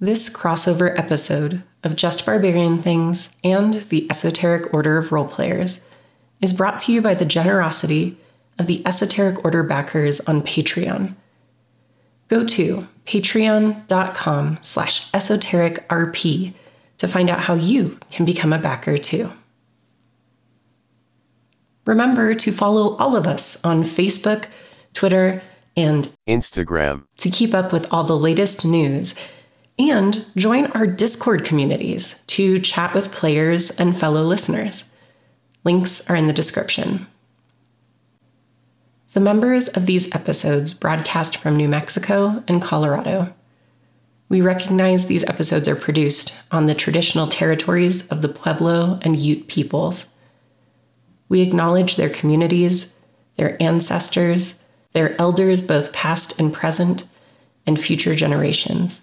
This crossover episode of Just Barbarian Things and the Esoteric Order of Roleplayers is brought to you by the generosity of the Esoteric Order backers on Patreon. Go to patreon.com slash esotericrp to find out how you can become a backer too. Remember to follow all of us on Facebook, Twitter, and Instagram. to keep up with all the latest news and join our Discord communities to chat with players and fellow listeners. Links are in the description. The members of these episodes broadcast from New Mexico and Colorado. We recognize these episodes are produced on the traditional territories of the Pueblo and Ute peoples. We acknowledge their communities, their ancestors, their elders, both past and present, and future generations.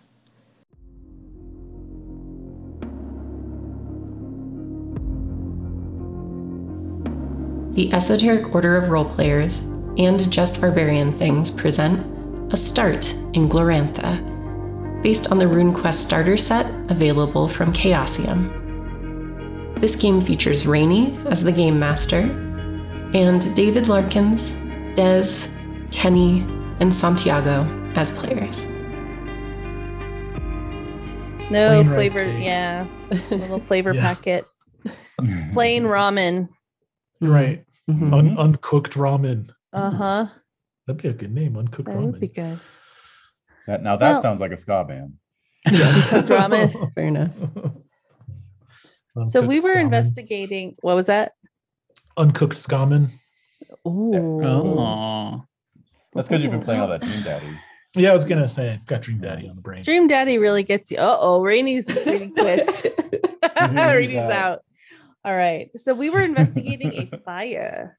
The Esoteric Order of Roleplayers and Just Barbarian Things present A Start in Glorantha, based on the RuneQuest starter set available from Chaosium. This game features Rainey as the game master, and David Larkins, Dez, Kenny, and Santiago as players. No Plain flavor. Yeah. A little flavor Yeah. packet. Plain ramen. Right. Mhm. Un- uncooked ramen. Uh huh. That'd be a good name. Uncooked That ramen. would be good. That now that Well- sounds like a ska band. Uncooked ramen. Fair enough. So we Uncooked were scamen. investigating. What was that? Uncooked scamen. Ooh. Oh, That's because you've been playing all that Dream Daddy. Yeah, I was gonna say, got Dream Daddy on the brain. Dream Daddy really gets you. Uh oh, Rainey's Rainey quits. Rainey's out. Out. All right. So we were investigating a fire.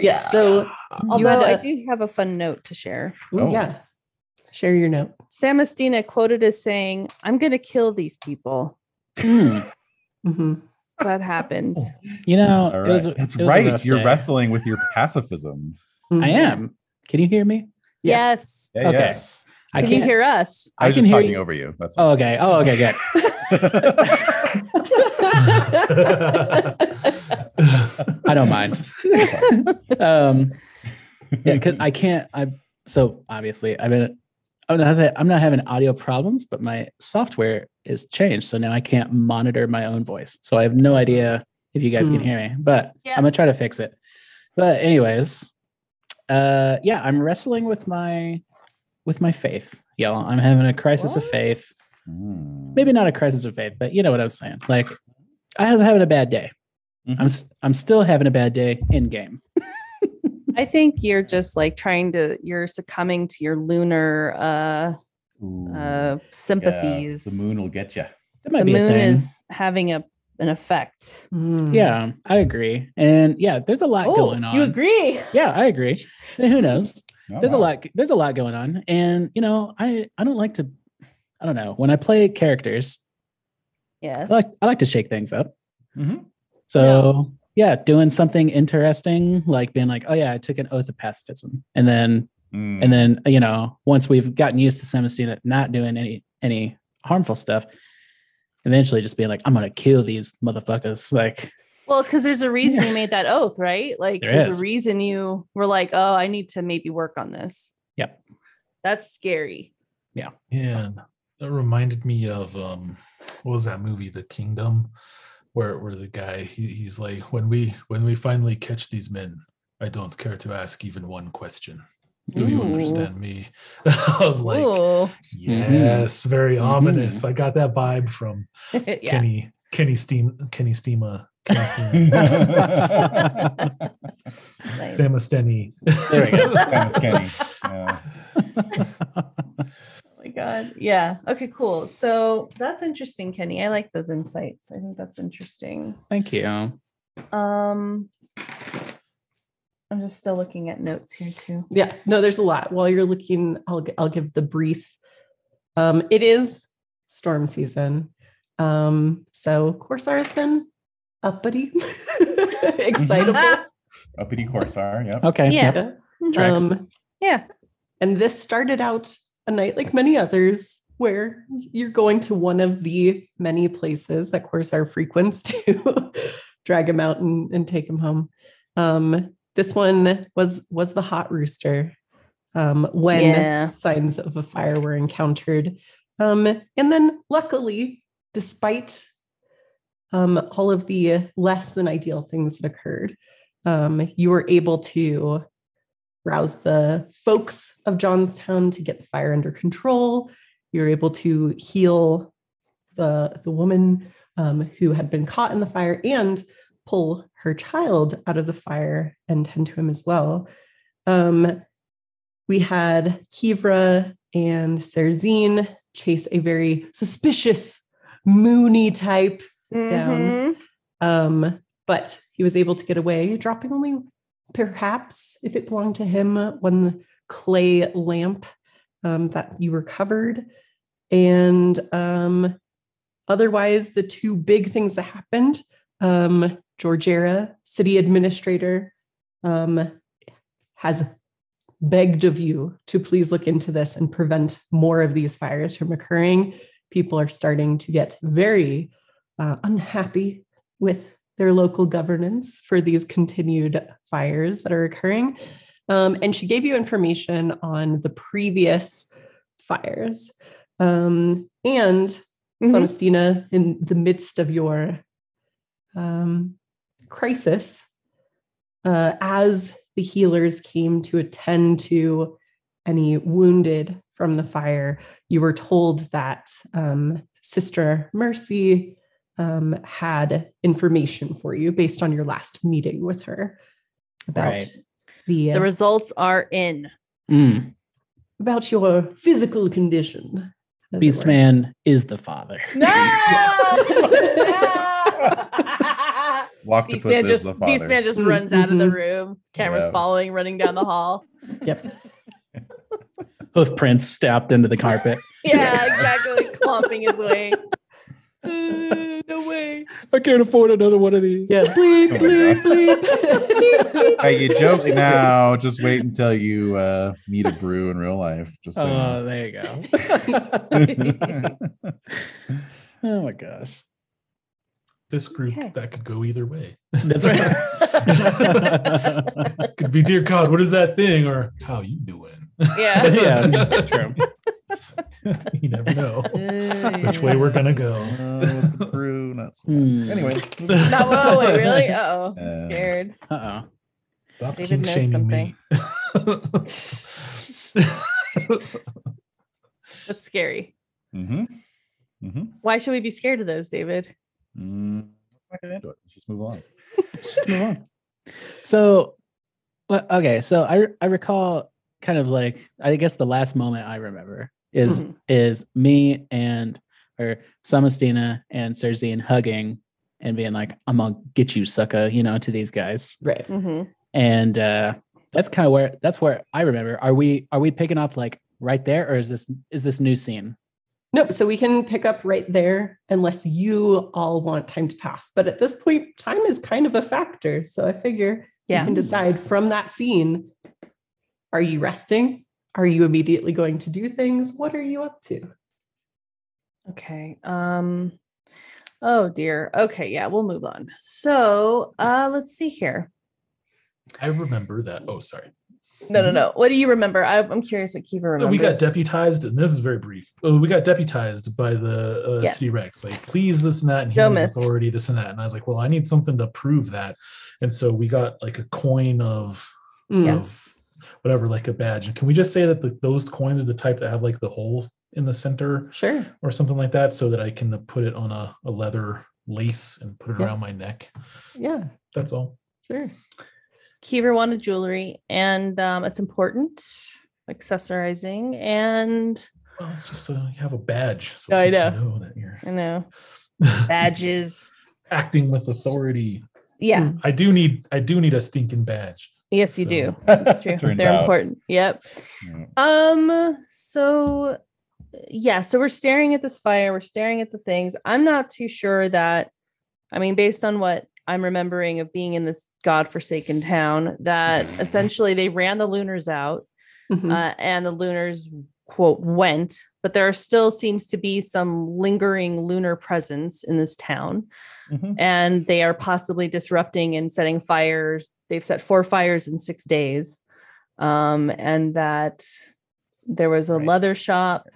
Yes. So, Although had I a- do have a fun note to share. Ooh, Oh. yeah. Share your note. Samastina quoted as saying, I'm going to kill these people. Hmm. hmm That happened. You know, All it was, right. That's it was right. You're day. wrestling with your pacifism. I am. Can you hear me? Yeah. Yes. Okay. yeah. I Can can't you hear us? I was I can just hear talking you. over you. That's Oh, okay. Oh, okay, good. I don't mind. um, yeah, because I can't. I so obviously I've been. I'm not, I'm not having audio problems, but my software is changed, so now I can't monitor my own voice. So I have no idea if you guys can Hmm. hear me, but Yeah. I'm gonna try to fix it. But anyways, uh, yeah, I'm wrestling with my with my faith, y'all. I'm having a crisis of faith. Mm. Maybe not a crisis of faith, but you know what I'm saying. Like, I was having a bad day. Mhm. I'm s- I'm still having a bad day in game. I think you're just like trying to, you're succumbing to your lunar uh, Ooh. uh, Yeah, sympathies. the moon will get you. The be moon is having a an effect. Mm. Yeah, I agree. And yeah, there's a lot going on. Oh, you agree? Yeah, I agree. And who knows? Oh, There's a lot. There's a lot going on, and you know, I I don't like to. I don't know when I play characters. Yes. I like I like to shake things up. Mhm. So yeah, doing something interesting, like being like, oh yeah, I took an oath of pacifism, and then Mm. and then you know once we've gotten used to Samastina not doing any any harmful stuff, eventually just being like, I'm gonna kill these motherfuckers. Like Well, because there's a reason you made that oath, right? Like There there's is. a reason you were like, oh, I need to maybe work on this. Yep. That's scary. Yeah, and that reminded me of um, what was that movie, The Kingdom, where where the guy he, he's like, when we when we finally catch these men, I don't care to ask even one question. Do you Ooh. understand me? I was like, Ooh. yes, very Mhm. ominous. I got that vibe from yeah. Kenny Kenny Steam Kenny Steema Kenny Steema. Nice. Sam Esteni. There we go. Kind of. Yeah. Oh my god. Yeah. Okay, cool. So that's interesting, Kenny. I like those insights. I think that's interesting. Thank you. Um I'm just still looking at notes here too. Yeah, no, there's a lot. While you're looking, I'll g- I'll give the brief. Um, it is storm season, um, so Corsair has been uppity, excitable. Uppity Corsair. yeah. Okay. Yeah. yep. Um, Yeah. and this started out a night like many others, where you're going to one of the many places that Corsair frequents to drag him out and, and take him home. Um, this one was was the hot rooster um, when Yeah. signs of a fire were encountered. Um, and then, luckily, despite um, all of the less than ideal things that occurred, um, you were able to rouse the folks of Jonstown to get the fire under control. You were able to heal the, the woman um, who had been caught in the fire and pull her child out of the fire and tend to him as well. Um, we had Kivra and Serzine chase a very suspicious Moony type down. Mhm. um, but he was able to get away, dropping only perhaps, if it belonged to him, one clay lamp um, that you recovered. And um, otherwise, the two big things that happened um, Georgiera, city administrator, um, has begged of you to please look into this and prevent more of these fires from occurring. People are starting to get very uh, unhappy with their local governance for these continued fires that are occurring. Um, and she gave you information on the previous fires. Um, and Mhm. Celestina, in the midst of your um, crisis, uh, as the healers came to attend to any wounded from the fire, you were told that um, Sister Mercy um, had information for you based on your last meeting with her about Right. the, uh, The results are in. Mm. about your physical condition. as it were. Beastman is the father. Walk Beastman just the father. Beastman just Mm, runs out of the mhm. room. Cameras Yeah. following, running down the hall. Yep. Hoof prints stepped into the carpet. Yeah, exactly. Clomping his way. Uh, no way. I can't afford another one of these. Yeah. Bleep, Oh my bleep, bleep. Hey, you joke now. Just wait until you uh, meet a broo in real life. Just so Oh, know. there you go. oh my gosh. This group Okay. that could go either way. That's right. could be, dear God, what is that thing? Or how you doing? Yeah. yeah, true. you never know which way we're gonna go. Uh, the broo, not so Hmm. Anyway. Not whoa, wait, really? Oh, Uh, I'm scared. Uh oh. Stop David kink knows something. me. That's scary. Mm-hmm. Mm-hmm. Why should we be scared of those, David? Mm, let's not get into it. Let's just move on. Let's just move on. So, well, okay. So I I recall kind of like I guess the last moment I remember is Mhm. is me and or Samastina and Serzine hugging and being like, "I'm gonna get you, sucker," you know, to these guys. Right. Mm-hmm. And uh that's kind of where that's where I remember. Are we are we picking up like right there, or is this is this new scene? Nope. So we can pick up right there unless you all want time to pass. But at this point, time is kind of a factor. So I figure Yeah. you can decide from that scene are you resting? Are you immediately going to do things? What are you up to? Okay. Um oh dear. Okay, yeah, we'll move on. So uh let's see here. I remember that. Oh, sorry. No, no, no. What do you remember? I, I'm curious what Kiva No, remembers. we got deputized, and this is very brief. Oh, we got deputized by the uh, Yes. city rex. Like, please, this and that, and Joe here's Myth. authority, this and that. And I was like, well, I need something to prove that. And so we got like a coin of Mm. of whatever, like a badge. And can we just say that the, those coins are the type that have like the hole in the center Sure. or something like that, so that I can put it on a, a leather lace and put it Yeah. around my neck? Yeah. That's all. Sure. Kiva wanted jewelry, and um, it's important. Accessorizing, and Well, it's just so you have a badge. So I people know. that you're I know badges. acting with authority. Yeah. I do need I do need a stinking badge. Yes, you So- do. That's true. They're out. important. Yep. Yeah. Um, so yeah, so we're staring at this fire, we're staring at the things. I'm not too sure that I mean, based on what I'm remembering of being in this godforsaken town, that essentially they ran the lunars out, Mhm. uh, and the lunars quote went but there still seems to be some lingering lunar presence in this town Mhm. and they are possibly disrupting and setting fires. They've set four fires in six days. Um, and that there was a Right. leather shop,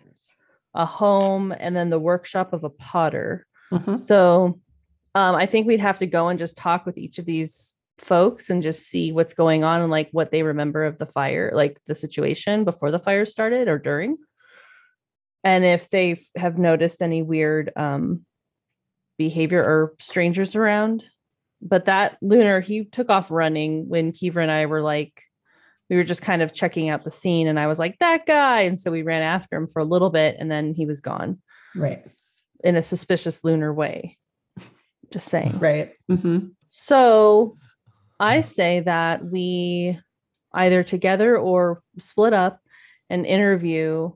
a home, and then the workshop of a potter. Mhm. So um, I think we'd have to go and just talk with each of these folks and just see what's going on and like what they remember of the fire, like the situation before the fire started or during. And if they have noticed any weird um, behavior or strangers around. But that lunar, he took off running when Kiva and I were like, we were just kind of checking out the scene. And I was like, that guy. And so we ran after him for a little bit and then he was gone Right. in a suspicious lunar way. Just saying. Right. hmm So I say that we either together or split up and interview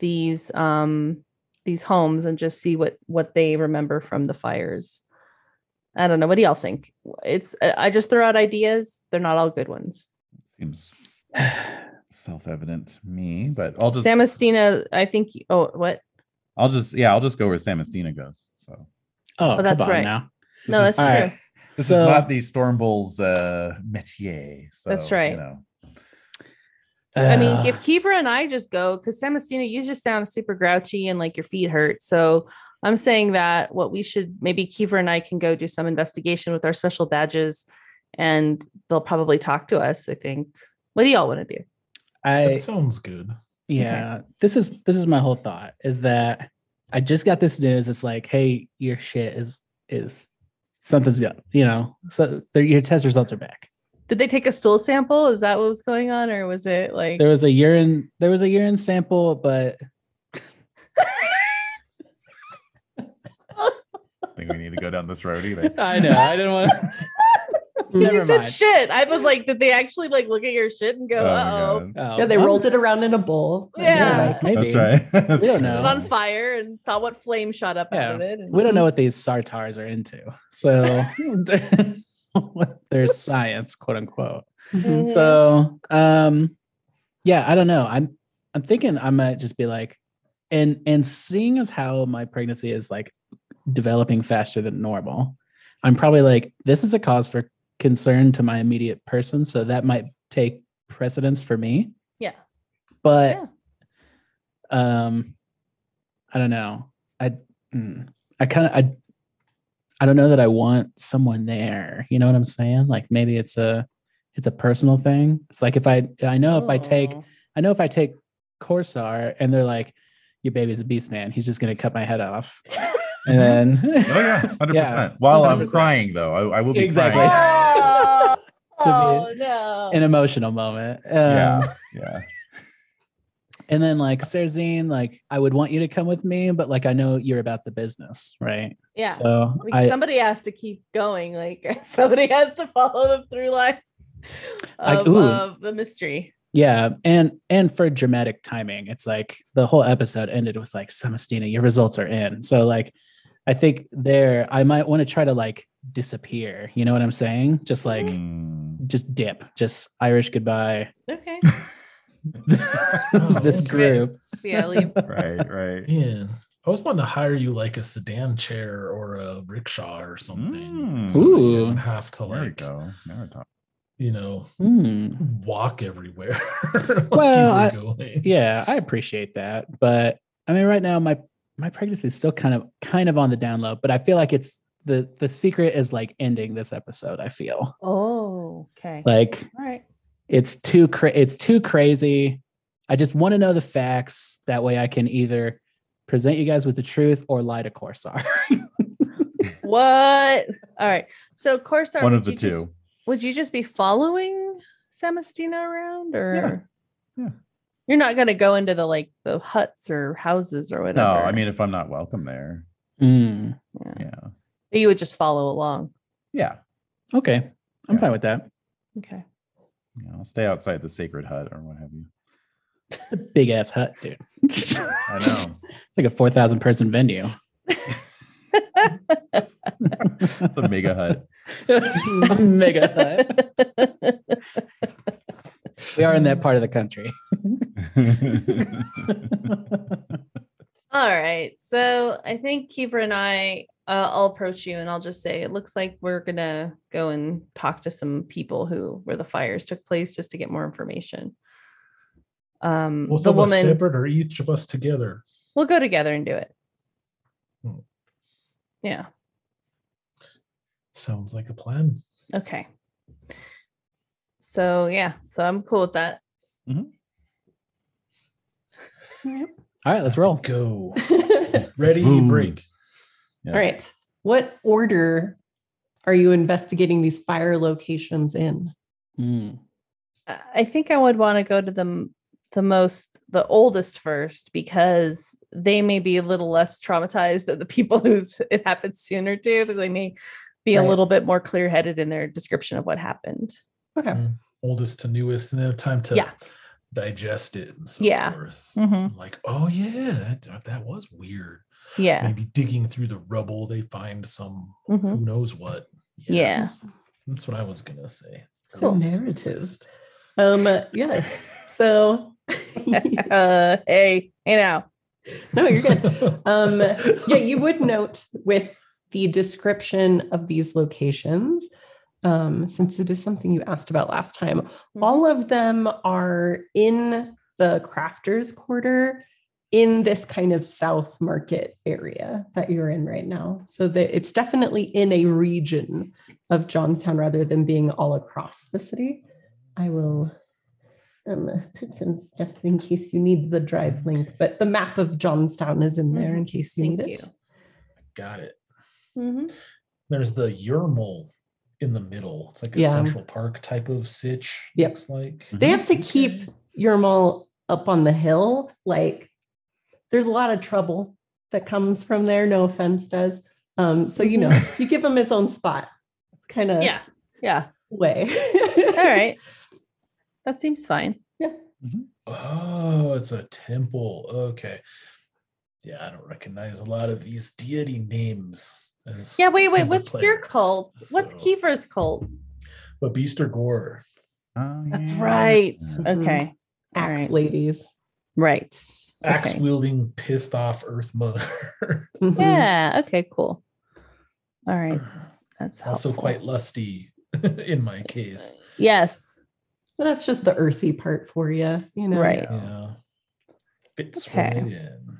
these um these homes and just see what what they remember from the fires. I don't know. What do y'all think? It's I I just throw out ideas. They're not all good ones. Seems self-evident to me, but I'll just Samastina, I think. Oh, what? I'll just yeah, I'll just go where Samastina goes. So Oh, Oh, that's right. now. No, This that's is- All true. right. This So- is not the Stormbulls uh métier. So That's right. You know. I mean, Uh, if Kiefer and I just go, because Samastina, you just sound super grouchy and like your feet hurt. So I'm saying that what we should maybe Kiefer and I can go do some investigation with our special badges and they'll probably talk to us. I think. What do y'all want to do? I That sounds good. yeah this is this is my whole thought is that i just got this news it's like hey your shit is is something's good, you know so your test results are back Did they take a stool sample? Is that what was going on, or was it like? there was a urine there was a urine sample but think we need to go down this road either. i know i didn't want you said mind shit. I was like, did they actually like look at your shit and go, Oh my "Uh God. oh, Yeah, they I'm- rolled it around in a bowl. Yeah. like, maybe That's right. That's We don't true. know. on fire and saw what flame shot up out of it. and- we don't know what these sartars are into so there's science quote unquote Mhm. So um yeah, I don't know. I'm I'm thinking I might just be like and and seeing as how my pregnancy is like developing faster than normal, I'm probably like, this is a cause for concern to my immediate person. So that might take precedence for me. yeah. But Yeah. um I don't know. I mm, I kind of I I don't know that I want someone there. You know what I'm saying? Like maybe it's a it's a personal thing. It's like if I I know if I take. I know if I take Corsar and they're like, your baby's a beast man, he's just gonna cut my head off. And then Oh yeah, hundred Yeah, percent. While i am crying though, I, I will be Exactly. crying. Oh, oh, no. an emotional moment. Um, Yeah, yeah. And then like Serzine, like I would want you to come with me, but like I know you're about the business, right? yeah. So Like, I somebody has to keep going. Like somebody has to follow the through line Like, of, ooh. of the mystery. yeah, and and for dramatic timing, it's like the whole episode ended with like Samastina, your results are in. So like I think there I might want to try to like disappear. You know what I'm saying? Just like Mm. just dip, just Irish goodbye. Okay. this group. Yeah, leave. right, right. Yeah. I was wanting to hire you like a sedan chair or a rickshaw or something. Mm. So that you Ooh. don't have to There we like, go. Now you know, Hmm. walk everywhere. like Well, I- Yeah, I appreciate that, but I mean, right now my my pregnancy is still kind of kind of on the down low, but I feel like it's the the secret is like ending this episode. I feel Oh, okay. like All right. it's too cra- it's too crazy. I just want to know the facts. That way, I can either present you guys with the truth or lie to Corsar. What? All right. So Corsar, One of the you just- two. would you just be following Samastina around or Yeah. Yeah. You're not gonna go into the like the huts or houses or whatever? No, I mean if I'm not welcome there, Mm, yeah. yeah, you would just follow along. yeah. okay, I'm Yeah. fine with that. Okay. You know, I'll stay outside the sacred hut or what have you. It's a big ass hut, dude. it's I know. like a four thousand person venue. It's a mega hut. Mega hut. We are in that part of the country. All right. So I think Kiefer and I, uh, I'll approach you and I'll just say, it looks like we're gonna go and talk to some people who where the fires took place just to get more information. Um, Both the of us woman, separate or each of us together? we'll go together and do it. Hmm. Yeah. Sounds like a plan. Okay. So yeah, so I'm cool with that. All right, let's roll. Go. Ready, move. break. Yeah. right. What order are you investigating these fire locations in? Mm. I I think I would want to go to the the most the oldest first because they may be a little less traumatized than the people whose it happened sooner to. because They may be a little bit more clear headed in their description of what happened. Okay. Mm. Oldest to newest, and they have time to Yeah. Digest it and so Yeah. forth. Mhm. Like, oh yeah, that, that was weird. Yeah. Maybe digging through the rubble, they find some Mhm. who knows what. Yeah. That's what I was gonna say. So Earliest narrative. newest. Um yes. So uh, hey, hey now. no, you're good. Um yeah, you would note with the description of these locations, um, since it is something you asked about last time, all of them are in the crafters quarter in this kind of south market area that you're in right now so that it's definitely in a region of jonstown rather than being all across the city i will um, put some stuff in case you need the drive link but the map of jonstown is in there in case you Thank need you. it Got it. Mhm. There's the Yermal in the middle. It's like a Yeah. Central Park type of sitch. Yep. Looks like. they have to keep your mall up on the hill like there's a lot of trouble that comes from there no offense does um so you know you give him his own spot kind of Yeah. Yeah. way All right. That seems fine. Yeah. Oh, it's a temple. Okay. Yeah, I don't recognize a lot of these deity names. As, Yeah. Wait, wait. What's your cult? What's So- Kiefer's cult? But Beast or Gore. Oh, That's yeah. right. Yeah. Okay. All axe right. ladies Right. Axe Okay. wielding, pissed off Earth Mother. Yeah. Okay. Cool. All right. That's also quite lusty in my case. Yes. that's just the earthy part for you you know Right. Yeah. Fits Okay. right in. Mhm.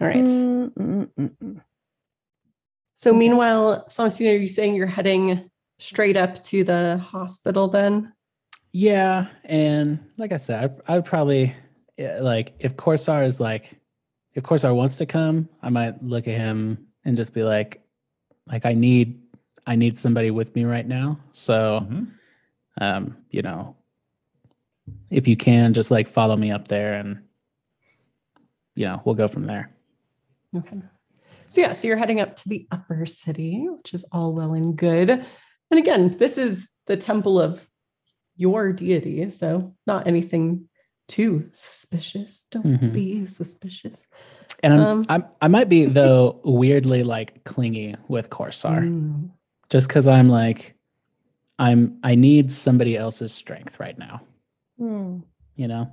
All right Mm, mm, mm, mm. so meanwhile Celestina, are you saying you're heading straight up to the hospital then Yeah, and like I said, I, I would probably like if Corsar is like, if Corsar wants to come, I might look at him and just be like, like I need, I need somebody with me right now. So, Mhm. um, you know, if you can, just like follow me up there, and you know, we'll go from there. Okay. So yeah, so you're heading up to the upper city, which is all well and good. And again, this is the temple of your deity, so not anything too suspicious. Don't Mhm. be suspicious. And I'm, Um, I'm I might be though weirdly like clingy with Corsar, Mm. just because I'm like, I'm I need somebody else's strength right now. Hmm. You know.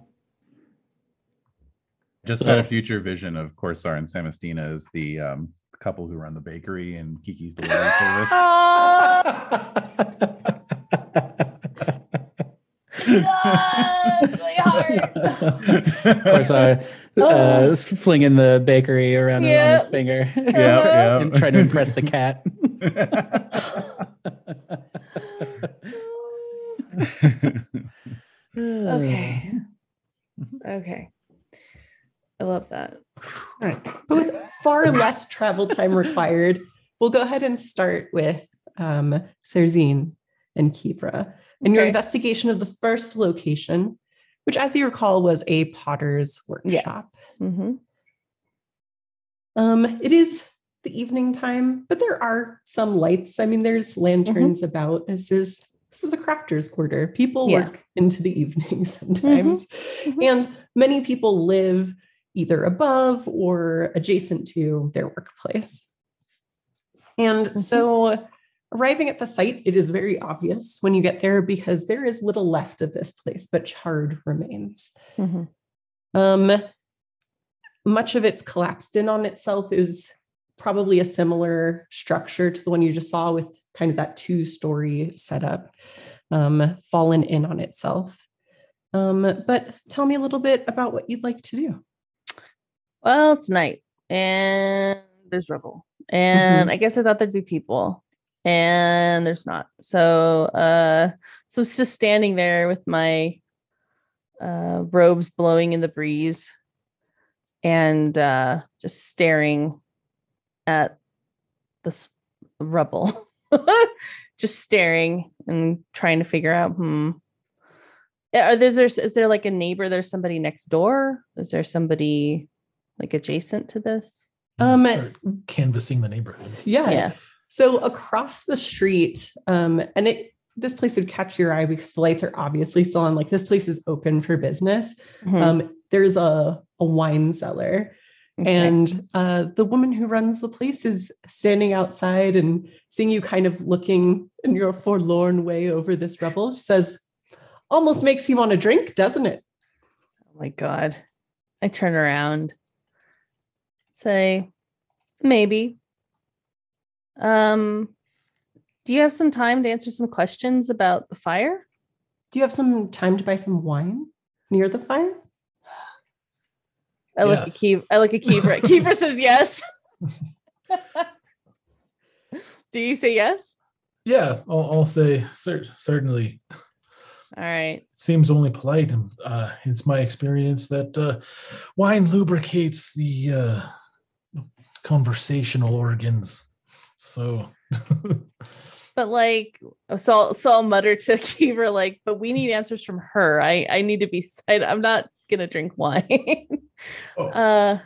Just had a future vision of Corsar and Samastina as the um, couple who run the bakery and Kiki's delivery service. Yes, my heart. of course, I uh, flinging the bakery around on his Yep. finger yeah, and trying to impress the cat. Okay. Okay. I love that. All right. But with far less travel time required, we'll go ahead and start with um, Serzine and Kibra. And your investigation of the first location, which, as you recall, was a potter's workshop. hmm Um, it is the evening time, but there are some lights. I mean, there's lanterns about. This is this is the crafters quarter. People Yeah. work into the evening sometimes. Mhm. And many people live either above or adjacent to their workplace. And so arriving at the site, it is very obvious when you get there because there is little left of this place but charred remains. hmm Um, much of it's collapsed in on itself is probably a similar structure to the one you just saw with kind of that two story setup um, fallen in on itself. Um, but tell me a little bit about what you'd like to do. Well, it's night and there's rubble. And I guess I thought there'd be people. And there's not. So uh so it's just standing there with my uh robes blowing in the breeze and uh just staring at this rubble. just staring and trying to figure out hmm are there, is there is there like a neighbor there's somebody next door is there somebody like adjacent to this Um, Start canvassing the neighborhood. Yeah. yeah So across the street, um, and it this place would catch your eye because the lights are obviously still on. Like this place is open for business. Mhm. Um, there's a a wine cellar, Okay. and uh, the woman who runs the place is standing outside and seeing you kind of looking in your forlorn way over this rubble. She says, "Almost makes you want to drink, doesn't it?" oh my god i turn around say maybe um do you have some time to answer some questions about the fire Do you have some time to buy some wine near the fire? i look at Yes. Keever. i look at Keever. Keever says yes do you say yes Yeah, I'll, I'll say cer- certainly. all right Seems only polite. Uh, it's my experience that uh, wine lubricates the uh, conversational organs. So But like, so I'll, so I'll mutter to Keever, like, but we need answers from her. I I need to be. I, I'm not gonna drink wine. Oh. uh,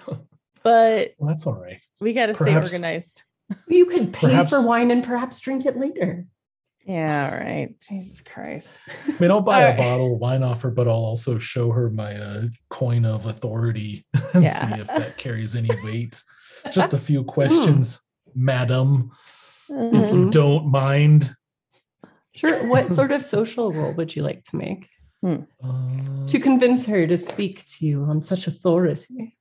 but well, that's all right. we got to stay organized. You could pay Perhaps- for wine and perhaps drink it later. Yeah. All right. Jesus Christ. I mean, I'll buy a Alright. bottle of wine off her, but I'll also show her my uh, coin of authority and Yeah. see if that carries any weight. Just a few questions, madam, if Mhm. you don't mind. Sure. What sort of social role would you like to make Uh, to convince her to speak to you on such authority?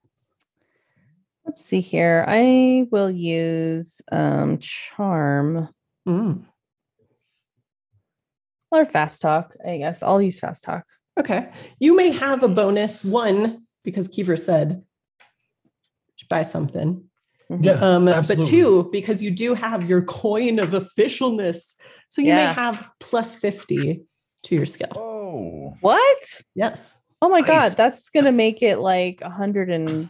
Let's see here. I will use um charm Mm, or fast talk. I guess I'll use fast talk. Okay. You may have a bonus one because Kiefer said buy something. Mhm. yeah, Um, but two, because you do have your coin of officialness. So you Yeah. may have plus 50 to your skill. Oh, What? Yes. Oh my god, that's gonna make it like a hundred and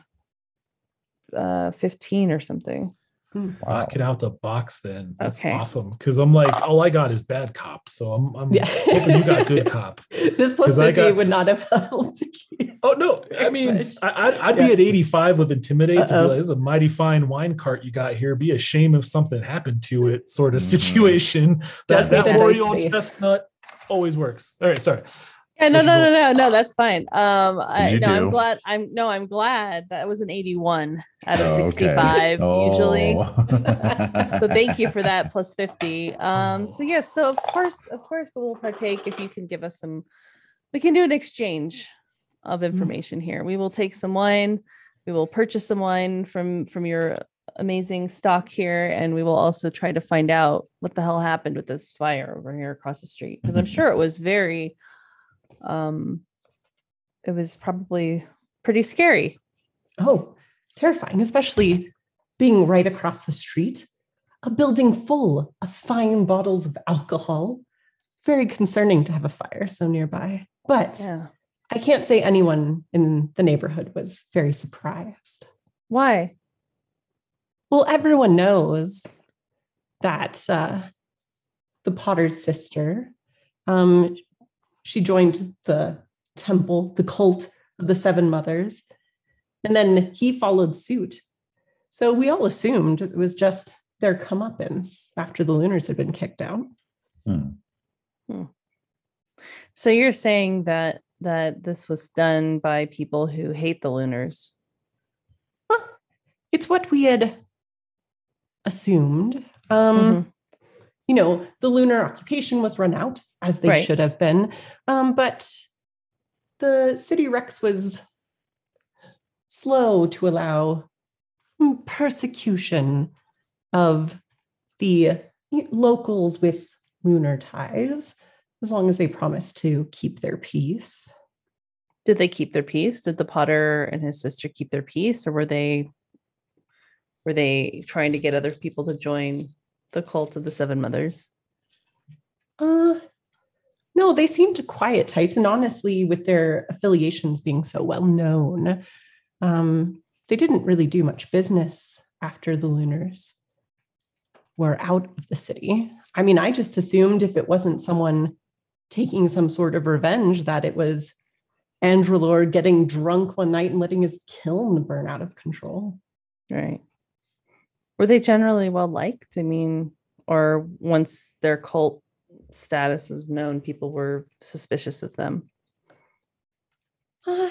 uh fifteen or something. Hmm. wow. knock it out the box then. That's Okay. awesome. Because I'm like, all I got is bad cop. So I'm, I'm Yeah. hoping you got good cop. This plus 'Cause I 50 got- would not have helped. Oh no! I mean. I, I'd, I'd be at 85 with intimidate. To be like, this is a mighty fine wine cart you got here. Be a shame if something happened to it, sort of Mhm. situation. Does That, need that a royal chestnut always works. All right, sorry. Yeah, no, no, no, no, no. That's fine. Um, I no, I'm glad. I'm no, I'm glad that was an 81 out of Okay. 65 usually. Oh. So thank you for that plus 50. Um, so yes, so of course, of course, we will partake if you can give us some. We can do an exchange of information here. We will take some wine. We will purchase some wine from from your amazing stock here, and we will also try to find out what the hell happened with this fire over here across the street because I'm Mhm. sure it was very, um, it was probably pretty scary. Oh, terrifying, especially being right across the street, a building full of fine bottles of alcohol. Very concerning to have a fire so nearby. But Yeah. I can't say anyone in the neighborhood was very surprised. Why? Well, everyone knows that uh, the Potter's sister, um, she joined the temple, the cult of the Seven Mothers, and then he followed suit. So we all assumed it was just their comeuppance after the Lunars had been kicked out. Hmm. So you're saying that that this was done by people who hate the Lunars. Well, it's what we had assumed. Um, Mhm. You know, the lunar occupation was run out as they Right. should have been, um, but the city Rex was slow to allow persecution of the locals with lunar ties, as long as they promise to keep their peace. Did they keep their peace? Did the Potter and his sister keep their peace, or were they were they trying to get other people to join the cult of the Seven Mothers? Uh, no, they seemed to quiet types, and honestly, with their affiliations being so well known, um, they didn't really do much business after the Lunars were out of the city. I mean, I just assumed if it wasn't someone taking some sort of revenge, that it was Andrelor getting drunk one night and letting his kiln burn out of control. Right. Were they generally well liked? I mean, or once their cult status was known, people were suspicious of them. Uh,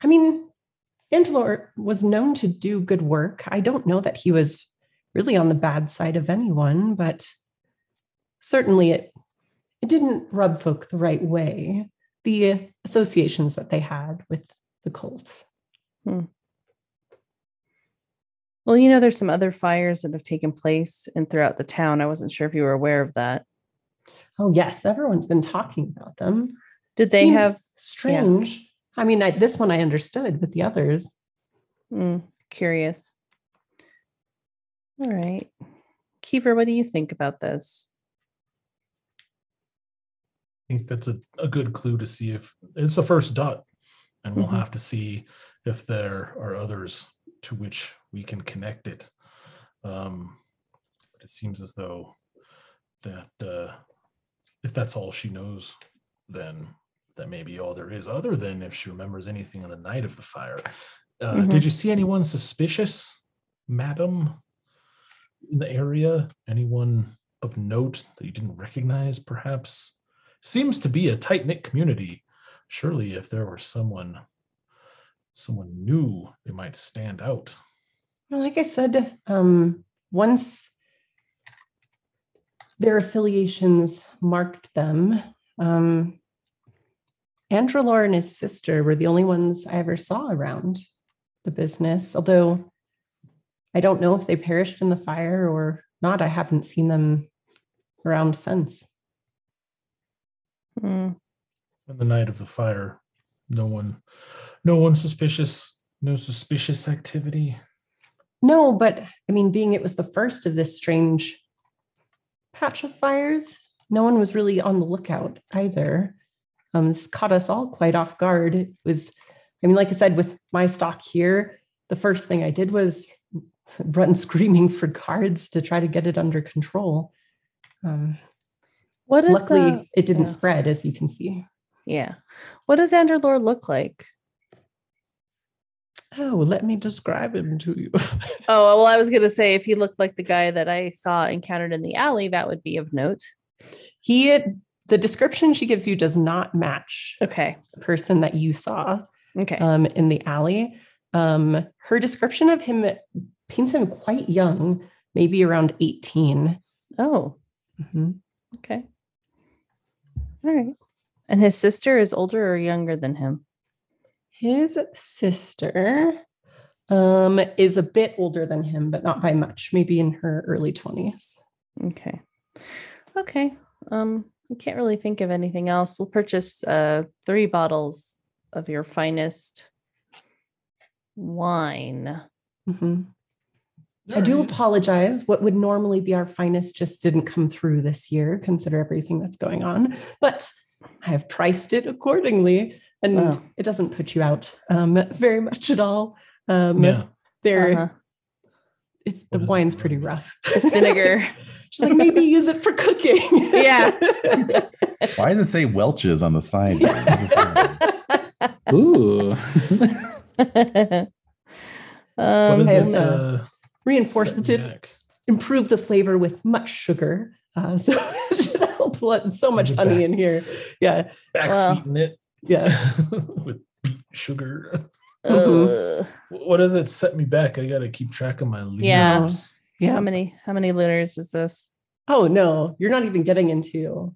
I mean, Andrelor was known to do good work. I don't know that he was really on the bad side of anyone, but certainly it it didn't rub folk the right way. The associations that they had with the cult. Hmm. Well, you know, there's some other fires that have taken place and throughout the town. I wasn't sure if you were aware of that. Oh yes, everyone's been talking about them. Did they Seems have strange? Yeah. I mean, I, this one I understood, but the others. Mm, curious. All right. Kiefer, what do you think about this? I think that's a, a good clue to see if it's the first dot. And we'll Mhm. have to see if there are others to which we can connect it. Um, it seems as though that uh, if that's all she knows, then that may be all there is, other than if she remembers anything on the night of the fire. Uh, Mhm. Did you see anyone suspicious, madam, in the area? Anyone of note that you didn't recognize, perhaps? Seems to be a tight knit community. Surely, if there were someone, someone new, they might stand out. Well, like I said, um, once their affiliations marked them, um, Andrelor and his sister were the only ones I ever saw around the business. Although I don't know if they perished in the fire or not. I haven't seen them around since. Mm, On the night of the fire, no one, no one suspicious, no suspicious activity. No, but I mean, being it was the first of this strange patch of fires, no one was really on the lookout either. Um, this caught us all quite off guard. It was, I mean, like I said, with my stock here, the first thing I did was run screaming for guards to try to get it under control. Um, what is luckily, uh, it didn't yeah. spread, as you can see. yeah. What does Andrelor look like? Oh, let me describe him to you. Oh, well, I was gonna say if he looked like the guy that I saw encountered in the alley, that would be of note. he, the description she gives you does not match Okay. the person that you saw. Okay. um, in the alley. Um, her description of him paints him quite young, maybe around 18. oh, Mm-hmm. okay. All right. And his sister is older or younger than him? His sister um, is a bit older than him, but not by much, maybe in her early 20s. Okay. Okay. Um, I can't really think of anything else. We'll purchase uh three bottles of your finest wine. Mhm. I do apologize. What would normally be our finest just didn't come through this year, consider everything that's going on. But I have priced it accordingly, and Oh. it doesn't put you out um, very much at all. Um, Yeah. There, Uh-huh. it's the What is it wine's pretty remind me? rough. It's vinegar. She's like, maybe use it for cooking. Yeah. Why does it say Welch's on the side? there? What is that? Ooh. um, What is have, it? uh, Uh, Reinforced set me it, improve the flavor with much sugar. Uh, so it should help let so much honey back. in here. Yeah. Back Well. sweeten it Yeah. with beet sugar. uh, What does it set me back? I gotta keep track of my liters. Yeah. Yeah. how many how many liters is this? Oh no, you're not even getting into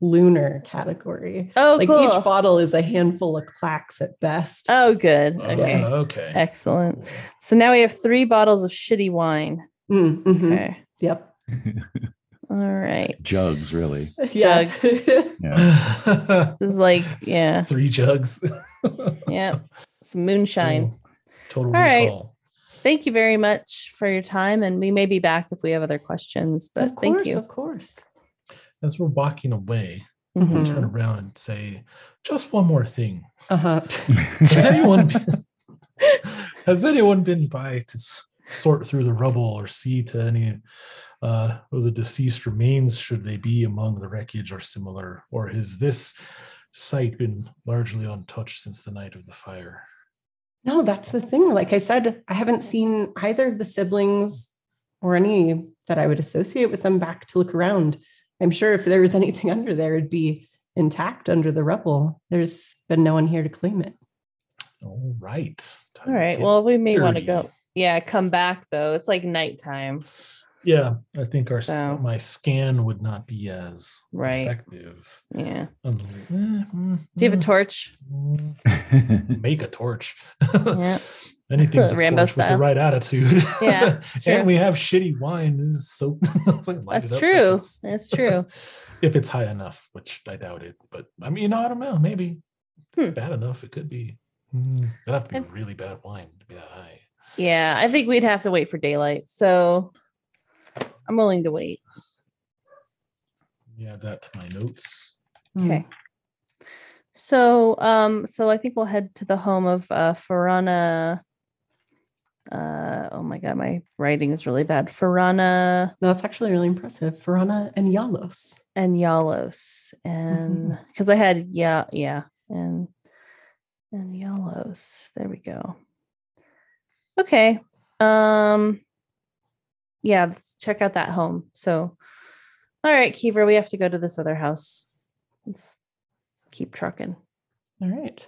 lunar category. Oh, like cool. each bottle is a handful of clacks at best. oh, good. Oh, Okay. okay. Excellent. So now we have three bottles of shitty wine. Mm, mhm. Okay. Yep. All right. Jugs, really. Yeah. Jugs. Yeah. This is like, yeah, Three jugs. yeah. Some moonshine. Total All right. recall. Thank you very much for your time. And we may be back if we have other questions, but course, thank you. of course. As we're walking away, Mhm. I turn around and say, just one more thing. Uh-huh. Has anyone has anyone been by to sort through the rubble or see to any uh, of the deceased remains should they be among the wreckage or similar? Or has this site been largely untouched since the night of the fire? No, that's the thing. Like I said, I haven't seen either of the siblings or any that I would associate with them back to look around. I'm sure if there was anything under there, it'd be intact under the rubble. There's been no one here to claim it. All right. Time All to right. get Well, we may want to go. Yeah, come back though. It's like nighttime. Yeah, I think our So- my scan would not be as Right. effective. Yeah. Um, eh, mm, Do you have a mm, torch? mm, Make a torch. Yeah. Anything's a Rambo torch with style. the right attitude. Yeah, and we have shitty wine. This is so like, That's it up if true. That's true. if it's high enough, which I doubt it. But I mean, you know, I don't know. Maybe if it's Hmm. bad enough. It could be. Mm, it'd have to be And- really bad wine to be that high. Yeah, I think we'd have to wait for daylight. So I'm willing to wait. Yeah, that to my notes. Okay. So um so I think we'll head to the home of uh Farana uh oh my god, my writing is really bad. Farana No, that's actually really impressive. Farana and Yalos. and Yalos. And because I had yeah, yeah, and and Yalos. There we go. Okay. Um yeah, let's check out that home. So all right, Kiever, we have to go to this other house. Let's keep trucking. All right.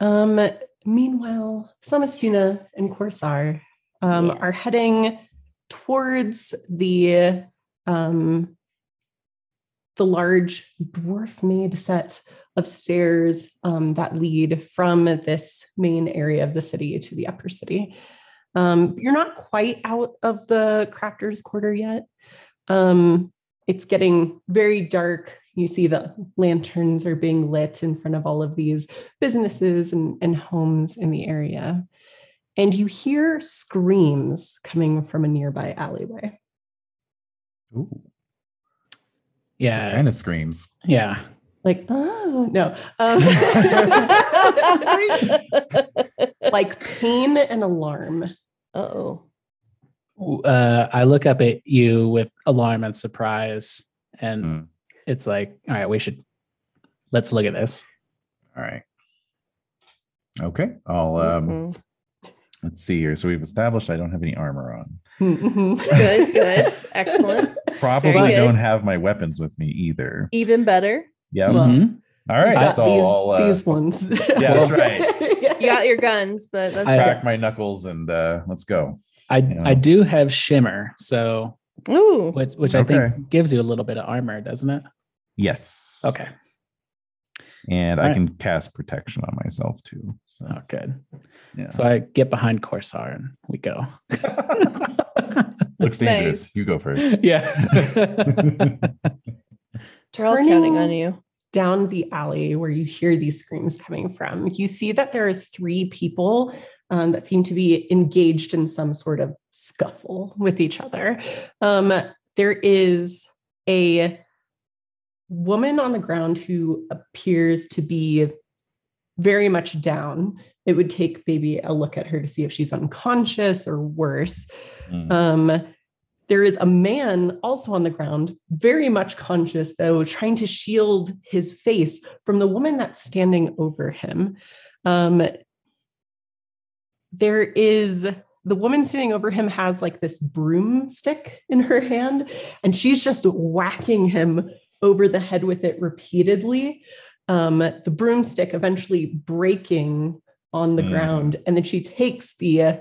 Um, meanwhile, Samastina and Corsar um, Yeah. are heading towards the um, the large dwarf-made set of stairs um, that lead from this main area of the city to the upper city. Um, you're not quite out of the crafters quarter yet. Um, it's getting very dark. You see the lanterns are being lit in front of all of these businesses and, and homes in the area. And you hear screams coming from a nearby alleyway. Ooh, Yeah. kind of screams. Yeah. Like, oh, no. Um, like pain and alarm. Oh. Uh, I look up at you with alarm and surprise, and Mm. it's like, all right, we should let's look at this. All right. Okay. I'll um Mhm. let's see here. So we've established I don't have any armor on. Mhm. Good, good. Excellent. Probably good. don't have my weapons with me either. Even better. Yeah. Well, Mhm. All right. Got So these, I'll uh, these ones. Yeah, that's right. You got your guns, but that's I- crack my knuckles and uh let's go. I Yeah. I do have shimmer, so Ooh. which which I Okay. think gives you a little bit of armor, doesn't it? Yes. Okay. And I All right. can cast protection on myself too. So Oh, good. yeah. So I get behind Corsar and we go. Looks dangerous. Nice. You go first. yeah. We're all counting on you. Down the alley where you hear these screams coming from, you see that there are three people um, that seem to be engaged in some sort of scuffle with each other. Um, there is a woman on the ground who appears to be very much down. It would take maybe a look at her to see if she's unconscious or worse. Mm. Um, there is a man also on the ground, very much conscious, though, trying to shield his face from the woman that's standing over him. Um, there is the woman standing over him has like this broomstick in her hand, and she's just whacking him over the head with it repeatedly. Um, the broomstick eventually breaking on the Mm. ground, and then she takes the uh,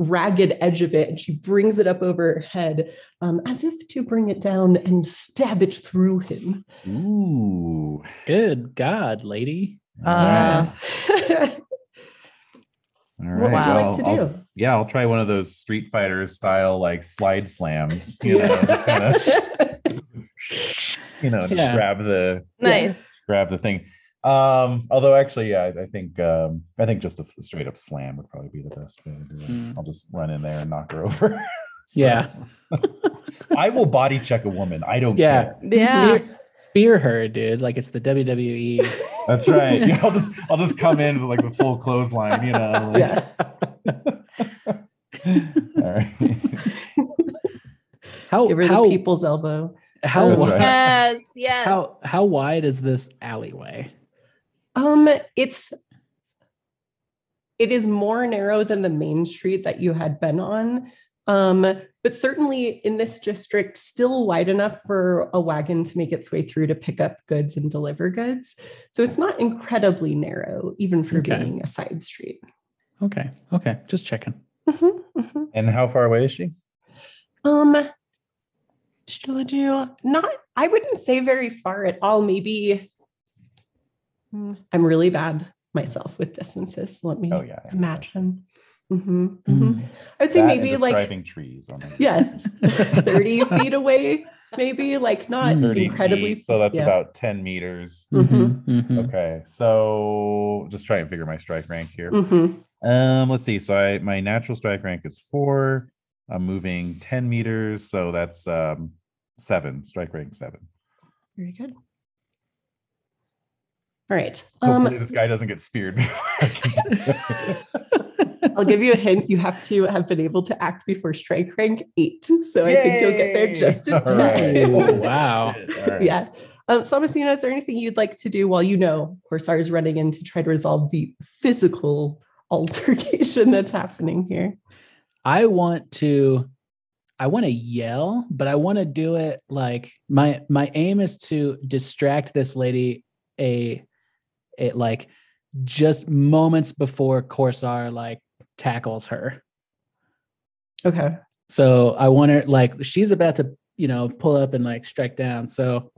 ragged edge of it and she brings it up over her head um, as if to bring it down and stab it through him. Ooh. Good God, lady. Uh, right. All what would right. you like I'll- to I'll- do? yeah, I'll try one of those Street Fighter style like slide slams. You know, just kind of you know, just Yeah. grab the nice. grab the thing. Um, although actually, yeah, I, I think um, I think just a straight up slam would probably be the best way to do it. Hmm. I'll just run in there and knock her over. So, Yeah. I will body check a woman. I don't Yeah. care. Yeah. Spear, spear her, dude. Like it's the. WWE. That's right. Yeah, I'll just I'll just come in with like the full clothesline, you know. like- Yeah. All right. How Give her how the people's elbow. how That's right. Yes. Yes. how how wide is this alleyway? Um, it's it is more narrow than the main street that you had been on. Um, but certainly in this district, still wide enough for a wagon to make its way through to pick up goods and deliver goods. So it's not incredibly narrow, even for Okay. being a side street. Okay. Okay. Just checking. Mhm, mhm. And how far away is she? Um, should you not? I wouldn't say very far at all. Maybe I'm really bad myself with distances. Let me Oh yeah. yeah. imagine. Mhm, mhm. Mm. I would say That maybe like describing trees. On it. yeah, 30 feet away, maybe like not Mm. 30 incredibly. feet, so that's yeah. about 10 meters. Mhm, mhm. Okay, so just try and figure my strike rank here. Mhm. Um, let's see. So I my natural strike rank is four. I'm moving 10 meters, so that's um seven. Strike rank seven. Very good. All right. Hopefully Um, this guy doesn't get speared. I can- I'll give you a hint. You have to have been able to act before strike rank eight. So I think you'll get there just in time. right. Oh, wow. Shit, all right. yeah. Um, Samastina, is there anything you'd like to do while you know Corsar is running in to try to resolve the physical altercation that's happening here? I want to I want to yell, but I want to do it like my my aim is to distract this lady a it like just moments before Corsar like tackles her. Okay. So I want her like she's about to, you know, pull up and like strike down. So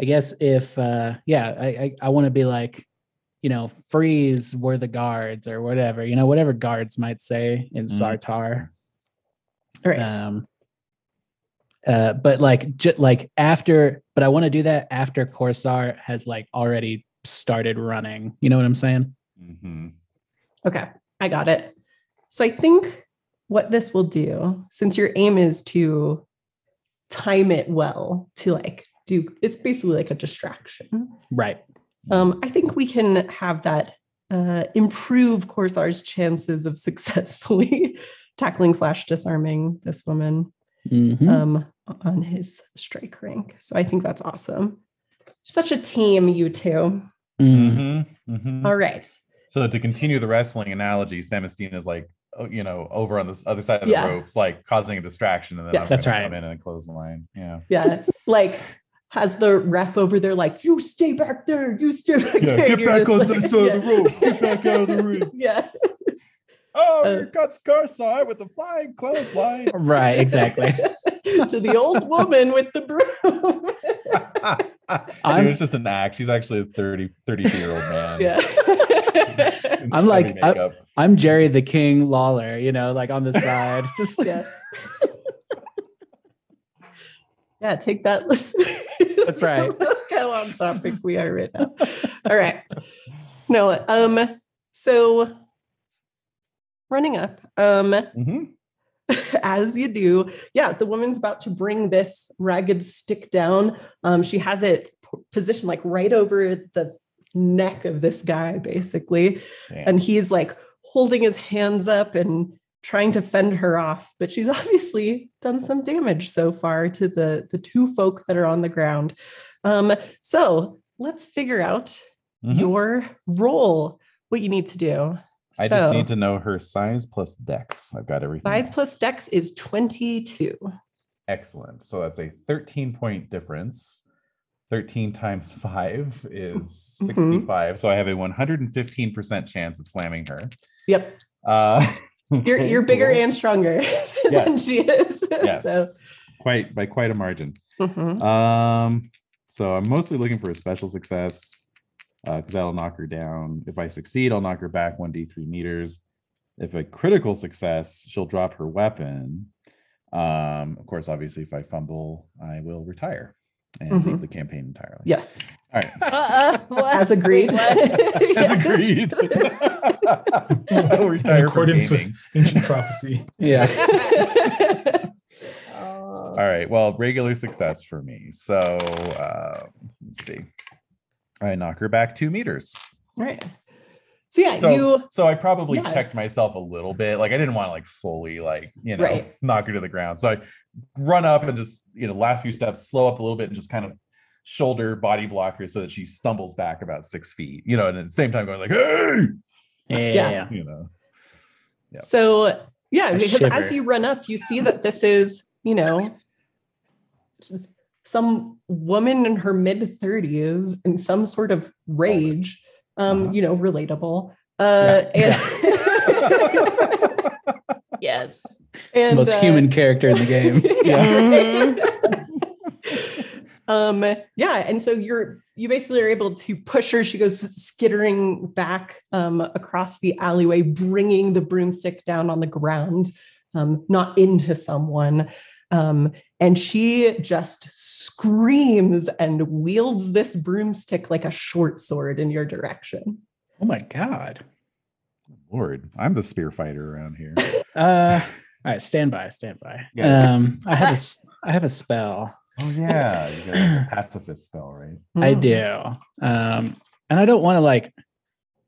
I guess if uh yeah, I I, I want to be like, you know, freeze were the guards or whatever, you know, whatever guards might say in Mhm. Sartar. All right. Um uh but like just like after but I want to do that after Corsar has like already started running. You know what I'm saying? Mhm. Okay, I got it. So I think what this will do, since your aim is to time it well to like do, it's basically like a distraction. Right. Um, I think we can have that uh, improve Corsar's chances of successfully tackling slash disarming this woman Mhm. um, on his strike rank. So I think that's awesome. Such a team, you two. Mm. Mhm. Mhm. All right. So to continue the wrestling analogy, Samastina is like, oh, you know, over on this other side of Yeah. the ropes, like causing a distraction, and then Yeah. I'm That's gonna right. come in and close the line. Yeah. Yeah. like has the ref over there like, you stay back there, you stay Get back there. and you're just like- yeah. Get back out of the ring. yeah. Oh, Uh, here comes Corsar with the flying clothesline. Right, exactly. to the old woman with the broom. it I'm- was just an act. She's actually a 30, 32 year old man. yeah. I'm like, I, I'm Jerry the King Lawler, you know, like on the side. Just yeah. Yeah, take that listen. That's right. Look how on topic we are right now. All right. No, um, so running up, um, Mhm. as you do, yeah, the woman's about to bring this ragged stick down. Um, she has it p- positioned like right over the neck of this guy, basically. And he's like holding his hands up and trying to fend her off. But she's obviously done some damage so far to the, the two folk that are on the ground. Um, so let's figure out Mhm. your role, what you need to do. I so, just need to know her size plus dex. I've got everything. size else. plus dex is 22. Excellent. So that's a 13 point difference. 13 times 5 is Mhm. 65. So I have a 115% chance of slamming her. Yep. Uh, You're you're bigger cool. and stronger than Yes. she is. yes, So quite by quite a margin. mhm. Um, so I'm mostly looking for a special success because that'll knock her down. If I succeed, I'll knock her back 1d3 meters. If a critical success, she'll drop her weapon. Um, of course, obviously, if I fumble, I will retire and leave Mhm. the campaign entirely. yes, All right. Uh-uh, as agreed. Wait. As agreed. I will retire from accordance with- Ancient prophecy. Yeah. Oh. All right. Well, regular success for me. So uh, let's see. I knock her back two meters. right. So yeah, So, you so I probably Yeah. checked myself a little bit. Like I didn't want to like fully like you know Right. knock her to the ground. So I run up and just you know last few steps, slow up a little bit, and just kind of shoulder body block her so that she stumbles back about six feet. You know, and at the same time going like, hey, Yeah. Yeah. yeah. you know. Yeah. So yeah, A because as you run up, you see that this is, you know, some woman in her mid 30s in some sort of rage. Um, Uh-huh. you know, relatable. Uh and, Yes. and Most uh, human character in the game. yeah. um yeah and so you're you basically are able to push her she goes skittering back um across the alleyway bringing the broomstick down on the ground um not into someone um and she just screams and wields this broomstick like a short sword in your direction Oh my god. Lord, I'm the spear fighter around here. Uh all right, stand by, stand by. Yeah. Um I have a s- I have a spell. Oh yeah, you got a pacifist spell, right? I Mm. do. Um and I don't want to like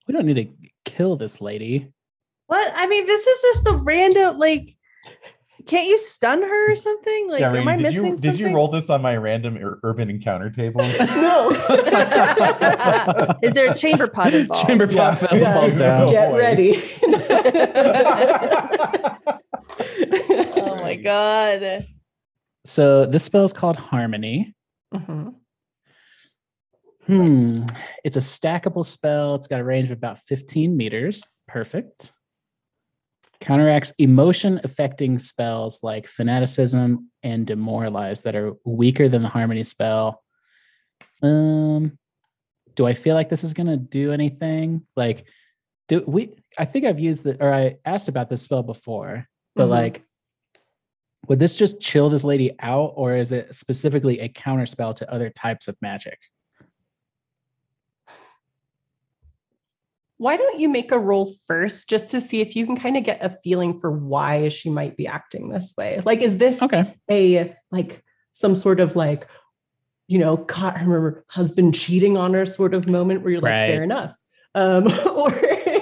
we don't need to kill this lady. What? I mean, this is just a random like. Can't you stun her or something? Like, yeah, am I did missing you something? did you roll this on my random ur- urban encounter tables? no Is there a chamber pot involved? Chamber Yeah. pot falls, Yeah. falls down. get boy. ready Oh my god. So this spell is called Harmony. Mhm. Hmm. It's a stackable spell. It's got a range of about 15 meters. Perfect. Counteracts emotion affecting spells like fanaticism and demoralize that are weaker than the harmony spell. Um, do I feel like this is gonna do anything? Like, do we? I think I've used the or I asked about this spell before, but Mhm. like, would this just chill this lady out, or is it specifically a counter spell to other types of magic? Why don't you make a roll first just to see if you can kind of get a feeling for why she might be acting this way like is this Okay. a like some sort of like you know caught her husband cheating on her sort of moment where you're like Right. fair enough um or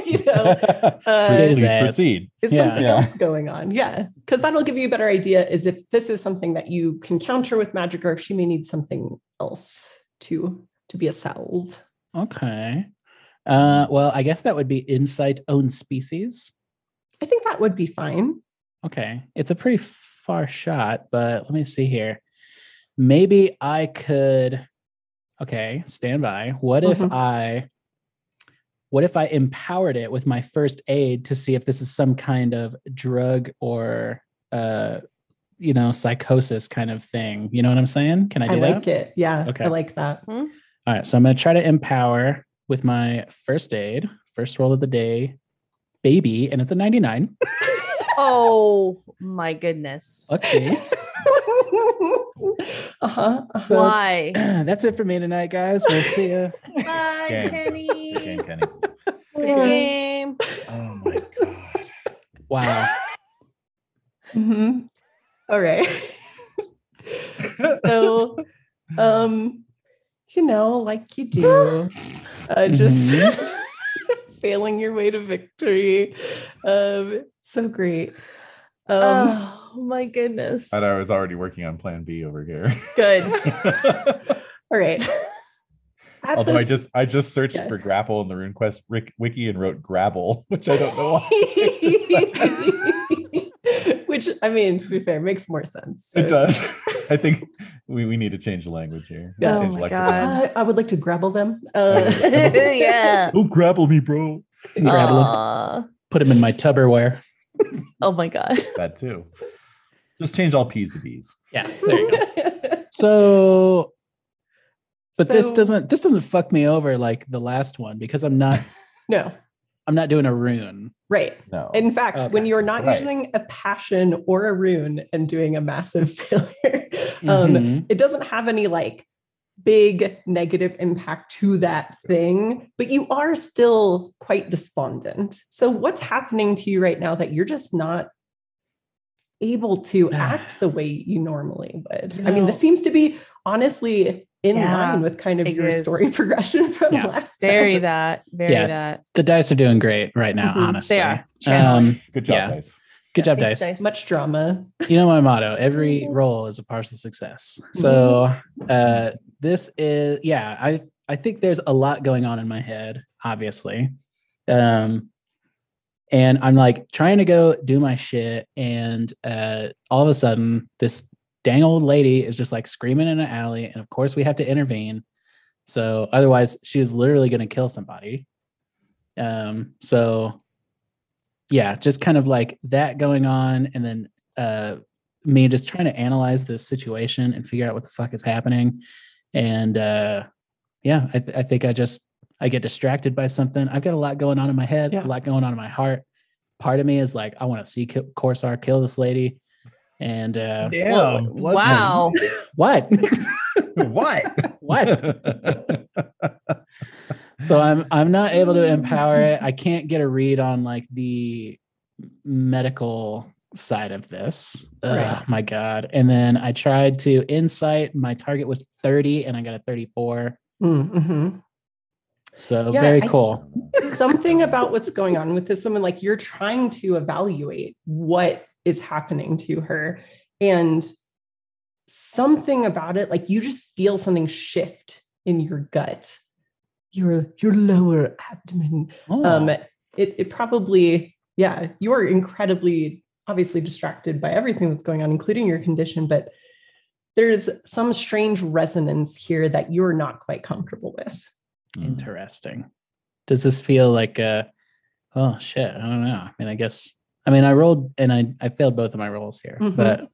you know uh, His Please proceed. is Yeah. something Yeah. else going on yeah because that'll give you a better idea is if this is something that you can counter with magic or if she may need something else to to be a salve Okay. Uh, well, I guess that would be insight own species. i think that would be fine Okay. It's a pretty far shot, but let me see here. Maybe I could. Okay, stand by. What if Mhm. I. What if I empowered it with my first aid to see if this is some kind of drug or, uh, you know, psychosis kind of thing? You know what I'm saying? Can I do that? i, like that? it yeah Okay. i like that All right, so I'm going to try to empower with my first aid, first roll of the day, baby, and it's a 99. Oh my goodness. Okay. uh-huh, uh-huh. Why? That's it for me tonight, guys. We'll see you. Bye, Game. Kenny. Okay, Kenny. Game. Oh my god. Wow. Mhm. All right. so, um, you know, like you do, uh, just Mhm. failing your way to victory. Um, so great. Um, oh my goodness. Thought I was already working on Plan B over here. Good. all right. At Although I just I just searched Yeah. for grapple in the RuneQuest Rick, wiki and wrote grabble, which I don't know why. Which I mean, to be fair, makes more sense. So It does. I think we, we need to change the language here. Yeah. Oh my. God. Uh, I would like to grapple them. Uh, yeah. Don't grapple me, bro. Grab them, Aw. put them in my Tupperware. Oh my god. that too. Just change all P's to B's. Yeah, there you go. So, but this doesn't this doesn't fuck me over like the last one because I'm not No, I'm not doing a rune. right. No. In fact, when you're not right. using a passion or a rune and doing a massive failure, um, Mhm. it doesn't have any like big negative impact to that thing, but you are still quite despondent. So, what's happening to you right now that you're just not able to act the way you normally would? You I mean, this seems to be honestly in Yeah, line with kind of your is. story progression from Yeah. last day. Very time. that. Very Yeah. that. the dice are doing great right now, Mhm. honestly. They are. Um, Good job, yeah. guys. good job, dice. dice. Much drama. You know my motto: every roll is a partial success. So uh, this is, yeah, I I think there's a lot going on in my head, obviously, um, and I'm like trying to go do my shit, and uh, all of a sudden, this dang old lady is just like screaming in an alley, and of course we have to intervene. So otherwise, she is literally going to kill somebody. Um, so yeah, just kind of like that going on, and then uh, me just trying to analyze this situation and figure out what the fuck is happening. And uh, yeah, I, th- I think I just I get distracted by something. I've got a lot going on in my head, Yeah. a lot going on in my heart. Part of me is like, I want to see Ki- Corsar kill this lady. And uh, Whoa, wow. what? what? what? so I'm I'm not able to empower it. I can't get a read on like the medical side of this. Ugh, Right. my god. And then I tried to insight. My target was 30 and I got a 34. Mm-hmm. So Yeah, very I- cool. something about what's going on with this woman like you're trying to evaluate what is happening to her. And something about it like you just feel something shift in your gut. Your your lower abdomen. Oh, um it it probably yeah you're incredibly obviously distracted by everything that's going on including your condition but there's some strange resonance here that you're not quite comfortable with. Interesting. Does this feel like uh oh shit, I don't know. I mean, I guess I mean I rolled and I I failed both of my rolls here, Mhm. but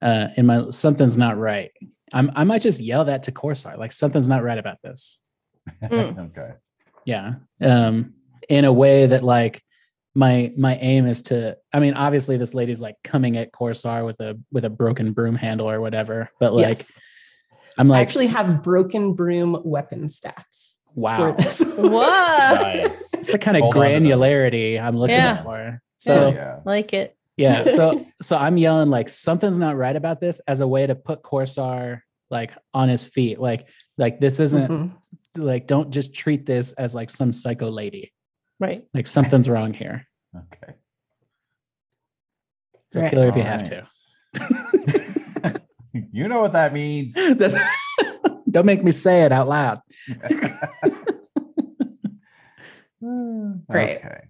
uh in my something's not right. I'm I might just yell that to Corsar, like something's not right about this. Mm. okay. Yeah. Um in a way that like my my aim is to I mean obviously this lady's like coming at Corsar with a with a broken broom handle or whatever, but like yes I'm I like actually have broken broom weapon stats wow. for this. What? Nice. It's the kind of Hold on to those. granularity I'm looking Yeah. for. So yeah. Like it. yeah so so i'm yelling like something's not right about this as a way to put corsar like on his feet like like this isn't Mhm. like don't just treat this as like some psycho lady Right. like something's wrong here Okay. so Right. kill her if you have to, you know what that means. That's- don't make me say it out loud Right. Okay.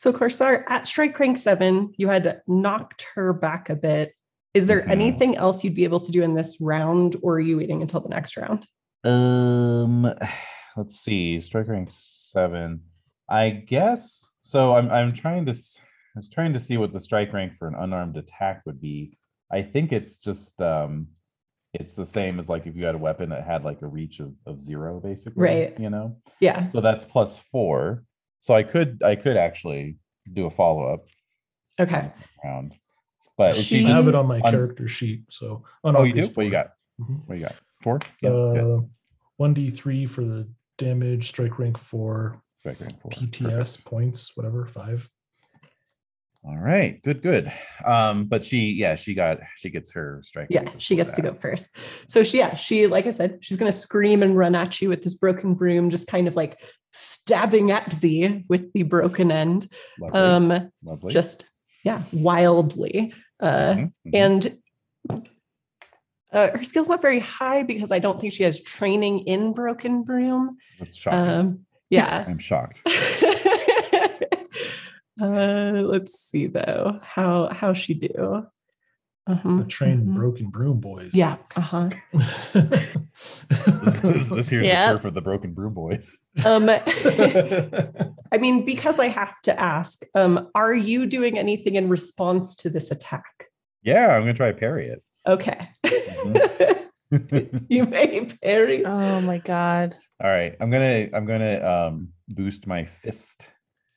So Corsar at strike rank seven, you had knocked her back a bit. Is there Mhm. anything else you'd be able to do in this round, or are you waiting until the next round? Um, let's see. Strike rank seven. I guess so. I'm I'm trying to. I was trying to see what the strike rank for an unarmed attack would be. I think it's just um, it's the same as like if you had a weapon that had like a reach of, of zero, basically. Right. You know. Yeah. So that's plus four. So I could I could actually do a follow up Okay. round. But is I she She- have it on my on- character sheet. So oh you do? What you got? Mhm. What you got? Four? Yeah. Uh, one d three for the damage, strike rank four, Strike rank four. PTS Perfect. points, whatever five. All right, good, good. Um, but she, yeah, she got, she gets her strike. Yeah, she before gets to go first. So she, yeah, she, like I said, she's gonna scream and run at you with this broken broom, just kind of like stabbing at thee with the broken end. Lovely, Um, lovely. just yeah, wildly. Uh, Mhm, mhm. and uh, her skill's not very high because I don't think she has training in broken broom. That's shocking. Um, yeah. I'm shocked. uh, let's see though how how she do. The trained mhm. broken broom boys. Yeah. Uh-huh. This, this, this here's Yeah. the turf of the broken broom boys. Um I mean, because I have to ask, um, are you doing anything in response to this attack? Yeah, I'm gonna try to parry it. Okay. Mhm. you may parry. Oh my god. All right, I'm gonna I'm gonna um boost my fist,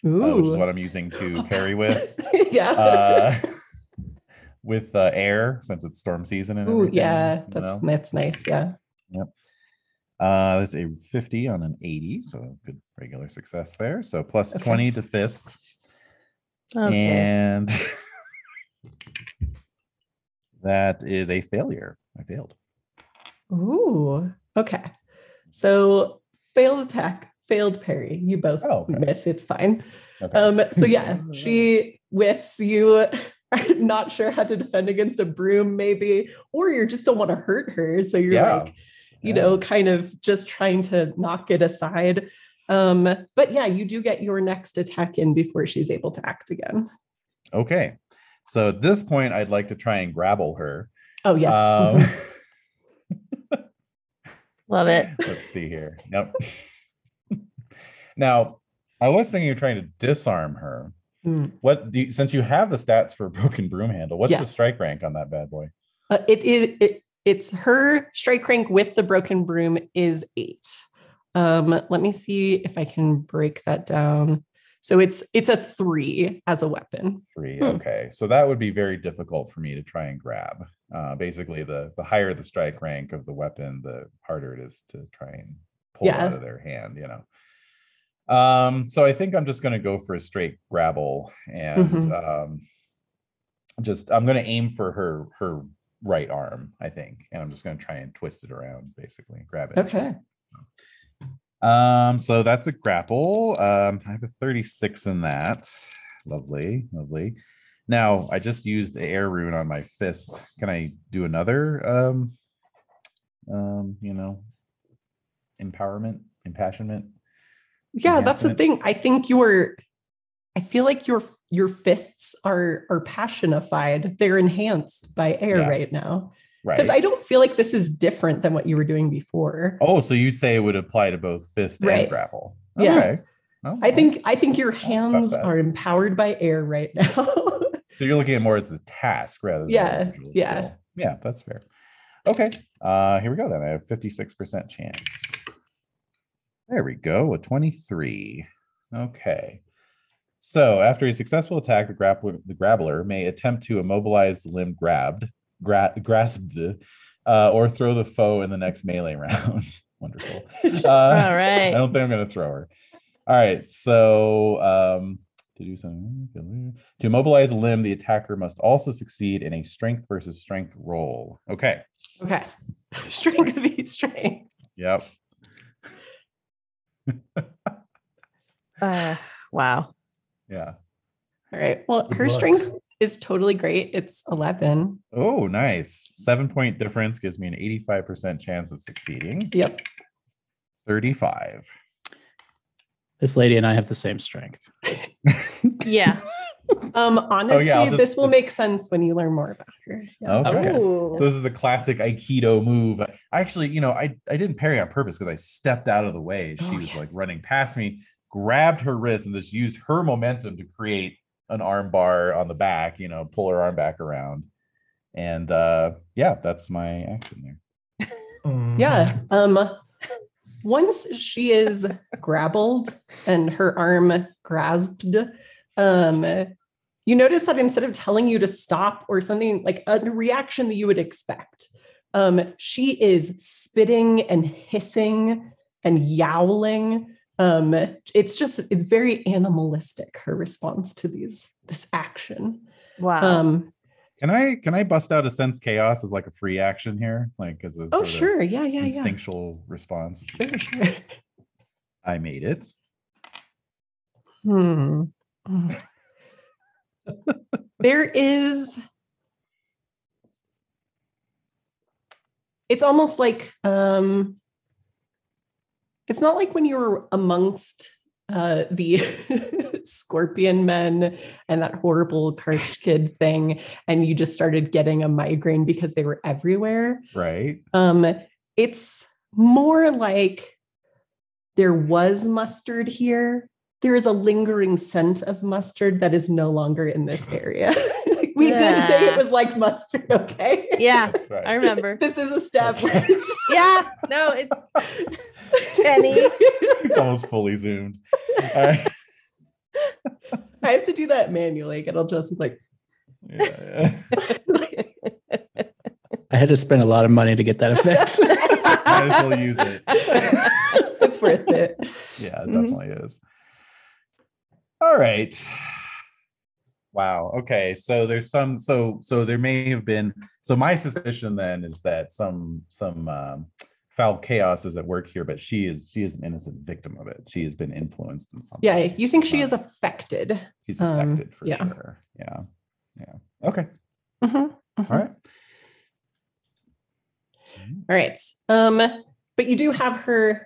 uh, which is what I'm using to parry with. yeah. Uh, with uh, air since it's storm season and Ooh, everything. yeah, that's know? that's nice. Yeah. Yep. Uh, there's a 50 on an 80, so good regular success there. So plus Okay. 20 to fist, Okay. and that is a failure. I failed. Ooh. Okay. So failed attack, failed parry. You both Oh, okay. miss. It's fine. Okay. Um, so yeah, she whiffs. You are not sure how to defend against a broom, maybe, or you just don't want to hurt her. So you're Yeah. like, you Yeah. know, kind of just trying to knock it aside. Um, but yeah, you do get your next attack in before she's able to act again. okay. So at this point, I'd like to try and grapple her. Oh yes. Um, Love it. let's see here. Yep. now, I was thinking of trying to disarm her. Mm. What do you, since you have the stats for broken broom handle? What's the strike rank on that bad boy? Uh, it is it, it's her strike rank with the broken broom is eight. Um, let me see if I can break that down. So it's it's a three as a weapon. Three. Hmm. Okay, so that would be very difficult for me to try and grab. Uh, basically, the the higher the strike rank of the weapon, the harder it is to try and pull it Yeah. out of their hand. You know. Um, so I think I'm just going to go for a straight grabble and Mhm. um, just I'm going to aim for her her right arm. I think, and I'm just going to try and twist it around, basically grab it. Okay. Um, so that's a grapple. Um, I have a 36 in that. Lovely, lovely. Now I just used the air rune on my fist. Can I do another um um, you know, empowerment, impassionment? Yeah, that's the thing. I think your I feel like your your fists are are passionified. They're enhanced by air Yeah. right now. Right. Because I don't feel like this is different than what you were doing before. oh, so you say it would apply to both fist Right. and grapple. Yeah. Oh, I think I think your hands are empowered by air right now. so you're looking at more as the task rather than Yeah, yeah. skill. Yeah, that's fair. Okay. Uh here we go then. I have 56% chance. There we go. A 23. Okay. So after a successful attack, the grappler, the grappler may attempt to immobilize the limb grabbed, gra- grasped, uh, or throw the foe in the next melee round. Wonderful. Uh, All I don't think I'm going to throw her. All right. So um, to do something to immobilize a limb, the attacker must also succeed in a strength versus strength roll. Okay. okay. Strength v strength. Yep. Uh, wow. Yeah. All right. Well, Good her luck. strength is totally great. It's 11. Oh, nice. Seven point difference gives me an 85% chance of succeeding. Yep. 35. This lady and I have the same strength. Yeah. Um, honestly, I'll just- this will make sense when you learn more about her. Yeah. Okay. Ooh. So this is the classic Aikido move. I actually, you know, I, I didn't parry on purpose because I stepped out of the way. She Oh, was yeah. like running past me, grabbed her wrist, and just used her momentum to create an arm bar on the back, you know, pull her arm back around. And uh yeah, that's my action there. Yeah. Um, once she is grappled and her arm grasped, um, you notice that instead of telling you to stop or something like a reaction that you would expect, um, she is spitting and hissing and yowling. Um, it's just it's very animalistic her response to these this action. Wow. Um, Can I can I bust out a sense chaos as like a free action here? Like as a oh sort of sure, yeah, yeah, yeah, instinctual response. sure, sure. I made it. Hmm. There is it's almost like um it's not like when you were amongst uh, the scorpion men and that horrible Karsh kid thing, and you just started getting a migraine because they were everywhere. Right. Um, it's more like there was mustard here. There is a lingering scent of mustard that is no longer in this area. we did say it was like mustard, okay? Yeah, That's right. I remember. This is established. yeah, no, it's Penny. it's almost fully zoomed. All right. I have to do that manually. Like, It'll just like Yeah, yeah. I had to spend a lot of money to get that effect. Might as well use it. it's worth it. Yeah, it Mhm. definitely is. All right. Wow. Okay. So there's some. So so there may have been. So my suspicion then is that some some um, foul chaos is at work here, but she is she is an innocent victim of it. She has been influenced in some. Yeah, way. you think she Um, is affected. She's um, affected for yeah. sure. Yeah. Yeah. Okay. Mhm, mhm. All right. All right. Um, but you do have her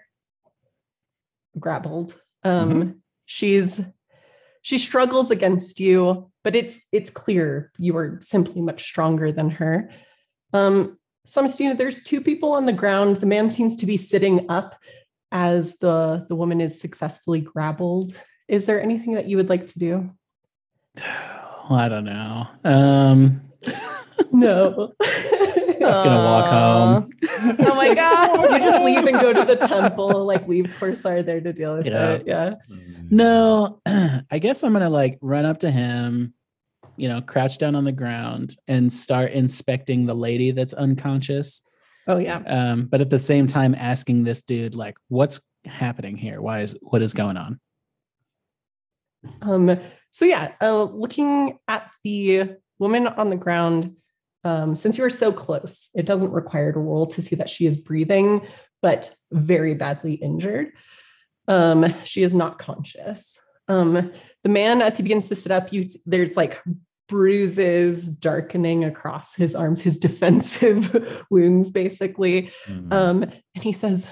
grappled. Um, she's she struggles against you, but it's it's clear you are simply much stronger than her. Um, Samastina, there's two people on the ground. The man seems to be sitting up as the the woman is successfully grappled. Is there anything that you would like to do? I don't know. Um, No. I'm gonna walk home. Oh my god. you just leave and go to the temple, like leave Corsar there to deal with Yeah. it. Yeah. No, I guess I'm gonna like run up to him, you know, crouch down on the ground and start inspecting the lady that's unconscious. Oh yeah. Um, but at the same time asking this dude, like, what's happening here? Why is what is going on? Um, so yeah, uh, looking at the woman on the ground, um, since you are so close, it doesn't require a roll to see that she is breathing, but very badly injured. Um, she is not conscious. Um, the man, as he begins to sit up, you there's like bruises darkening across his arms, his defensive wounds, basically. Mhm. Um, and he says,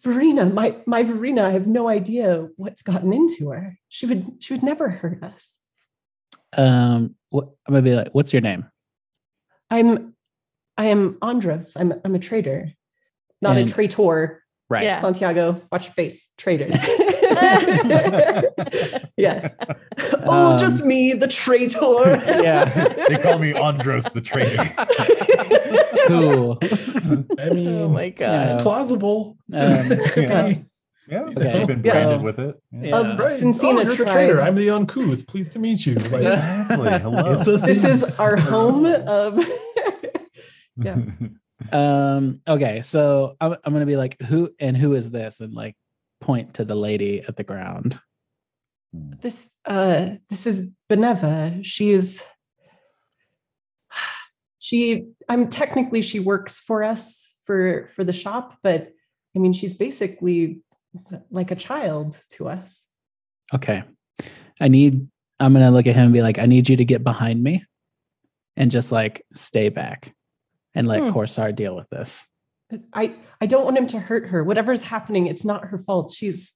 Verena, my my Verena, I have no idea what's gotten into her. She would she would never hurt us. Um, what, I'm gonna be like, what's your name? I'm I am Andros. I'm I'm a traitor. Not And- a traitor. Right. Yeah. Santiago, watch your face. Traitor. yeah. oh, Um, just me, the traitor. Yeah. they call me Andros the traitor. Cool. I mean, Oh my god. it's plausible. Um, yeah. Yeah, Okay. I've been Yeah. branded with it. Yeah. Of Right. Cincina oh, you're the tribe. traitor. I'm the uncouth. Pleased to meet you. Like, Exactly. Hello. This is our home of yeah. um, okay, so I'm, I'm gonna be like, who and who is this? And like point to the lady at the ground. this uh this is beneva she is she i'm technically she works for us for for the shop but i mean she's basically like a child to us Okay. I need I'm gonna look at him and be like, I need you to get behind me and just like stay back and let Hmm. Corsar deal with this. i i don't want him to hurt her whatever's happening it's not her fault she's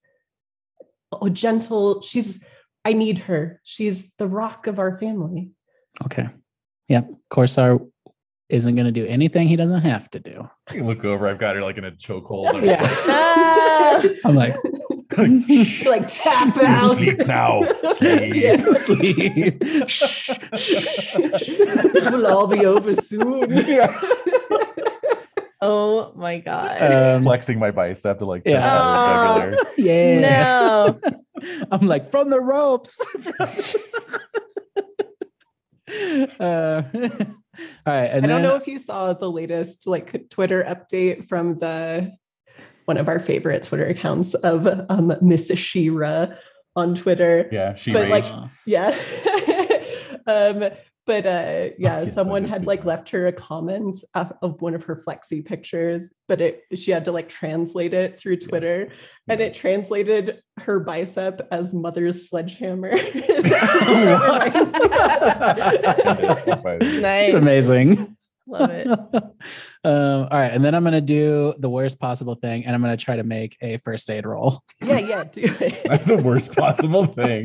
a gentle she's i need her she's the rock of our family Okay. Yep. Corsar isn't gonna do anything he doesn't have to do. I can look over. I've got her like in a chokehold. I'm yeah just I'm like, like, like tap out Sleep now. Sleep. Yeah. sleep. It'll all be over soon. Oh my god. Um, Flexing my bicep to like Yeah. out her yeah. no. I'm like from the ropes. uh, all right, and I don't then know if you saw the latest like Twitter update from the one of our favorite Twitter accounts of um, Miss Shira on Twitter. Yeah, she But, raged. like, Yeah. um, but uh, yeah, yes, someone had like that. left her a comment of, of one of her flexi pictures, but it she had to like translate it through Twitter, and it translated her bicep as mother's sledgehammer. That's it's nice. amazing. Love it. Um, all right, and then I'm gonna do the worst possible thing, and I'm gonna try to make a first aid roll. Yeah, yeah, do it. That's the worst possible thing.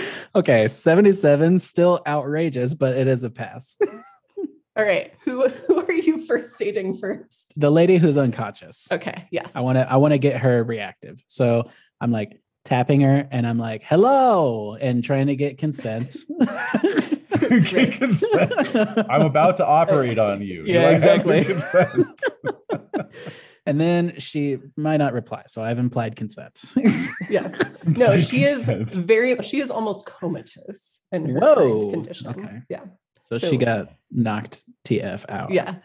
okay, 77, still outrageous, but it is a pass. All right. Who who are you first dating first? The lady who's unconscious. Okay. Yes. I want to I want to get her reactive. So I'm like tapping her and I'm like, "Hello," and trying to get consent. Get consent. I'm about to operate on you. Do Yeah, I have your exactly. Consent? and then she might not reply, so I've implied consent. Yeah. No, she is very she is almost comatose in her Whoa. current condition. Okay. Yeah. So, So- she got knocked TF out. Yeah.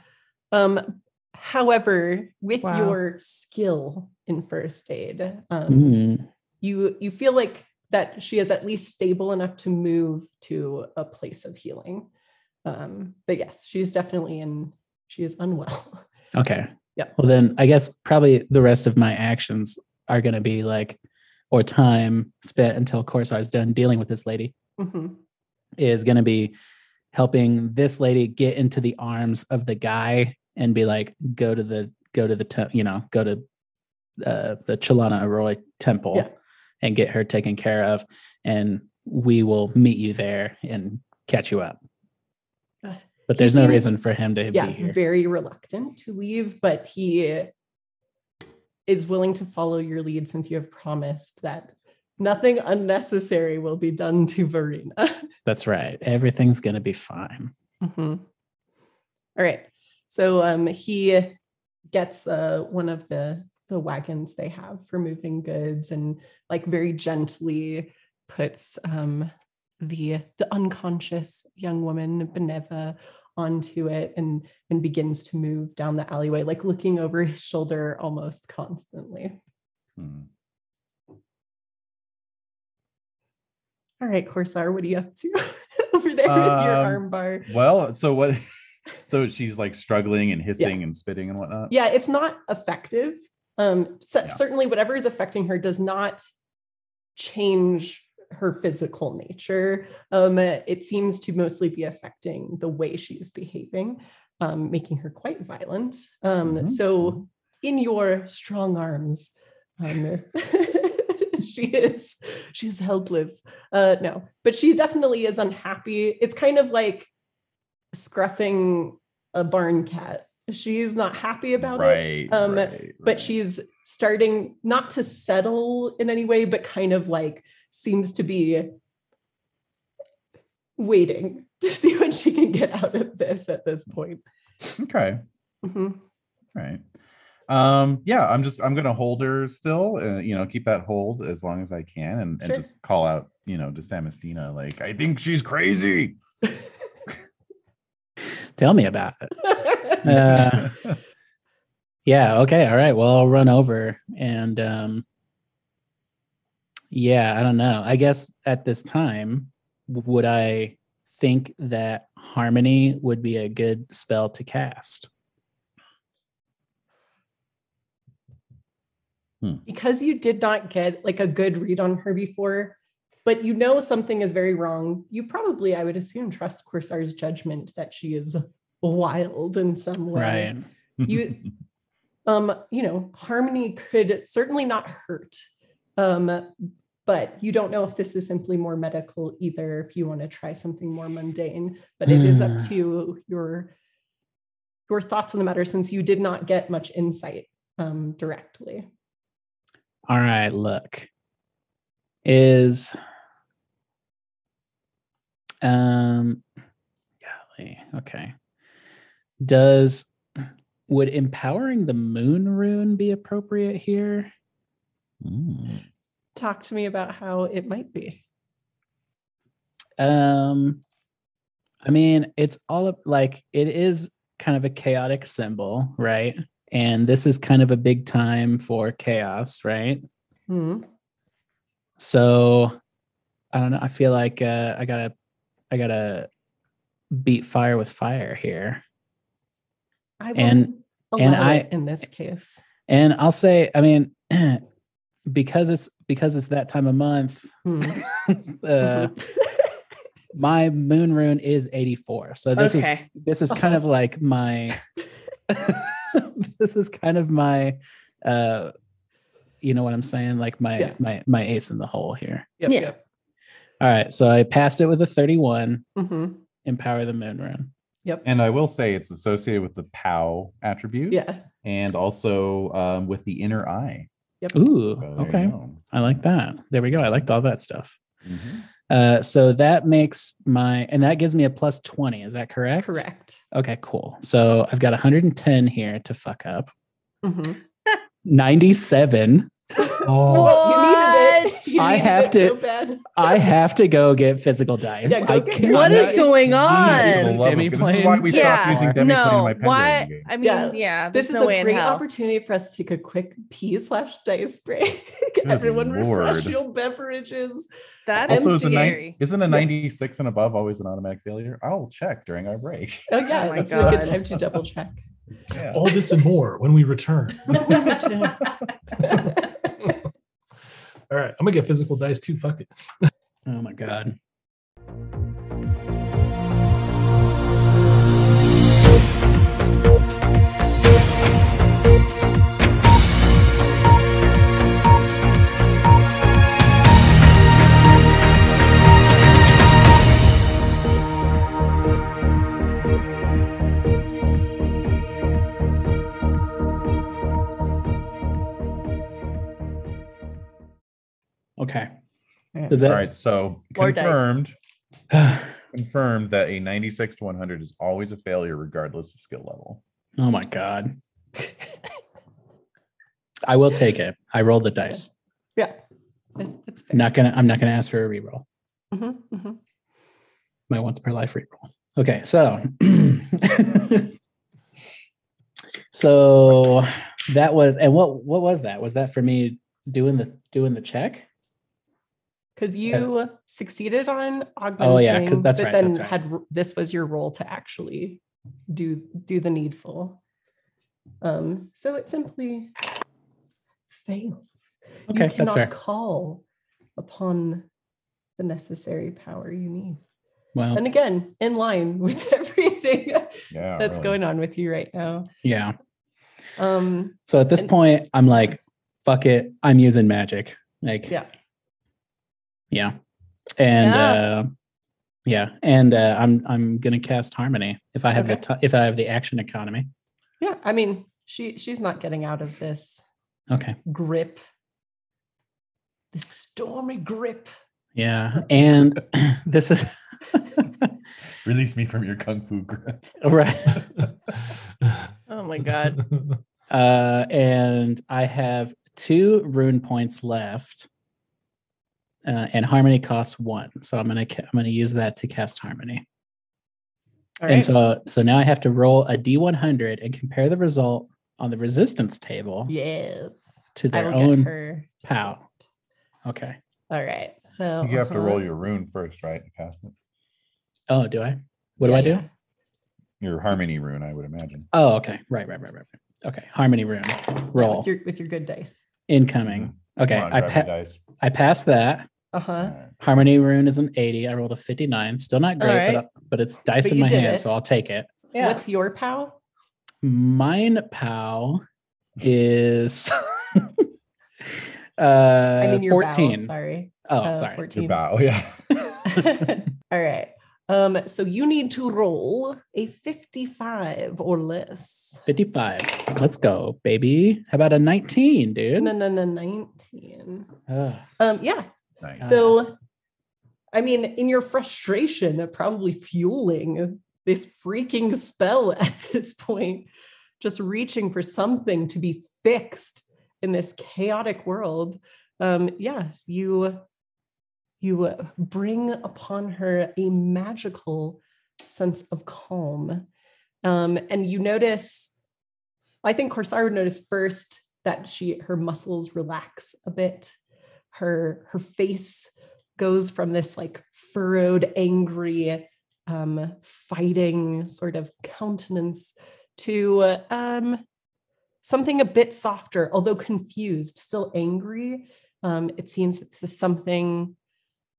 Um, however, with Wow. your skill in first aid, um, Mm. you you feel like that she is at least stable enough to move to a place of healing. Um, but yes, she's definitely in she is unwell. Okay. Yeah. Well, then I guess probably the rest of my actions are going to be like, or time spent until Corsar's done dealing with this lady Mhm. is going to be helping this lady get into the arms of the guy and be like, go to the, go to the, te- you know, go to uh, the Chalana Arroy temple Yeah. and get her taken care of. And we will meet you there and catch you up. But he there's no reason for him to yeah, be here. very reluctant to leave, but he is willing to follow your lead since you have promised that nothing unnecessary will be done to Verena. That's right. Everything's going to be fine. Mhm. All right. So um, he gets uh, one of the the wagons they have for moving goods and like very gently puts um, the the unconscious young woman Beneva onto it and and begins to move down the alleyway like looking over his shoulder almost constantly. Hmm. All right, Corsar, what are you up to over there with your Um, arm bar? Well, so what? So she's like struggling and hissing and spitting and whatnot. yeah it's not effective um cer- Yeah. certainly whatever is affecting her does not change her physical nature um it seems to mostly be affecting the way she's behaving um making her quite violent. Um Mhm. so in your strong arms um she is she's helpless. Uh no but she definitely is unhappy. It's kind of like scruffing a barn cat. She's not happy about right, it um right, but right. she's starting not to settle in any way but kind of like seems to be waiting to see what she can get out of this at this point okay. Mhm. Right. Um, yeah, I'm just I'm gonna hold her still, uh, you know, keep that hold as long as I can and, and just call out, you know, to Samastina, like, I think she's crazy. Tell me about it. Uh, yeah. Okay. All right. Well, I'll run over and, um, yeah, I don't know. I guess at this time, would I think that harmony would be a good spell to cast? because you did not get like a good read on her before but you know something is very wrong you probably i would assume trust corsar's judgment that she is wild in some way Right. You- um you know harmony could certainly not hurt um but you don't know if this is simply more medical either if you want to try something more mundane but it is up Mm. to your your thoughts on the matter since you did not get much insight um directly All right, look. Is um golly, okay. Does would empowering the moon rune be appropriate here? Mm. talk to me about how it might be Um I mean, it's all of like it is kind of a chaotic symbol, right? And this is kind of a big time for chaos, right? Hmm. So I don't know. I feel like uh, I gotta I gotta beat fire with fire here. I will And- and I- in this case. And I'll say, I mean, because it's because it's that time of month, Hmm. uh, my moon rune is 84. So this is this is kind of like my this is kind of my uh you know what I'm saying? Like my Yeah. my my ace in the hole here. Yep, Yeah. Yep. All right. So I passed it with a 31, Mhm. empower the moon rune. Yep. And I will say it's associated with the POW attribute Yeah. and also um, with the inner eye. Ooh, So okay. I like that. There we go. I liked all that stuff. Mhm. Uh, so that makes my, and that gives me a plus 20. Is that correct? Correct. Okay, cool. So I've got 110 here to fuck up. Mhm. 97. Oh, You needed it. You I have to- So. I have to go get physical dice. Yeah, go I get can't- What I'm is going on? the love of- Demi This is why we stopped Yeah. using Demi Plane in No, my Pendragon why? I mean, Yeah. yeah, This is no a way great opportunity for us to take a quick pee slash dice break. Everyone refresh your beverages. That's Also, is a nine, scary. isn't a 96 and above always an automatic failure? I'll check during our break. Oh yeah, oh my that's a good time to double check. Yeah. all this and more when we return. All right, I'm gonna get physical dice too. Fuck it. Oh my God. Okay. Does that, right, so More confirmed confirmed that a 96 to 100 is always a failure regardless of skill level. oh my God. I will take it. I rolled the dice. Yeah, it's, it's fair. Not gonna, I'm not gonna ask for a reroll. Mhm, mhm. my once per life reroll. Okay, so so that was and what what was that? Was that for me doing the doing the check? Because you succeeded on augmenting. Oh, yeah, 'cause that's but right, Then that's right. had this was your role to actually do do the needful. Um, so it simply fails. Okay, you cannot fair. call upon the necessary power you need. Well, And again, in line with everything Yeah. that's really. going on with you right now. yeah. Um, So at this And- point, I'm like, fuck it, I'm using magic. Like, yeah. Yeah, and Yeah. uh, yeah, and uh, I'm I'm gonna cast harmony if I have the t- if I have the action economy. Yeah. I mean, she she's not getting out of this Okay. grip. This stormy grip. Yeah, and this is Release me from your kung fu grip. right. Oh my god. Uh, and I have two rune points left, uh, and harmony costs one. So I'm gonna ca- I'm gonna use that to cast harmony. All And right. so so now I have to roll a d100 and compare the result on the resistance table yes. to their own her. POW. Okay. All right. So You have to roll your rune first, right? to Cast it. Oh, do I? What Yeah, do I do? yeah. Your harmony rune, I would imagine. Oh, okay. Right, right, right, right. right. Okay. Harmony rune. Yeah, Roll. with your with your good dice. Incoming. Okay. On, I grab pa- I passed that. Uh huh. Alright. Harmony rune is an 80. I rolled a 59. Still not great, Alright. but, but it's dice But in my hand, it. so I'll take it. Yeah. What's your pow? Mine POW is uh I mean your 14. Bow, sorry. Oh, Uh, sorry. 14. Your bow, yeah. All right. Um, so you need to roll a 55 or less. 55. Let's go, baby. How about a 19, dude? No, no, no, 19. Ugh. Um, yeah. Nice. So, I mean, in your frustration of probably fueling this freaking spell at this point, just reaching for something to be fixed in this chaotic world, um, yeah, you you uh, bring upon her a magical sense of calm, um, and you notice. I think Corsar would notice first that she her muscles relax a bit her her face goes from this like furrowed angry um fighting sort of countenance to uh, um something a bit softer although confused still angry. Um it seems that this is something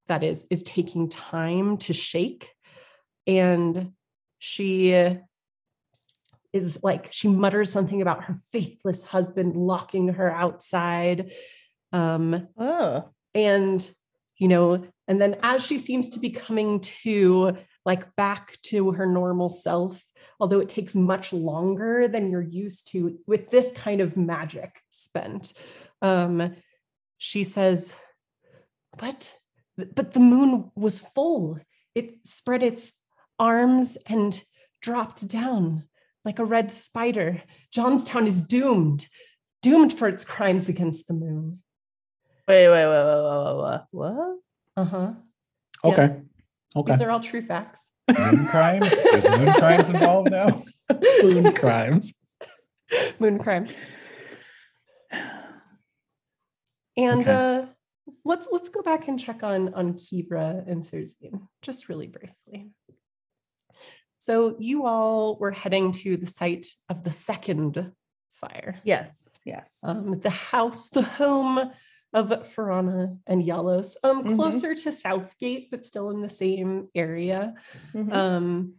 that is is taking time to shake. And she is like she mutters something about her faithless husband locking her outside um Oh. and you know and then as she seems to be coming to like back to her normal self although it takes much longer than you're used to with this kind of magic spent um she says but but the moon was full. It spread its arms and dropped down like a red spider. Jonstown is doomed doomed for its crimes against the moon Wait, wait, wait, wait, wait, wait, wait. What? uh-huh Yeah. Okay. Okay. these are all true facts Moon crimes? Is moon crimes involved now? Moon crimes. moon crimes and Okay. uh let's let's go back and check on on kibra and Surzine, just really briefly so you all were heading to the site of the second fire Yes, yes. um, the house, the home of Farana and Yalos, um, Mhm. closer to Southgate, but still in the same area. Mhm. Um,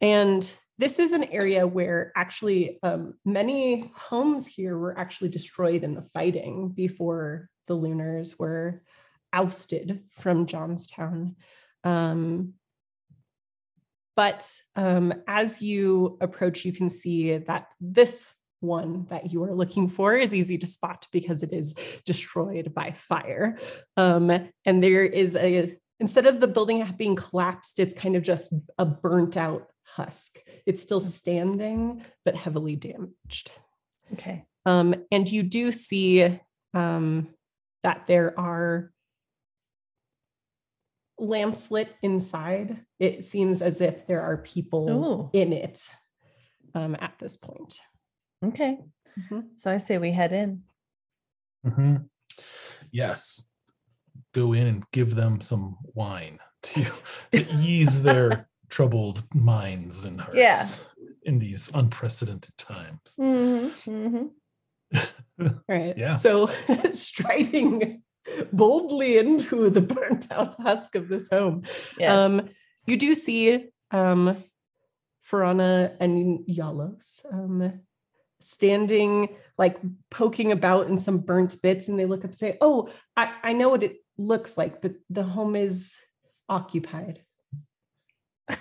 and this is an area where actually um, many homes here were actually destroyed in the fighting before the Lunars were ousted from Jonstown. Um, but um, as you approach, you can see that this one that you are looking for is easy to spot because it is destroyed by fire. Um, and there is a, instead of the building being collapsed, it's kind of just a burnt out husk. It's still standing, but heavily damaged. okay. Um, and you do see um, that there are lamps lit inside. It seems as if there are people Ooh. in it um, at this point. Okay. Mhm. So I say we head in. Mhm. Yes. Go in and give them some wine to, to ease their troubled minds and hearts Yeah. in these unprecedented times. Mm-hmm. Mm-hmm. Right. Yeah. So striding boldly into the burnt out husk of this home. Yes. Um, you do see um Farana and Yalos um standing like poking about in some burnt bits, and they look up and say, Oh, I, I know what it looks like, but the home is occupied.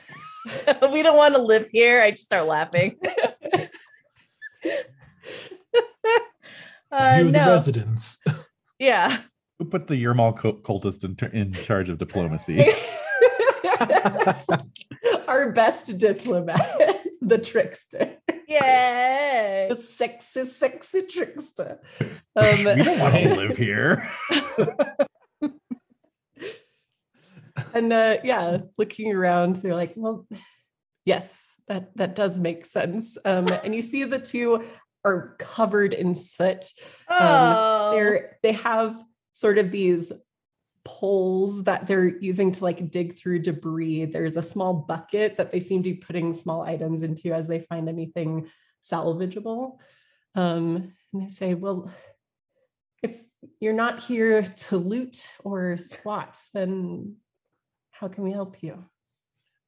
we don't want to live here. I just start laughing. uh, you, the no. residents. Yeah. Who put the Eurmal cultist in, ter- in charge of diplomacy? Our best diplomat, the trickster. Yay. the sexy, sexy trickster. we Um, don't want to live here. and uh, yeah, looking around, they're like, well, yes, that that does make sense. Um, and you see the two are covered in soot. Oh. They're they have sort of these poles that they're using to like dig through debris. There's a small bucket that they seem to be putting small items into as they find anything salvageable. Um, and they say, well, if you're not here to loot or squat, then how can we help you?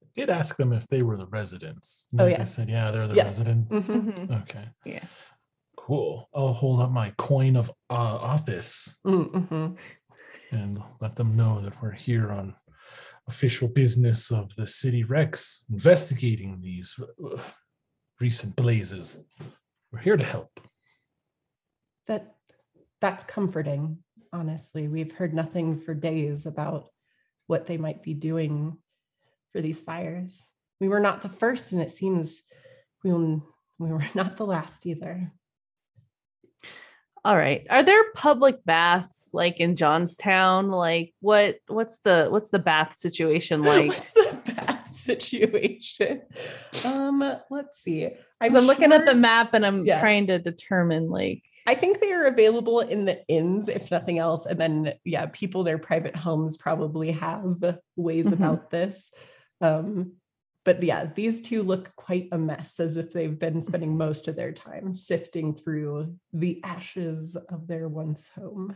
I did ask them if they were the residents. Oh, They yeah. said, yeah, they're the Yes. residents. Mhm. Okay. Yeah. Cool. I'll hold up my coin of uh, office Mhm. And let them know that we're here on official business of the city Rex investigating these uh, recent blazes. We're here to help. That that's comforting. Honestly, we've heard nothing for days about what they might be doing for these fires. We were not the first, and it seems we we were not the last either. All right. Are there public baths like in Jonstown? Like what what's the what's the bath situation like? What's the bath situation? Um, let's see. I'm looking at the map and I'm Yeah. trying to determine like I think they are available in the inns, if nothing else. And then, yeah, people, their private homes probably have ways Mhm. about this. Um, but yeah, these two look quite a mess, as if they've been spending most of their time sifting through the ashes of their once home.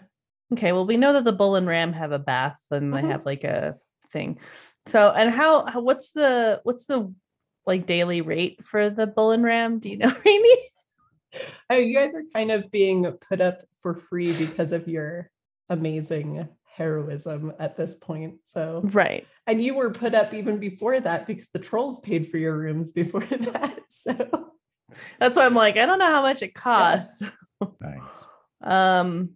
Okay, well, we know that the bull and ram have a bath and they Mhm. have like a thing. So, and how, how what's the what's the like daily rate for the bull and ram? Do you know, Rainy? Oh, you guys are kind of being put up for free because of your amazing heroism at this point. So, Right. and you were put up even before that because the trolls paid for your rooms before that. So, That's why I'm like, I don't know how much it costs. Nice. Um,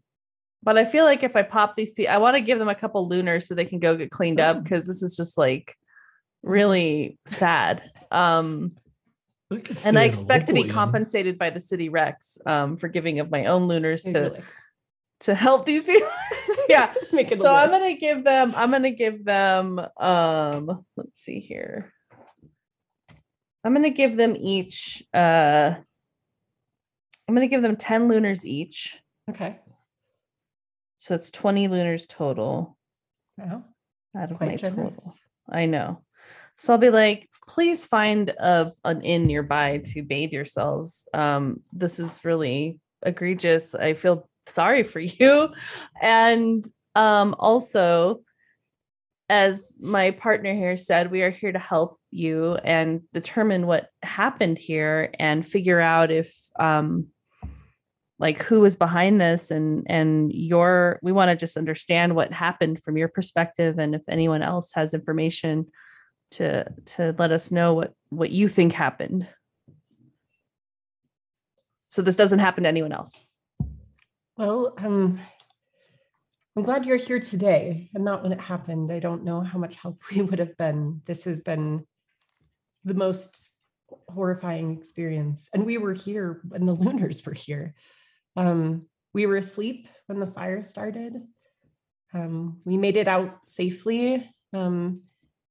but I feel like if I pop these people, I want to give them a couple lunars so they can go get cleaned up because this is just like really sad. Um, and I expect to be local inn. compensated by the city rex um, for giving of my own lunars to like, to help these people. yeah. make it So I'm gonna give them. I'm gonna give them. Um, let's see here. I'm gonna give them each. Uh, I'm gonna give them ten lunars each. Okay. So it's 20 lunars total Well, out of my generous. total. I know. So I'll be like, please find a, an inn nearby to bathe yourselves. Um, this is really egregious. I feel sorry for you. And um, also, as my partner here said, we are here to help you and determine what happened here and figure out if um, like who was behind this and and your we want to just understand what happened from your perspective and if anyone else has information to to let us know what what you think happened so this doesn't happen to anyone else well, um, I'm glad you're here today and not when it happened. I don't know how much help we would have been. This has been the most horrifying experience. And we were here when the Lunars were here. Um, we were asleep when the fire started. Um, we made it out safely, um,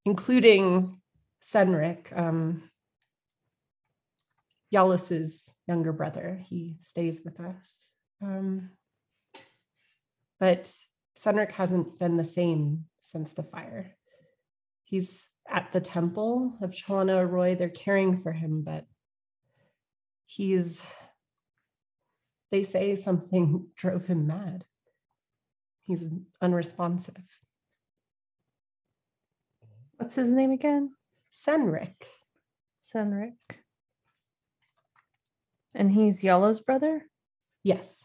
including Senric, um, Yalus's younger brother. He stays with us. Um, but Senric hasn't been the same since the fire. He's at the temple of Chalana Arroy. They're caring for him, but he's, they say something drove him mad. He's unresponsive. what's his name again Senric. senric and he's yellow's brother Yes.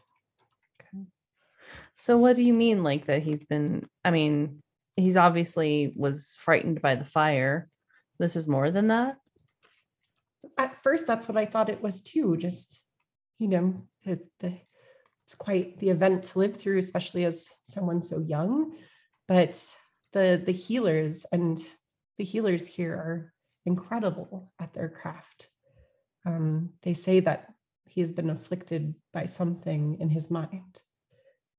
So what do you mean like that he's been i mean he's obviously was frightened by the fire this is more than that At first, that's what I thought it was too. Just, you know, the, the, it's quite the event to live through, especially as someone so young. But the the healers and the healers here are incredible at their craft. Um, they say that he has been afflicted by something in his mind.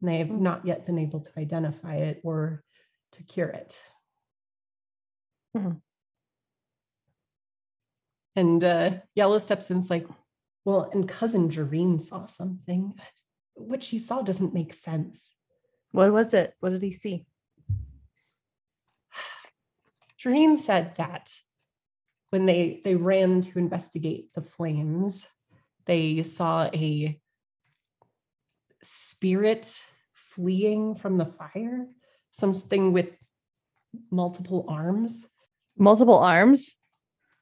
And they have Mm. not yet been able to identify it or to cure it. Mhm. And uh, Yellow steps in's like, well, and cousin Jareen saw something. What she saw doesn't make sense. what was it what did he see Jareen said that when they they ran to investigate the flames, they saw a spirit fleeing from the fire, something with multiple arms. multiple arms?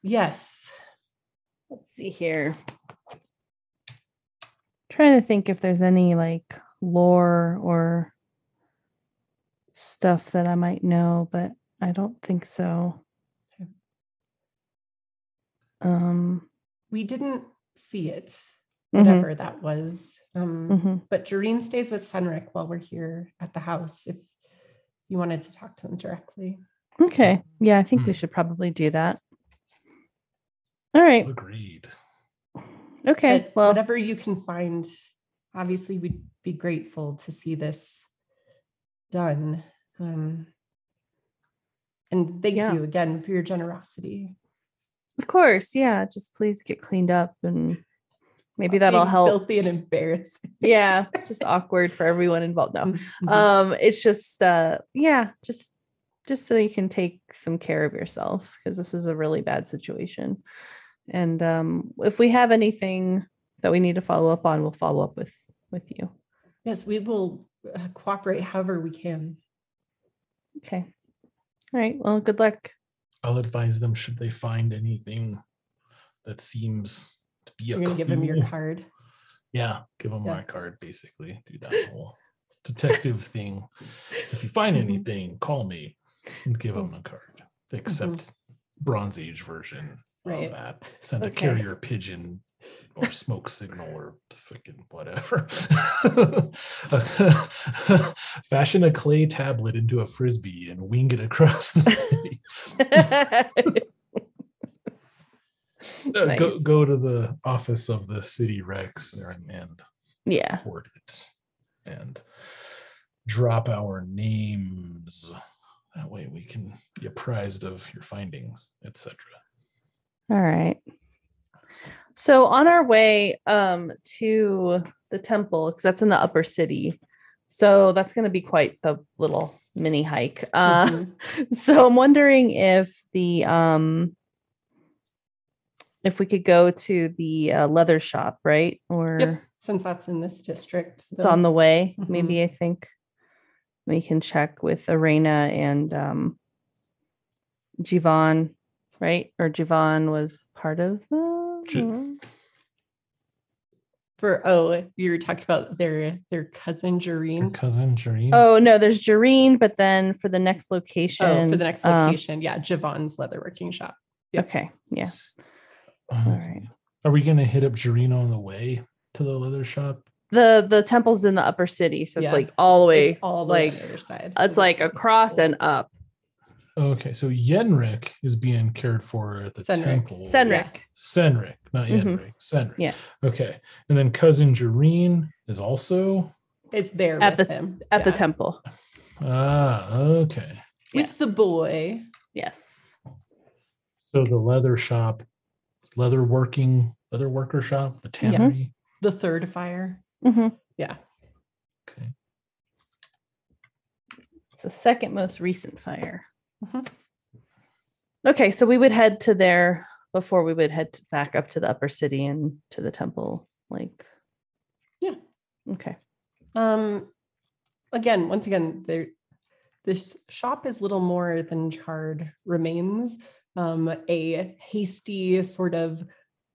Yes. let's see here. Trying to think if there's any like lore or stuff that i might know but i don't think so. Um We didn't see it, mhm, whatever that was. Um, mhm. But Jareen stays with Senric while we're here at the house if you wanted to talk to him directly. okay yeah i think we Hmm. should probably do that all right Agreed. okay But well whatever you can find, obviously we'd be grateful to see this done. Um, and thank Yeah. you again for your generosity. of course yeah just please get cleaned up and maybe that'll help Filthy and embarrassing. yeah just awkward for everyone involved no Mhm. um it's just uh yeah just just so you can take some care of yourself because this is a really bad situation and um if we have anything that we need to follow up on we'll follow up with with you yes, we will uh, cooperate however we can. Okay. All right. Well, good luck. I'll advise them should they find anything that seems to be a You're gonna give him your card. Yeah, give him Yeah. my card basically. Do that whole detective thing. If you find Mhm. anything, call me and give him a card. Except Bronze Age version Right. of that. Send a carrier pigeon or smoke signal or freaking whatever. Fashion a clay tablet into a frisbee and wing it across the city. Uh, Go Nice. go to the office of the city Rex there and, and yeah. report it and drop our names. That way we can be apprised of your findings, etc. All right. So on our way um to the temple, because that's in the upper city. So that's gonna be quite the little mini hike. Uh Mhm. so I'm wondering if the um if we could go to the uh, leather shop, right? Or Yep. Since that's in this district. it's on the way. Mhm. Maybe I think we can check with Arena and um Jivan, right? Or Jivan was part of the Ji- for oh, you were talking about their their cousin Your Jareen. cousin Jareen. Oh no, there's Jareen, but then for the next location. Oh, for the next uh, location, yeah, Javon's leatherworking shop. Yep. okay, yeah. Uh, all right. Are we gonna hit up Jareen on the way to the leather shop? The the temple's in the upper city, so Yeah. it's like all the way. It's all the like, other side. It's like across and up. Okay, so Yenrik is being cared for at the Senrik. temple. Senrik. Senrik, not. Yenrik. Senrik. Yeah. Okay, and then cousin Jareen is also it's there At with the- him At the temple. ah okay. with the boy. Yes. So the leather shop, leather working, leather worker shop, the Mm-hmm. tannery. The third fire. hmm Yeah. Okay. It's the second most recent fire. Mhm. Okay, so we would head to there before we would head back up to the upper city and to the temple. Like, Yeah. Okay. Um again, once again, there this shop is little more than charred remains. Um, a hasty sort of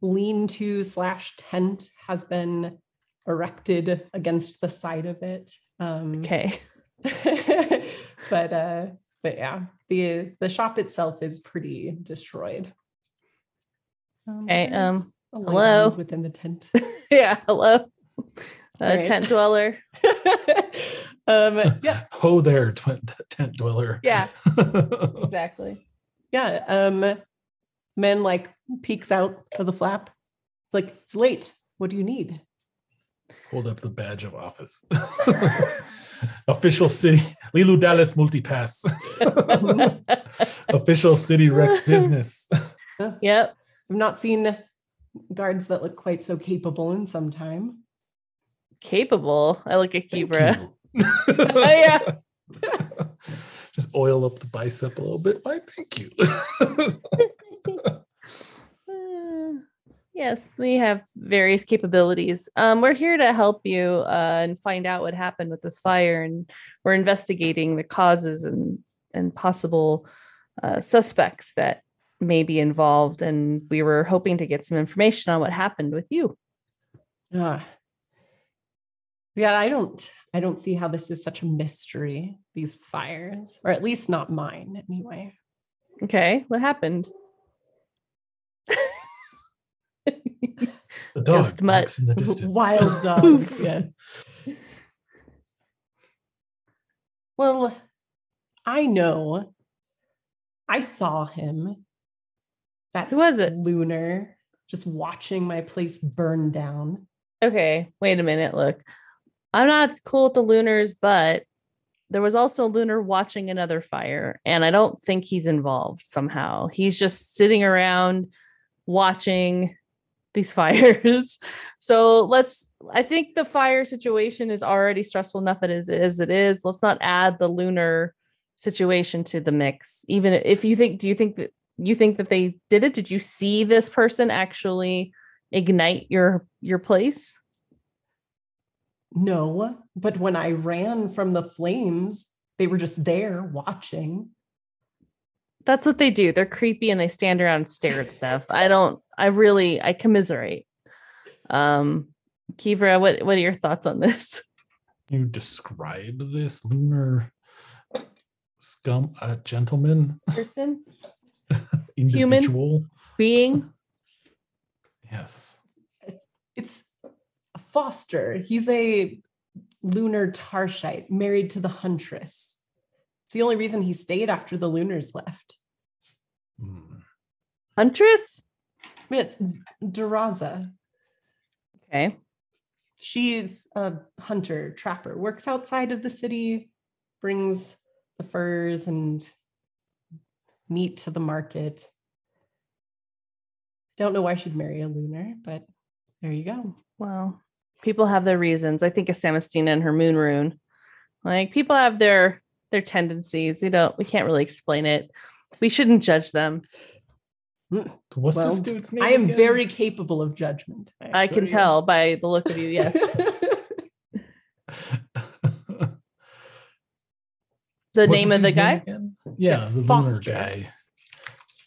lean-to slash tent has been erected against the side of it. Um Okay. but uh but yeah, the the shop itself is pretty destroyed. Um, Okay, um, hello? within the tent. yeah. Hello. Uh, Right. Tent dweller. um yeah Ho there, tw- tent dweller. Yeah. Exactly. Yeah um man like peeks out of the flap it's like it's late what do you need Hold up the badge of office. Official city, Leeloo Dallas Multipass. Official city Rex business. yep. i've not seen guards that look quite so capable in some time Capable. I like a Thank Kibra. Oh, yeah. Just oil up the bicep a little bit. Why, thank you. Uh, yes, we have various capabilities. Um, we're here to help you uh, and find out what happened with this fire, and we're investigating the causes and and possible uh, suspects that may be involved. And we were hoping to get some information on what happened with you. Ah. Yeah i don't i don't see how this is such a mystery these fires or at least not mine anyway Okay, what happened? The dog Ghost mutt. in the distance. wild dogs yeah well i know i saw him that Who was it? lunar just watching my place burn down Okay, wait a minute. Look, I'm not cool with the lunars, but there was also lunar watching another fire, and I don't think he's involved somehow. He's just sitting around watching these fires. So let's, I think the fire situation is already stressful enough as, as it is. Let's not add the lunar situation to the mix. Even if you think, do you think that you think that they did it? Did you see this person actually? ignite your your place No, but when I ran from the flames, they were just there watching. That's what they do. They're creepy and they stand around and stare at stuff. I don't. I really. I commiserate. Um, Kivra, what what are your thoughts on this? you describe this lunar scum uh, gentleman Person, individual being. yes It's a fostur. He's a lunar Tarshite married to the huntress. It's the only reason he stayed after the lunars left. Hmm. Huntress. Yes, Duraza. Okay. She's a hunter, trapper, works outside of the city, brings the furs and meat to the market. Don't know why she'd marry a lunar, but there you go. Well, people have their reasons. I think of Samastina and her moon rune. Like people have their their tendencies. We don't. We can't really explain it. We shouldn't judge them. Mm, what's Well, this dude's name I am again? very capable of judgment. I can actually. tell by the look of you. Yes. The What's name of the guy again? yeah the lunar Fostur. guy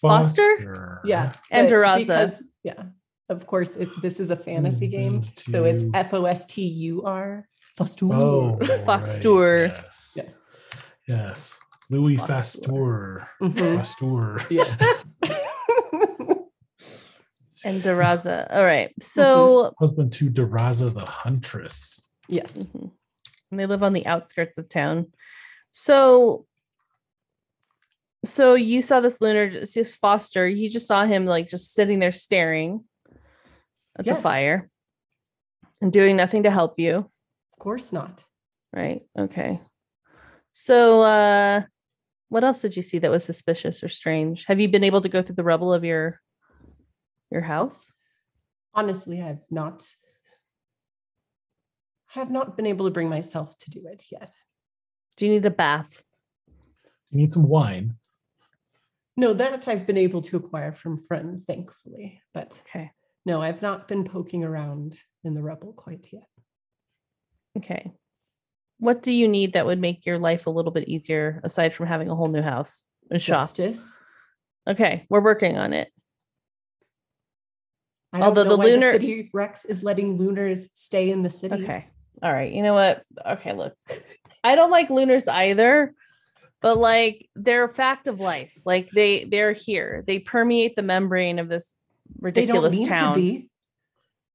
Fostur? Fostur. yeah. And Duraza. because- Yeah. Of course, it, this is a fantasy game. Husband So it's to- F O S T U R. Fostur. Oh, right, Yes. Yeah. Yes. Louis Fastur. Fastur. Mhm. Yes. and Daraza. All right. So Husband to Duraza the Huntress. yes. Mhm. And they live on the outskirts of town. So so you saw this lunar just just Fostur. You just saw him like just sitting there staring at the Yes. fire and doing nothing to help you, Of course not. right? Okay. So uh what else did you see that was suspicious or strange? Have you been able to go through the rubble of your your house? Honestly, I've not I have not been able to bring myself to do it yet. Do you need a bath? You need some wine. No, that I've been able to acquire from friends, thankfully. But Okay. No, I've not been poking around in the rubble quite yet. Okay. What do you need that would make your life a little bit easier aside from having a whole new house and shop? Justice. Okay, we're working on it. I Although the lunar- the city Rex is letting lunars stay in the city. Okay. All right. You know what? Okay, look. I don't like lunars either, but like they're a fact of life. Like they they're here. They permeate the membrane of this ridiculous town.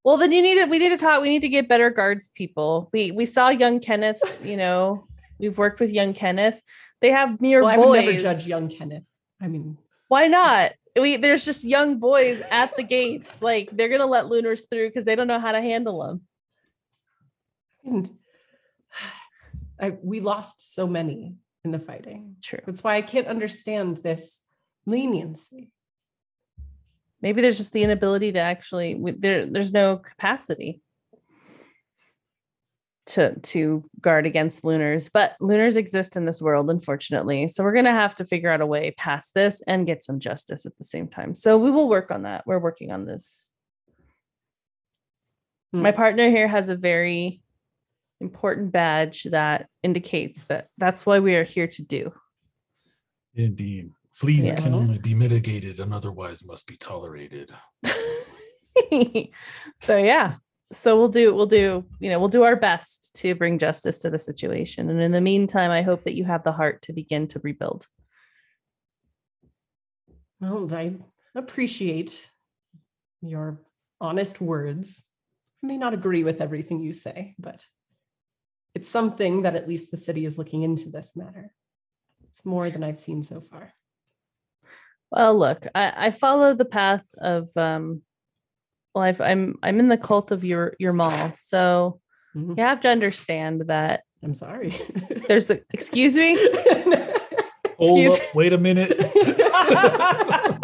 Well, then you need to we need to talk. We need to get better guards people. We we saw young Kenneth, you know, we've worked with young Kenneth. They have mere Well, I boys. would never judge young Kenneth. I mean, Why not? We there's just young boys at the gates. Like they're gonna let lunars through because they don't know how to handle them. and I, we lost so many in the fighting. True. That's why I can't understand this leniency. Maybe there's just the inability to actually w- there. There's no capacity to to guard against lunars, but lunars exist in this world, unfortunately. So we're gonna have to figure out a way past this and get some justice at the same time. So we will work on that. We're working on this. My Hmm. partner here has a very important badge that indicates that that's why we are here to do. Indeed. Fleas Yes. can only be mitigated and otherwise must be tolerated. so yeah so we'll do we'll do you know we'll do our best to bring justice to the situation and in the meantime i hope that you have the heart to begin to rebuild Well, I appreciate your honest words. I may not agree with everything you say, but it's something that at least the city is looking into this matter. It's more than I've seen so far. Well look i i follow the path of um well I've, i'm i'm in the cult of your your mall so Mhm. you have to understand that I'm sorry. there's a excuse me Hold Excuse- up, wait a minute.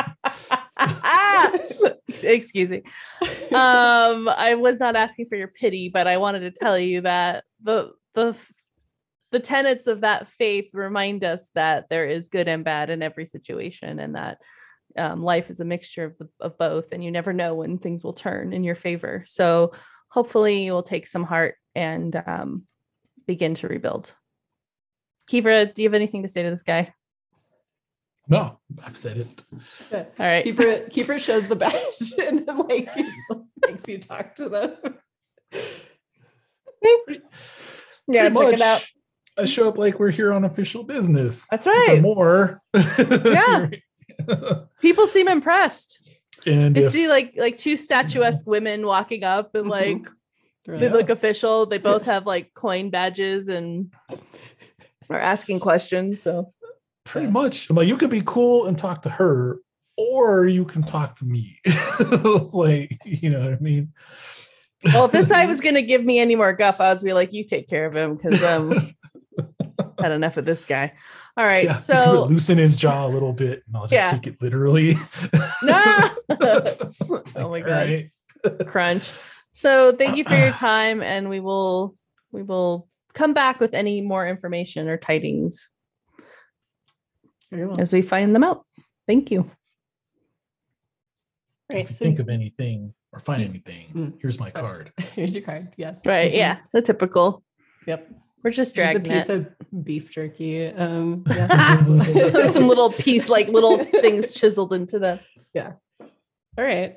excuse me um i was not asking for your pity but i wanted to tell you that the the the tenets of that faith remind us that there is good and bad in every situation and that um, life is a mixture of the, of both and you never know when things will turn in your favor so hopefully you will take some heart and um, begin to rebuild. Kivra, do you have anything to say to this guy? No, I've said it. All right. Keeper Keeper shows the badge and then like makes you talk to them. yeah, Pretty check it out. Much, I show up like we're here on official business. That's For right. more. Yeah. People seem impressed. and I if, see like like two statuesque women walking up and Mhm. like They're they like, look official. They both have like coin badges and are asking questions. So pretty much, I'm like you could be cool and talk to her, or you can talk to me. like, you know what I mean? well, if this guy was gonna give me any more guff, I was be like, you take care of him because um had enough of this guy. All right, Yeah, so loosen his jaw a little bit, and I'll just Yeah. take it literally. no. oh my god. right. crunch. So thank you for your time, and we will we will come back with any more information or tidings well. as we find them out. Thank you. Right. If you So think of anything or find anything, Mm. here's my card. here's your card. Yes. Right? Mhm. Yeah, the typical. Yep. We're just dragging Just a piece it. of beef jerky. Um, yeah. Some little piece, like little things chiseled into the. Yeah. All right.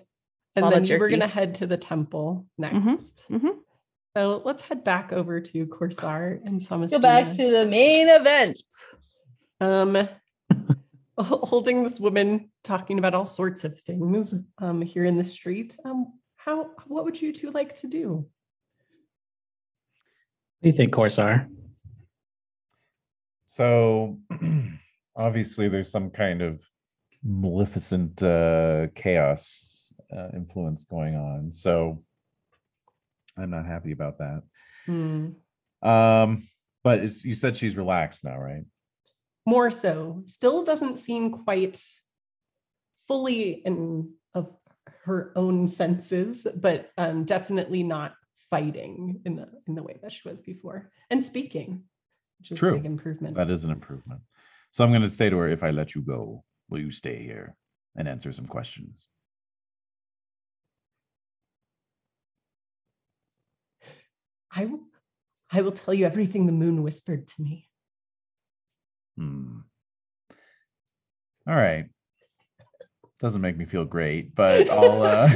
And then we're going to head to the temple next. Mhm, mhm. So let's head back over to Corsar and Samastina. Go back to the main event. um, holding this woman talking about all sorts of things um, here in the street. Um, how what would you two like to do? What do you think, Corsar? So obviously, there's some kind of maleficent uh, chaos uh, influence going on. So I'm not happy about that. Hmm. Um, but it's, you said she's relaxed now, right? More so, still doesn't seem quite fully in of her own senses, but um, definitely not fighting in the in the way that she was before, and speaking, which is True. a big improvement. That is an improvement. So I'm going to say to her, if I let you go, will you stay here and answer some questions? I will, I will tell you everything the moon whispered to me. Hmm. All right. Doesn't make me feel great, but I'll. Uh,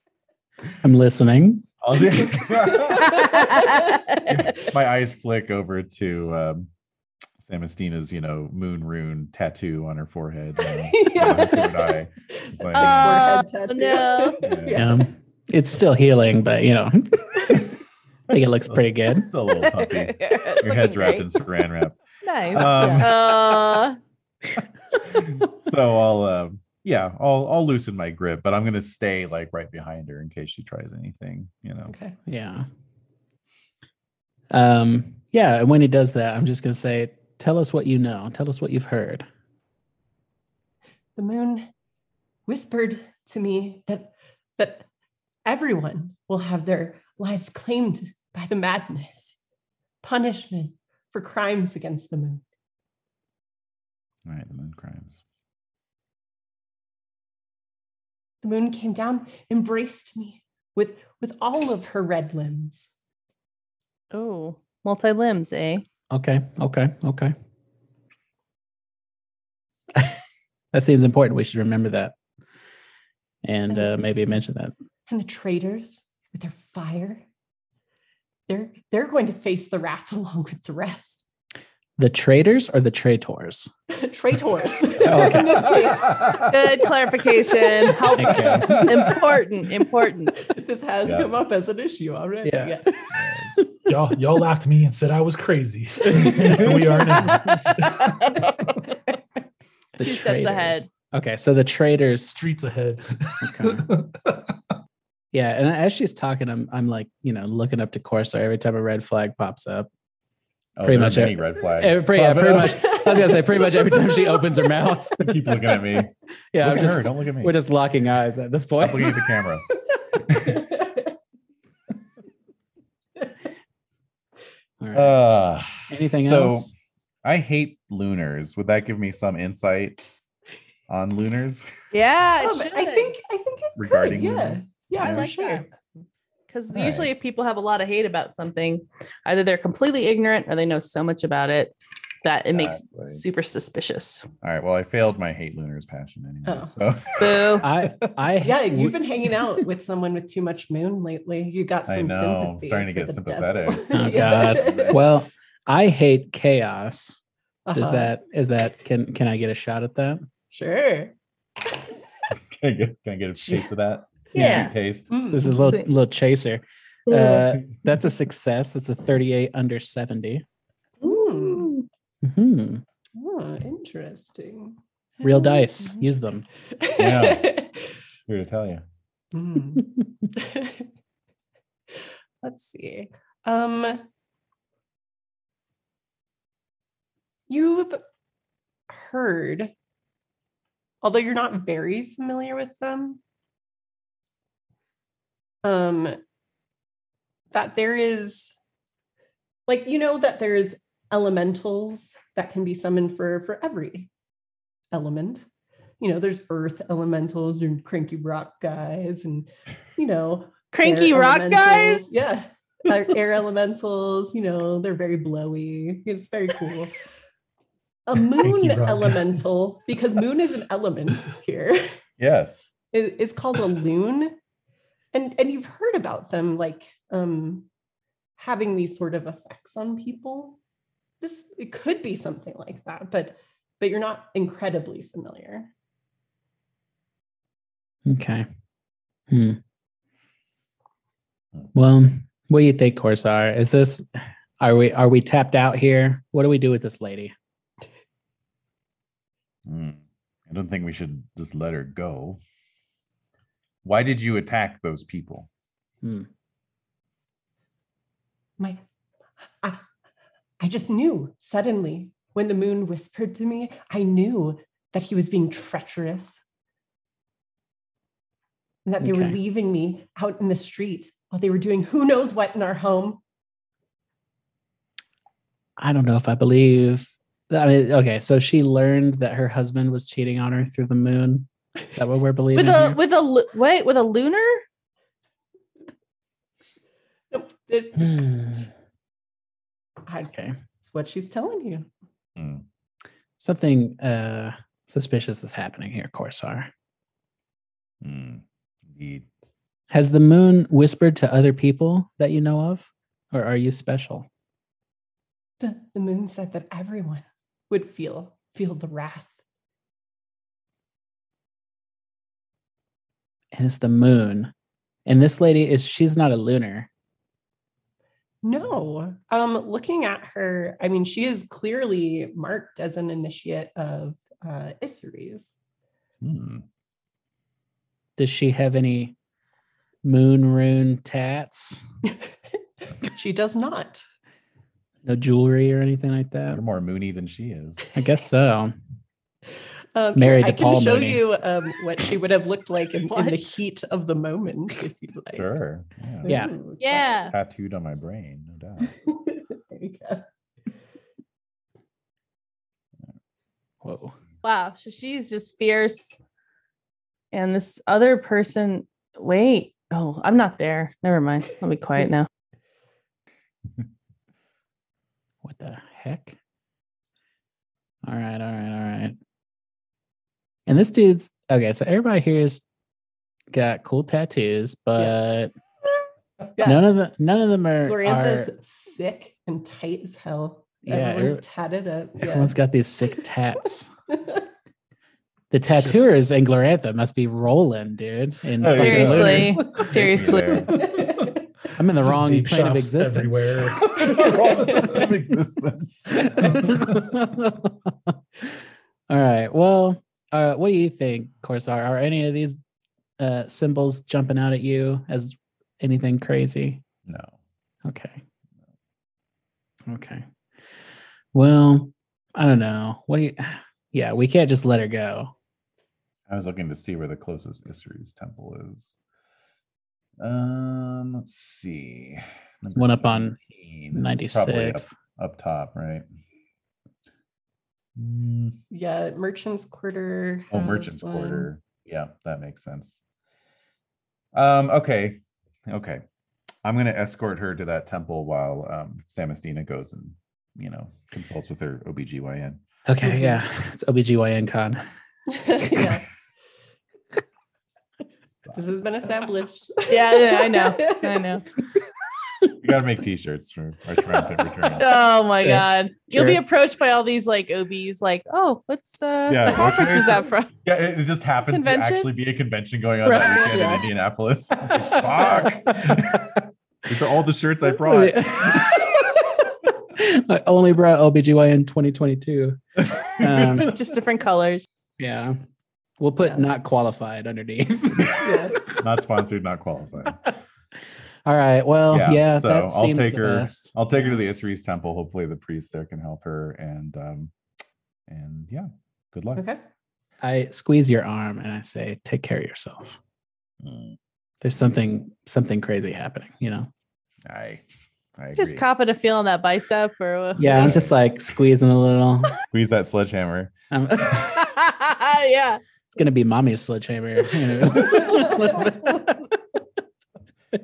I'm listening. I'll my eyes flick over to um, Samastina's, you know, moon rune tattoo on her forehead. You know, her. It's like- Uh, Forehead no. Yeah. Um, it's still healing, but you know, I think it looks pretty good. Still a little puffy. Your head's wrapped in saran wrap. Nice. Um, Uh, so I'll um yeah, I'll I'll loosen my grip, but I'm gonna stay like right behind her in case she tries anything, you know. Okay. Yeah. Um, yeah, and when he does that, I'm just gonna say, tell us what you know. Tell us what you've heard. The moon whispered to me that that everyone will have their lives claimed by the madness, punishment for crimes against the moon. All right, the moon crimes. The moon came down, embraced me with with all of her red limbs. oh, multi limbs, eh? Okay, okay, okay. that seems important. We should remember that. And uh, maybe mention that. And the traitors with their fire, they're they're going to face the wrath along with the rest. The traitors or the traitors? traitors. Okay. In this case. Good clarification. Helpful. Okay. important. Important. this has Yeah. come up as an issue already. Yeah. Yes. y'all, y'all laughed at me and said I was crazy. We are now. The Two steps ahead. Okay, so the traitors. Streets ahead. Okay. Yeah, and as she's talking, I'm I'm like, you know, looking up to Corsar every time a red flag pops up. Oh, Pretty much many it. red flags. Eh, pretty, yeah, pretty much. I was gonna say pretty much every time she opens her mouth. Keep looking at me. Yeah, look I'm at just, her. Don't look at me. we're just locking eyes at this Stop point. looking at the camera. All right. Uh, Anything so else? I hate lunars. Would that give me some insight on lunars? Yeah, it Um. I think I think it Regarding could, yeah. lunars? Yeah, I for like sure. that. Because All usually if people have a lot of hate about something, either they're completely ignorant or they know so much about it that it makes Exactly. super suspicious. All right. Well, I failed my hate Lunar's passion anyway. Oh. So Boo. I I Yeah, you've been hanging out with someone with too much moon lately. You got some I know, I'm starting to get sympathetic. Oh, God. well, I hate chaos. Does Uh-huh. that is that can can I get a shot at that? sure? can I get can I get a taste of that? Yeah. Sweet taste. Mm. This is a little little chaser. Uh, that's a success. That's a 38 under 70. Mm. hmm Oh, interesting. Real dice. Use them. Yeah. Here to tell you. Mm. Let's see. Um, you've heard, although you're not very familiar with them, um, that there is, like, you know, that there's elementals that can be summoned for for every element. You know, there's earth elementals and cranky rock guys, and you know, Cranky rock guys. Yeah. Air air elementals, you know, they're very blowy. It's very cool. A moon rock guys. elemental, because moon is an element here, Yes. is, is called a lune. And and you've heard about them like um having these sort of effects on people. This it could be something like that, but but you're not incredibly familiar. Okay. Hmm. Well, what do you think, Corsar? Is this are we are we tapped out here? What do we do with this lady? Mm. I don't think we should just let her go. Why did you attack those people? Hmm. my I, I just knew suddenly when the moon whispered to me i knew that he was being treacherous and that they were leaving me out in the street while they were doing who knows what in our home I don't know if I believe. I mean, okay, so she learned that her husband was cheating on her through the moon. Is that what we're believing? With a here? with a lu- wait with a lunar? Nope, it- Hmm. I- Okay. it's what she's telling you Mm. Something uh suspicious is happening here, Corsar. Mm. Indeed. Has the moon whispered to other people that you know of? Or are you special? the, the moon said that everyone would feel feel the wrath And it's the moon. And this lady is she's not a lunar. No. Um, looking at her, I mean, she is clearly marked as an initiate of uh Issaries. Mm. Does she have any moon rune tats? she does not. No jewelry or anything like that? You're more moony than she is. I guess so. Um, Married I to can Paul show Mooney. you um, what she would have looked like in, in the heat of the moment, if you like. Sure. Yeah. Yeah. Ooh, Yeah. Tattooed on my brain, no doubt. there you go. Whoa. Wow, so she's just fierce. And this other person, wait. Oh, I'm not there. Never mind. I'll be quiet now. What the heck? All right, all right, all right. And this dude's okay. So everybody here's got cool tattoos, but Yeah. none of the none of them are. Glorantha's are sick and tight as hell. Yeah, Everyone's every- tatted up. yeah. everyone's got these sick tats. The just- tattooers in Glorantha must be rolling, dude. In Oh, Seriously. Seriously. I'm in the Just wrong vape plane of existence. everywhere. of existence. All right. Well, uh, what do you think, Corsar? Are any of these uh, symbols jumping out at you as anything crazy? No. Okay. Okay. Well, I don't know. What do you? Yeah, we can't just let her go. I was looking to see where the closest Issaries temple is. Um, let's see. Number one up on 17. It's probably up, up top, right? Mm, yeah, Merchant's Quarter. oh, Merchant's one. Quarter. Yeah, that makes sense. Um, okay. Okay. I'm gonna escort her to that temple while um, Samastina goes and you know consults with her OBGYN. Okay, yeah. It's OBGYN con. yeah. This has been established. Yeah, yeah, I know. I know. We gotta make T-shirts for our triumphant return. Oh my Sure. god. You'll be approached by all these like OBs like, oh, what's uh Yeah, what conference is that from? Yeah, it, it just happens Convention? to actually be a convention going on Right. that weekend Yeah. in Indianapolis. I was like, Fuck! These are all the shirts I brought. I only brought OBGYN 2022. Um, Just different colors. yeah. We'll put Yeah. not qualified underneath. Yeah. Not sponsored, not qualified. All right. Well, Yeah, yeah, so that I'll take the her- best. I'll take her to the Issaries temple. Hopefully, the priest there can help her. And um, and yeah, good luck. Okay. I squeeze your arm and I say, "Take care of yourself." Mm, There's something something crazy happening. You know. I I agree. Just copping a feel on that bicep or? Yeah, I'm just like squeezing a little. Squeeze that sledgehammer. Um, it's gonna be mommy's sledgehammer. You know?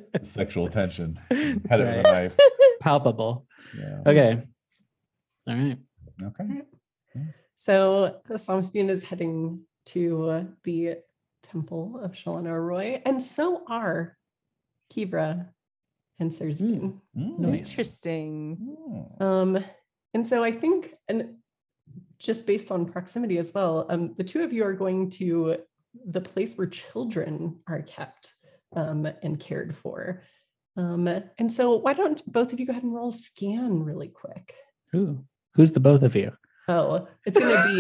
Sexual tension. That's Head of right. the knife. Palpable. Yeah. Okay. All right. Okay. So Samastina is heading to the temple of Chalana Arroy, and so are Kivra and Serzine. Mm. Nice. Interesting. Mm. Um, and so I think, and just based on proximity as well, um, the two of you are going to the place where children are kept um, and cared for. Um, and so why don't both of you go ahead and roll a scan really quick? Ooh. Who's the both of you? Oh, it's going to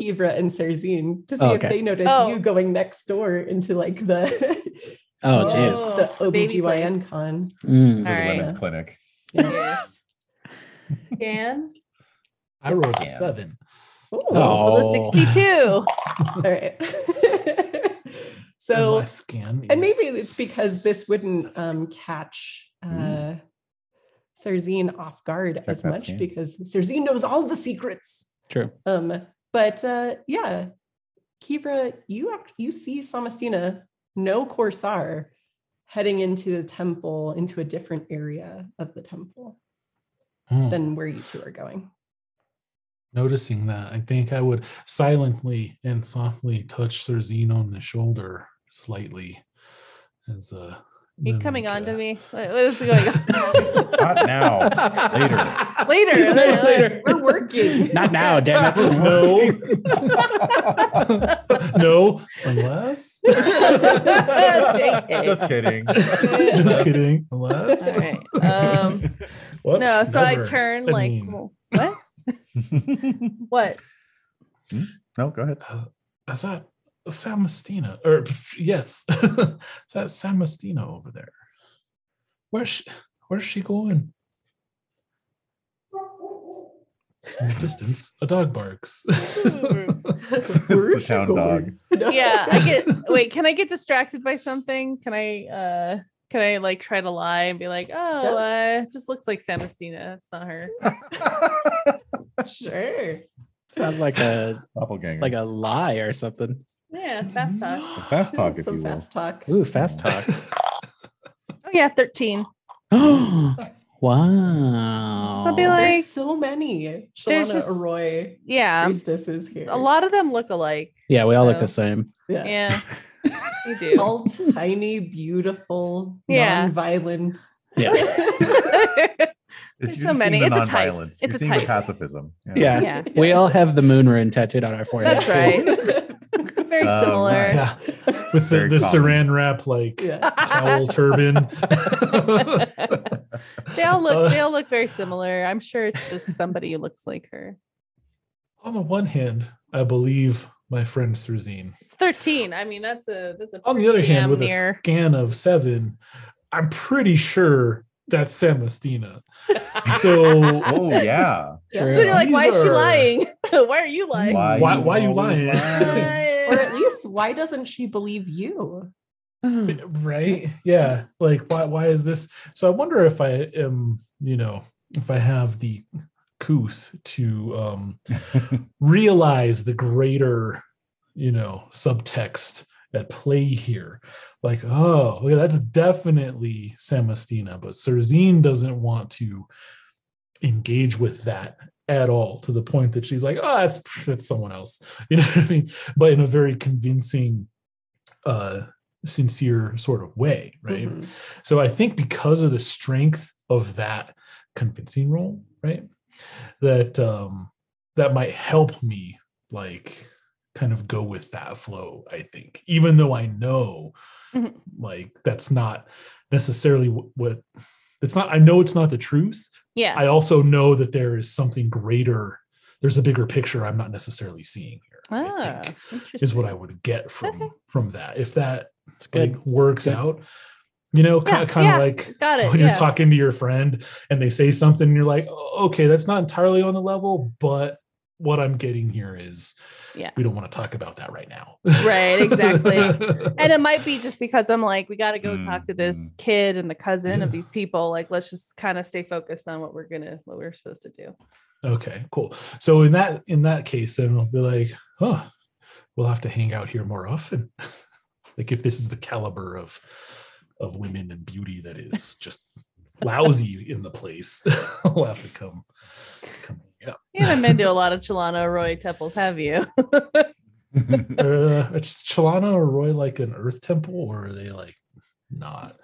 be Kivra and Serzine to see Oh, if they notice Oh. you going next door into like the Oh, Oh. jeez. the baby OBGYN con. Mm. All The right. women's clinic. Yeah. Scan. I rolled a Yeah. seven. Ooh, Oh. Well, the 62. All right. And so my scan and maybe it's because this wouldn't um, catch uh, Mm. Serzine off guard as much scan. because Serzine knows all the secrets. True. Um, but uh, yeah, Kivra, you act, you see Samastina, no Corsar, heading into the temple, into a different area of the temple Hmm. than where you two are going. Noticing that, I think I would silently and softly touch Serzine on the shoulder slightly as uh He then, coming like, on to uh, me. What what is going on? Not now. Later. Later. Later. We're working. Not now, damn it. No. no, unless JK. Just kidding. just kidding. Unless All right. Um, Whoops, no, so I turn I like, mean- well, what? What? no, go ahead. Uh, is that Samastina? Or yes, is that Samastina over there? Where's she, where's she going? In the distance, a dog barks. It's the town dog. Yeah, I get. Wait, can I get distracted by something? Can I? uh Can I like try to lie and be like, oh, uh, just looks like Samastina. It's not her. sure. Sounds like a Doppelganger. like a lie or something. Yeah, fast mm-hmm. talk. fast talk, if Some you will. fast talk. Ooh, fast talk. Oh yeah, thirteen. wow. So I'll be like- There's so many There's Chalana just- Arroy Yeah, priestesses here. a lot of them look alike. yeah, we all look the same. Yeah. Yeah, you do. All tiny, beautiful, Yeah. non-violent. Yeah. There's so many. The It's a type. nonviolence. It's You're a seeing type. the pacifism. Yeah. yeah, We all have the moon rune tattooed on our forehead. that's right. Very Um, similar. yeah, with the, Very the common. saran wrap like Yeah. towel turban. they all look. They all look very similar. I'm sure it's just somebody who looks like her. On the one hand, I believe my friend Serzine. It's 13. I mean, that's a that's a. On the other hand, with near. a scan of seven, I'm pretty sure that's Samastina. So Oh yeah. Yeah. So you're like, why is she lying? why are you lying? Why, Why- why you always lying? Or at least, why doesn't she believe you? right yeah like why why is this so i wonder if i am you know if i have the couth to um realize the greater you know subtext at play here. Like, oh, yeah, that's definitely Samastina, but Serzine doesn't want to engage with that at all to the point that she's like, oh, that's that's someone else. You know what I mean? But in a very convincing, uh, sincere sort of way, right? Mhm. So I think because of the strength of that convincing role, right? That um that might help me like kind of go with that flow, I think. Even though I know Mhm. like that's not necessarily wh- what it's not I know it's not the truth. Yeah. I also know that there is something greater. There's a bigger picture I'm not necessarily seeing here. I ah, think interesting. is what I would get from Okay. from that. If that good. like works Good. out, you know, kind Yeah, of kind of yeah, like got it. when yeah. you're talking to your friend and they say something, and you're like, "Oh, okay, that's not entirely on the level, but what I'm getting here is, Yeah. we don't want to talk about that right now. Right, exactly. and it might be just because I'm like, we got to go talk to this Mhm. kid and the cousin of these people. Like, let's just kind of stay focused on what we're gonna, what we're supposed to do. okay, cool. So in that in that case, then we'll be like, oh, we'll have to hang out here more often. like if this is the caliber of of women and beauty that is just lousy in the place, we'll have to come come yeah. You haven't been to a lot of Chalana Arroy temples, have you? uh, is Chalana Arroy like an Earth temple, or are they like not?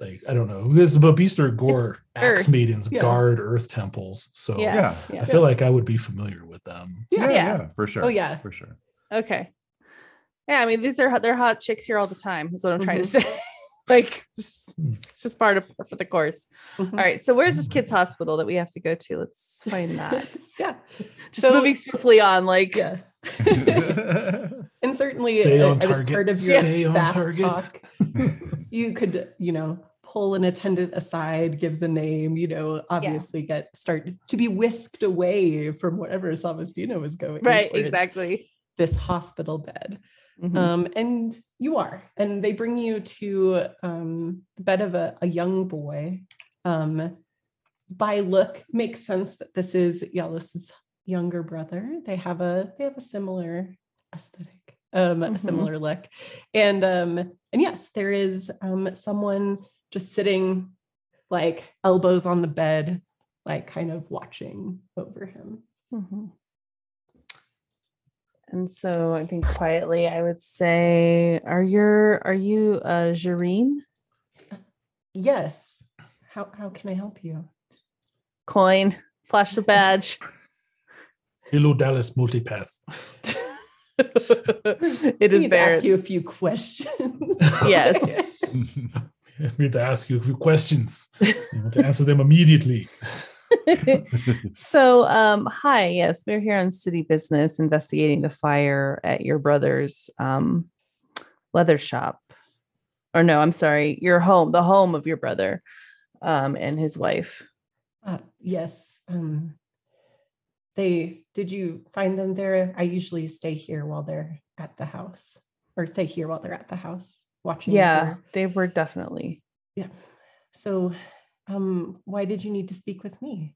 Like I don't know. Because Babeester Gor axe Earth. maidens Yeah. guard Earth temples, so Yeah. yeah. Yeah. I feel like I would be familiar with them. Yeah, Yeah. yeah, for sure. Oh, yeah. for sure. Okay. Yeah, I mean, these are they're hot chicks here all the time. Is what I'm trying to Mhm. say. like, just, Hmm. it's just part of for the course. Mhm. All right. So where's this kid's hospital that we have to go to? Let's find that. Yeah. Just So- moving swiftly on. Like, Yeah. And certainly, Stay uh, on as target. part of your Stay on fast target. talk, you could, you know, pull an attendant aside, give the name, you know, obviously get start to be whisked away from whatever Samastina was going. right? towards Exactly. This hospital bed. Mhm. Um, and you are, and they bring you to um, the bed of a, a young boy. Um, by look, makes sense that this is Yalos's younger brother. They have a they have a similar aesthetic, um, a Mhm. similar look, and um, and yes, there is um, someone just sitting, like elbows on the bed, like kind of watching over him. Mhm. And so I think quietly I would say, are you are you uh Jareen? Yes. How how can I help you? Coin, flash the badge. Hello, Dallas Multipass. it I to there. ask you a few questions. Yes. I need to ask you a few questions. You want to answer them immediately. so um hi yes we're here on city business investigating the fire at your brother's um leather shop or no i'm sorry your home the home of your brother um and his wife Uh, yes. Um, they did you find them there? I usually stay here while they're at the house, or stay here while they're at the house watching. yeah they were definitely yeah. So, um, why did you need to speak with me?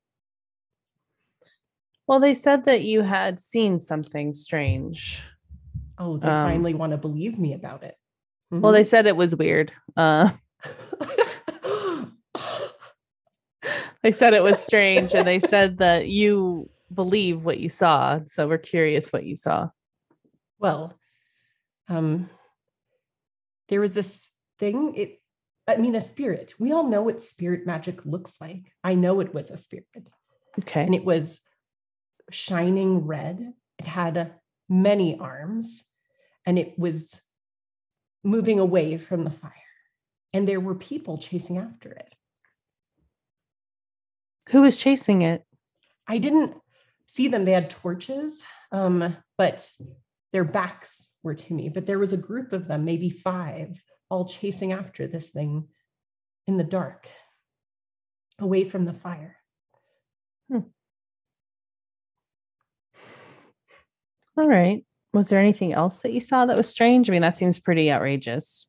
well they said that you had seen something strange Oh, they Um, finally want to believe me about it. well they said it was weird uh they said it was strange and they said that you believe what you saw so we're curious what you saw well, um, there was this thing. It, I mean, a spirit. We all know what spirit magic looks like. I know it was a spirit. okay and it was shining red. It had many arms and it was moving away from the fire. And there were people chasing after it. who was chasing it I didn't see them. They had torches, um, but their backs were to me. But there was a group of them, maybe five, all chasing after this thing in the dark, away from the fire. All right. Was there anything else that you saw that was strange? I mean, that seems pretty outrageous.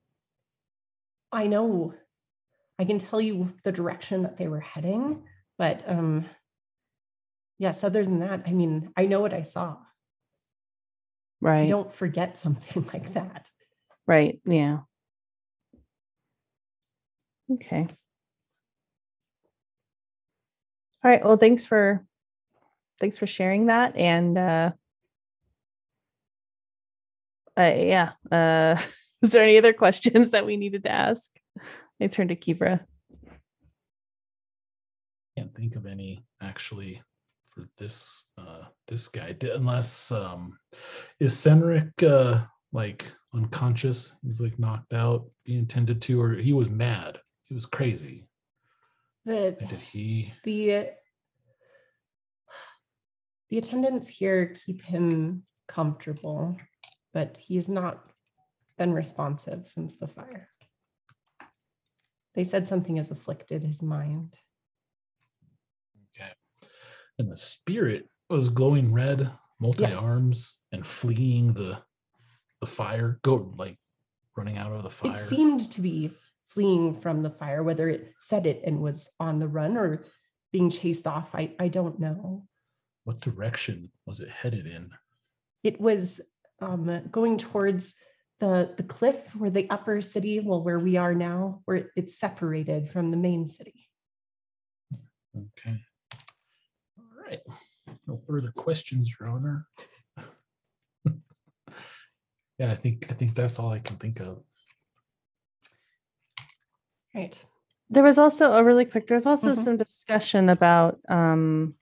I know I can tell you the direction that they were heading, but um yes, other than that, I mean, I know what I saw. I Right. don't forget something like that. Right. Yeah. Okay. All right. Well, thanks for thanks for sharing that. And uh, uh yeah. Uh is there any other questions that we needed to ask? I turn to Kivra. Can't think of any actually for this uh this guy unless um is Senric uh like unconscious he's like knocked out being tended to or he was mad he was crazy The did he the the attendants here keep him comfortable, but he has not been responsive since the fire. They said something has afflicted his mind. okay and the spirit was glowing red multi arms and fleeing the the fire go like running out of the fire It seemed to be fleeing from the fire, whether it said it and was on the run or being chased off. I, I don't know. what direction was it headed in It was um, going towards the, the cliff where the upper city, well, where we are now, where it's separated from the main city. Okay. All right. No further questions, Your Honor. yeah, I think I think that's all I can think of. Right. There was also a really quick, there's also Mhm. some discussion about um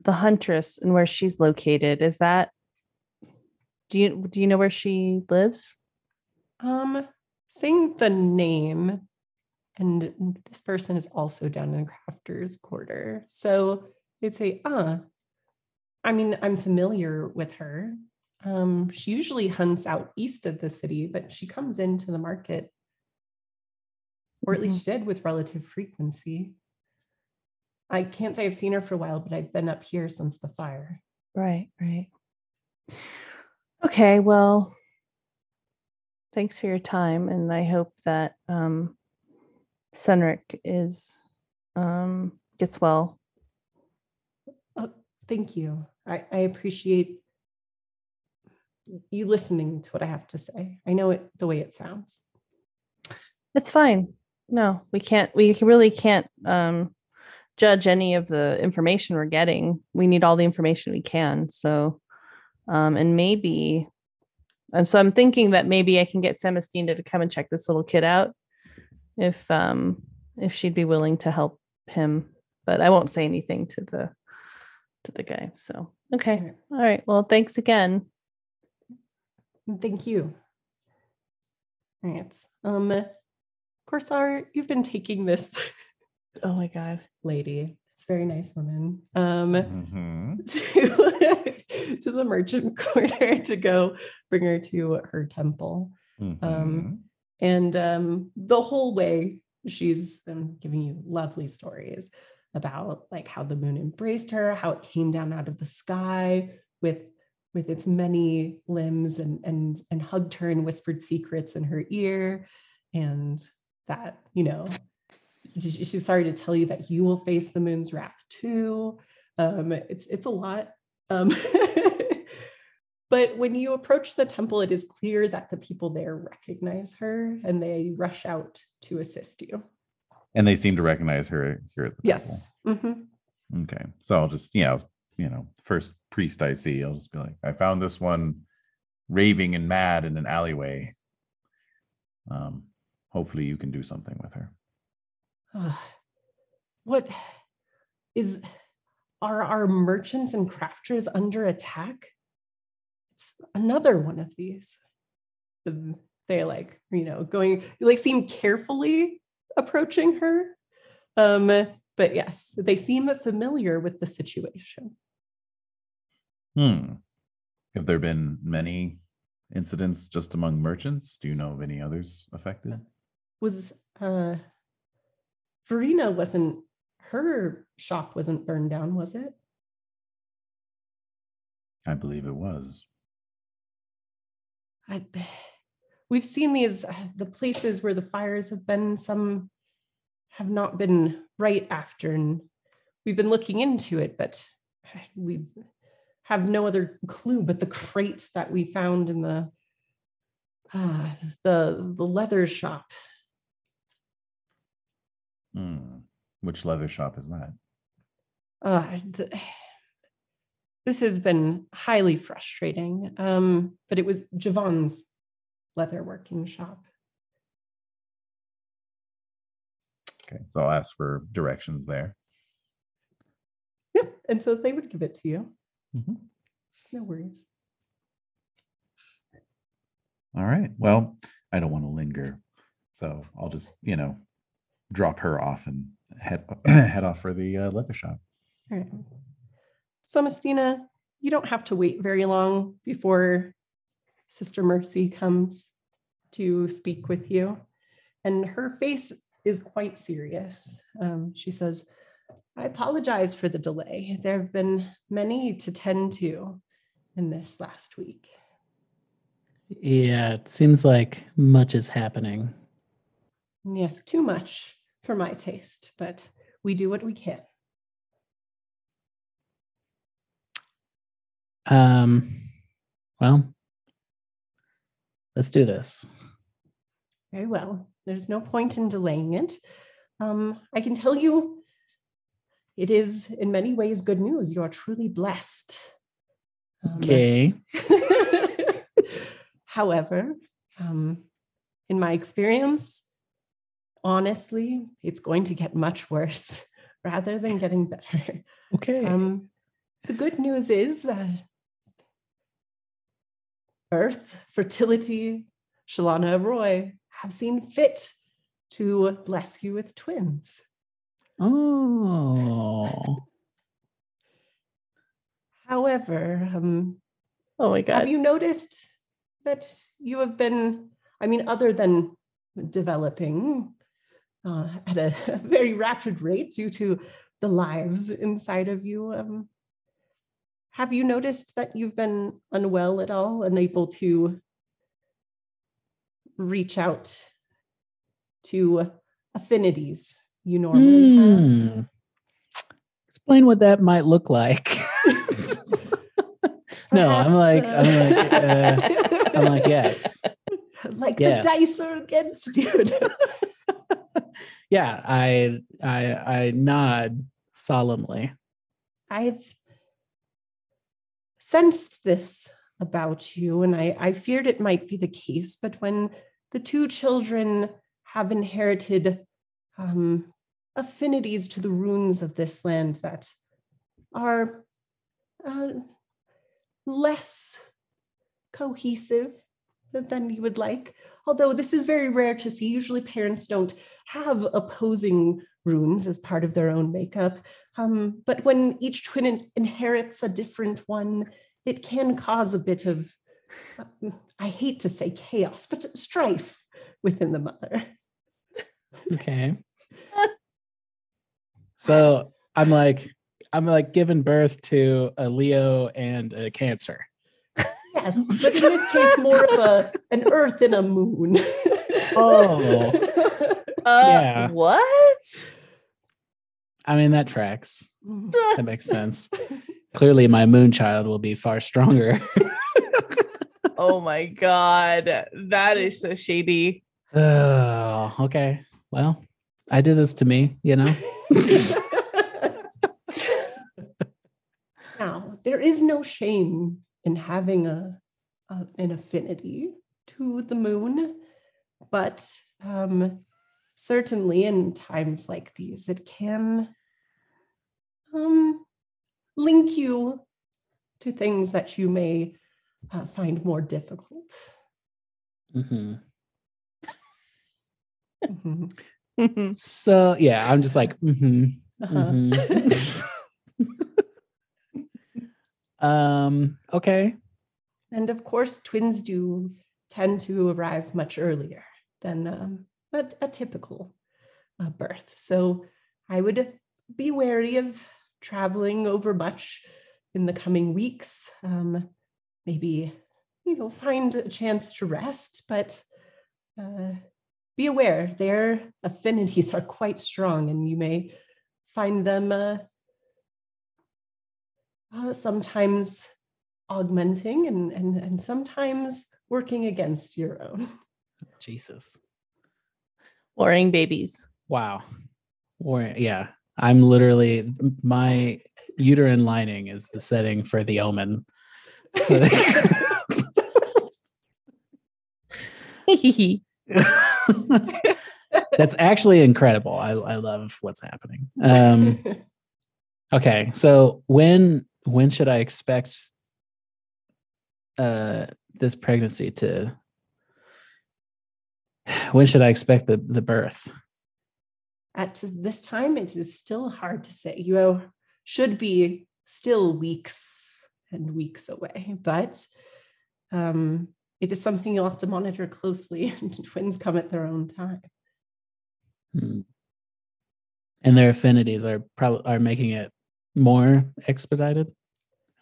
the huntress and where she's located. Is that do you do you know where she lives? Um, saying the name, and this person is also down in the Crafter's Quarter. So they'd say, uh, I mean, I'm familiar with her. Um, she usually hunts out east of the city, but she comes into the market, or at least she did with relative frequency. I can't say I've seen her for a while, but I've been up here since the fire. Right, right. Okay, well, thanks for your time, and I hope that um Senric is um gets well. Oh, thank you. I, I appreciate you listening to what I have to say. I know it the way it sounds. It's fine. No, we can't. We really can't um, judge any of the information we're getting. We need all the information we can. So, um, and maybe, and so I'm thinking that maybe I can get Celestina to come and check this little kid out, if um, if she'd be willing to help him. But I won't say anything to the to the guy. So, okay, all right. Well, thanks again. Thank you. All right. Um, Corsar, you've been taking this Oh my god. lady, this very nice woman, um, Mhm. to, to the merchant quarter to go bring her to her temple. Mhm. And um, the whole way, she's um, giving you lovely stories about like how the moon embraced her, how it came down out of the sky with with its many limbs and and and hugged her and whispered secrets in her ear, and that you know she's sorry to tell you that you will face the moon's wrath too. Um, it's it's a lot. Um, but when you approach the temple, it is clear that the people there recognize her and they rush out to assist you. And they seem to recognize her here at the Yes. Mhm. Okay. So I'll just, you know, you know, first priest I see, I'll just be like, I found this one raving and mad in an alleyway. Um, hopefully you can do something with her. Ah, what is are our merchants and crafters under attack? It's another one of these. The- They're like, you know, going like seem carefully approaching her. Um, but yes, they seem familiar with the situation. Hmm. Have there been many incidents just among merchants? Do you know of any others affected? Was uh Verena wasn't her shop wasn't burned down, was it? I believe it was. I, we've seen these uh, the places where the fires have been some have not been right after and we've been looking into it but we have no other clue but the crate that we found in the uh, the the leather shop. Hmm. Which leather shop is that? Uh, th- this has been highly frustrating. Um, but it was Javon's leatherworking shop. Okay, so I'll ask for directions there. Yep, and so they would give it to you. Mhm. No worries. All right. Well, I don't want to linger, so I'll just you know drop her off and head head off for the uh, leather shop. All right. So, Mestina, you don't have to wait very long before Sister Mercy comes to speak with you. And her face is quite serious. Um, she says, I apologize for the delay. There have been many to tend to in this last week. Yeah, it seems like much is happening. Yes, too much for my taste, but we do what we can. Um, well, let's do this. Very well. There's no point in delaying it. Um, I can tell you it is in many ways good news. You are truly blessed. Um, Okay. However, um, in my experience, honestly, it's going to get much worse rather than getting better. Okay. Um, the good news is that Earth, fertility, Chalana Arroy have seen fit to bless you with twins. oh. However, um, Oh my god. have you noticed that you have been, I mean, other than developing uh, at a very rapid rate due to the lives inside of you, um, have you noticed that you've been unwell at all, unable to reach out to affinities you normally have? Hmm. Explain what that might look like. no, I'm like, I'm like, uh, I'm like, yes. like yes. the dice are against you. Yeah, I, I, I nod solemnly. I've sensed this about you, and I, I feared it might be the case. But when the two children have inherited um, affinities to the runes of this land that are uh, less cohesive than you would like, although this is very rare to see. Usually, parents don't have opposing runes as part of their own makeup. Um, but when each twin in- inherits a different one, it can cause a bit of, uh, I hate to say chaos, but strife within the mother. Okay. so I'm like, I'm like giving birth to a Leo and a Cancer. Yes, but in this case, more of a an earth and a moon. Oh. Uh, yeah. What? I mean, that tracks. That makes sense. Clearly, my moon child will be far stronger. Oh my god. That is so shady. oh, okay. Well, I did this to me, you know? now, there is no shame in having a, a an affinity to the moon, but um, certainly in times like these, it can um, link you to things that you may uh, find more difficult. hmm Mhm. So, yeah, I'm just like, hmm Uh-huh. Mhm. um, okay. And of course, twins do tend to arrive much earlier than um, a, a typical uh, birth. So I would be wary of traveling over much in the coming weeks. Um, maybe, you know, find a chance to rest, but uh, be aware their affinities are quite strong and you may find them uh, uh, sometimes augmenting and, and, and sometimes working against your own. Jesus. Warring babies. Wow. Or yeah, I'm literally my uterine lining is the setting for the omen. That's actually incredible. I, I love what's happening. Um, okay, so when when should I expect uh, this pregnancy to? When should I expect the the birth? At this time, it is still hard to say. You should be still weeks and weeks away, but um, it is something you'll have to monitor closely. And twins come at their own time. Hmm. And their affinities are probably are making it more expedited.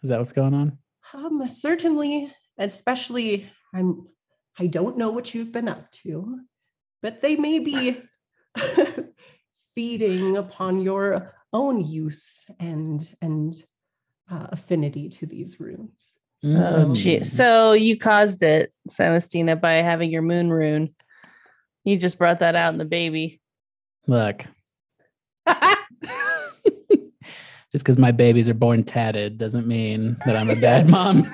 Is that what's going on? Um, certainly, especially I'm I don't know what you've been up to, but they may be feeding upon your own use and and uh, affinity to these runes. Oh, gee. Mm. So you caused it, Celestina, by having your moon rune. You just brought that out in the baby. Look, just because my babies are born tatted doesn't mean that I'm a bad mom.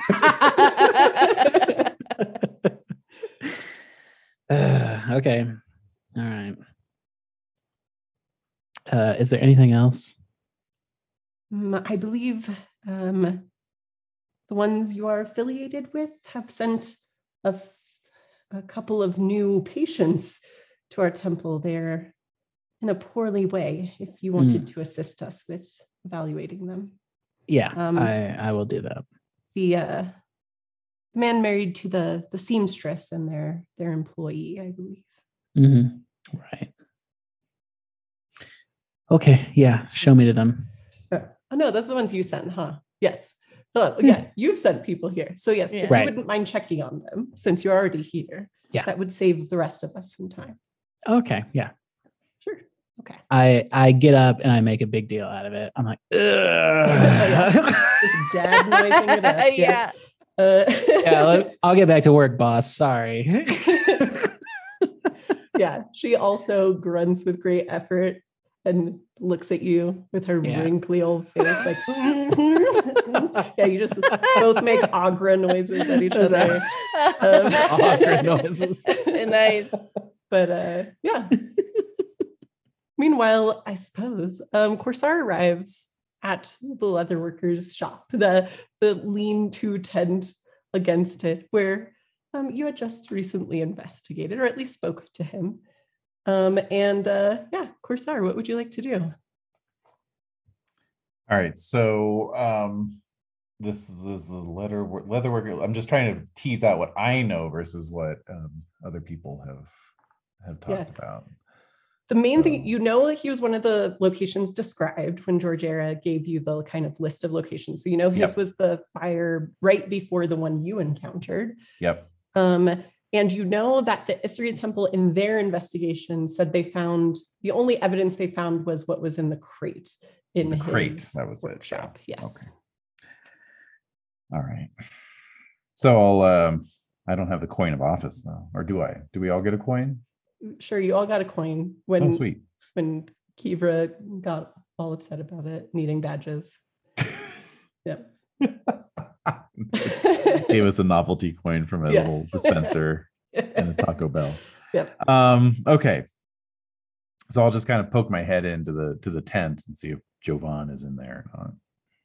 okay. All right. Uh, is there anything else? Mm, I believe um, the ones you are affiliated with have sent a, f- a couple of new patients to our temple. They're in a poorly way. If you wanted to assist us with evaluating them, Yeah, Um, I I will do that. the uh, the man married to the the seamstress and their their employee, I believe. Mm-hmm. Right. Okay. Yeah. Show me to them. Oh no, those are the ones you sent, huh? Yes. Oh, yeah, you've sent people here. So yes, Yeah. if Right. you wouldn't mind checking on them since you're already here. Yeah. That would save the rest of us some time. Okay. Yeah. Sure. Okay. I I get up and I make a big deal out of it. I'm like, Yeah. Just dad it up. yeah. Uh, yeah, I'll get back to work, boss. Sorry. yeah. She also grunts with great effort and looks at you with her Yeah. wrinkly old face, like yeah. You just both make agra noises at each other. are Um, awkward noises. nice. but uh yeah meanwhile i suppose um corsar arrives at the leather workers shop the the lean-to tent against it where um you had just recently investigated or at least spoke to him um and uh yeah corsar what would you like to do All right, so um, this is this is the leather leather worker. I'm just trying to tease out what I know versus what um, other people have have talked Yeah. about. The main thing you know he was one of the locations described when georgiera gave you the kind of list of locations so you know his Yep. was the fire right before the one you encountered Yep. Um, and you know that the Issaries Temple, in their investigation, said they found the only evidence they found was what was in the crate in The crate, that was it, workshop. Yes. Okay. All right. So I'll um I don't have the coin of office though, or do I? Do we all get a coin? Sure, you all got a coin when Oh, sweet. when Kivra got all upset about it, needing badges. Yep. Gave us a novelty coin from a Yeah. little dispenser in a Taco Bell. Yep. Um, okay. So I'll just kind of poke my head into the to the tent and see if Jovan is in there. or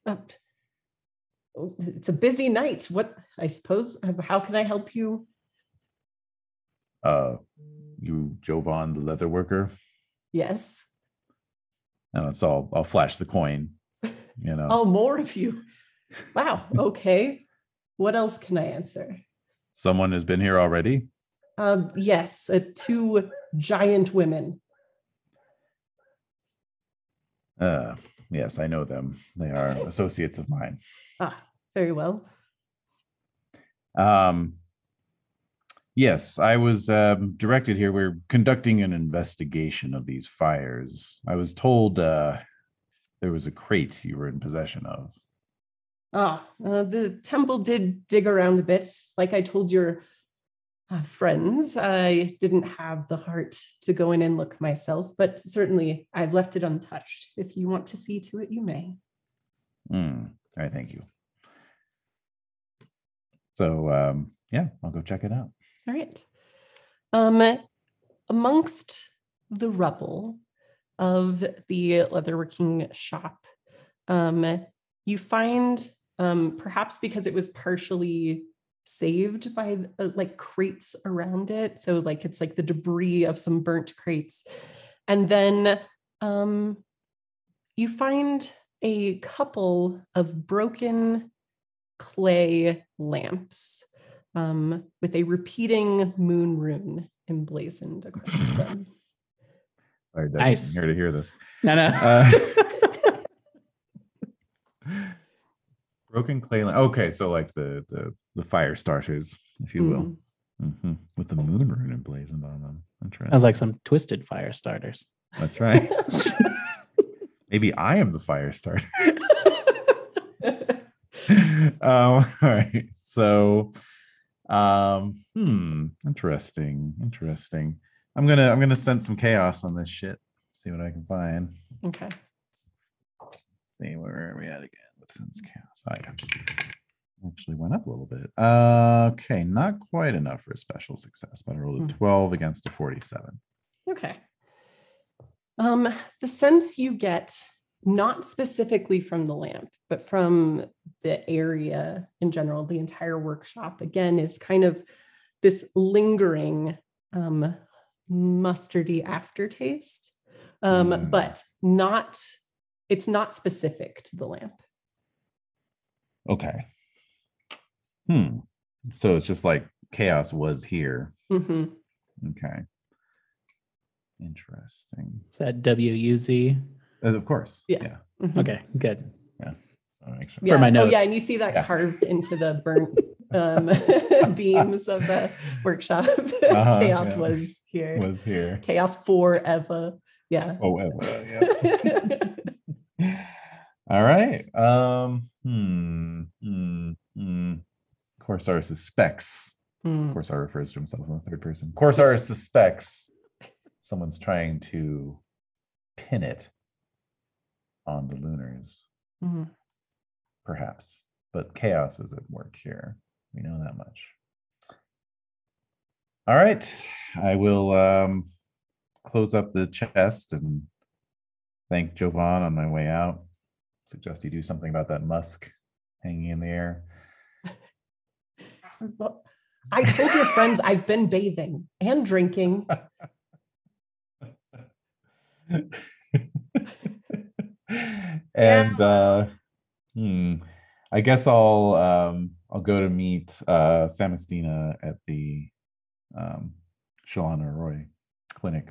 not. Uh, It's a busy night. What I suppose? How can I help you? Uh, you Jovan, the leather worker. Yes. And so I'll, I'll flash the coin. You know, Oh, more of you. Wow. Okay. What else can I answer? someone has been here already. Um, yes, uh, two giant women. Uh, yes, I know them. They are associates of mine. Ah, very well. Um, yes, I was um, directed here. We're conducting an investigation of these fires. I was told uh, there was a crate you were in possession of. Ah, uh, the temple did dig around a bit. Like I told your uh, friends. I didn't have the heart to go in and look myself, but certainly I've left it untouched. If you want to see to it, you may. Mm. All right, thank you. So um, yeah, I'll go check it out. All right. Um, amongst the rubble of the leatherworking shop, um, you find, um, perhaps because it was partially saved by uh, like crates around it, so like it's like the debris of some burnt crates, and then um, you find a couple of broken clay lamps um, with a repeating moon rune emblazoned across them. Sorry, Desmond, Nice. I'm here to hear this. No, no. Uh, broken clay. lamp- Okay, so like the the the fire starters, if you will, Mm. hmm with the moon rune emblazoned on them. Interesting. Sounds like some twisted fire starters. That's right. Maybe I am the fire starter. um, all right. So, um, hmm, interesting, interesting. I'm gonna I'm gonna send some chaos on this shit. See what I can find. okay. see where are we at again with sense chaos. Oh, yeah. Actually went up a little bit. Uh, okay, not quite enough for a special success, but I rolled a Hmm. 12 against a 47. Okay. Um, the sense you get, not specifically from the lamp, but from the area in general, the entire workshop, again, is kind of this lingering um, mustardy aftertaste, um, Mm. but not, it's not specific to the lamp. Okay. Hmm. So it's just like chaos was here. Mhm. Okay. Interesting. Is that W U Z? Uh, Of course. Yeah. Yeah. Mhm. Okay, good. I'll make sure. For my notes. Oh, yeah, and you see that Yeah. carved into the burnt um, beams of the workshop. Uh-huh, Chaos yeah. was here. Was here. Chaos forever. Yeah. Oh, ever. yeah. All right. Um, hmm, hmm, hmm. Corsar suspects. Hmm. Corsar refers to himself in the third person. Corsar suspects someone's trying to pin it on the lunars, Mhm. Perhaps. But chaos is at work here. We know that much. All right. I will um, close up the chest and thank Jovan on my way out. Suggest you do something about that musk hanging in the air. I told your friends I've been bathing and drinking. and uh hmm, I guess I'll um I'll go to meet uh Samastina at the um Chalana Arroy clinic.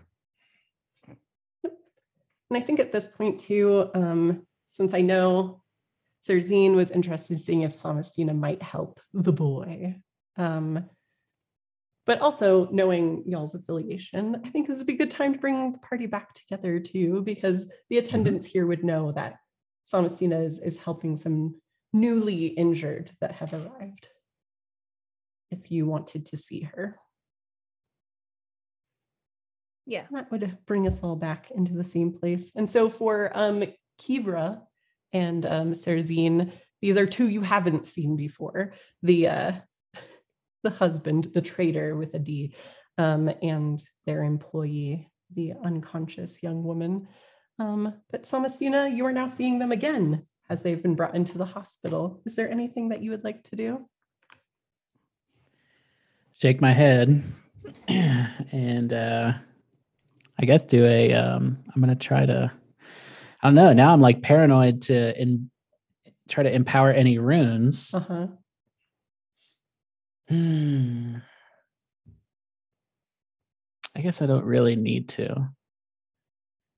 And I think at this point too, um, since I know Serzine was interested in seeing if Samastina might help the boy. Um, but also knowing y'all's affiliation, I think this would be a good time to bring the party back together too, because the attendants here would know that Samastina is, is helping some newly injured that have arrived. If you wanted to see her. Yeah. that would bring us all back into the same place. And so for um Kivra and um Serzine, these are two you haven't seen before. The uh the husband, the traitor with a D, um, and their employee, the unconscious young woman. Um, but Samastina, you are now seeing them again as they've been brought into the hospital. Is there anything that you would like to do? Shake my head and uh I guess do a um I'm gonna try to I don't know. Now I'm like paranoid to in try to empower any runes. Uh-huh. Hmm. I guess I don't really need to.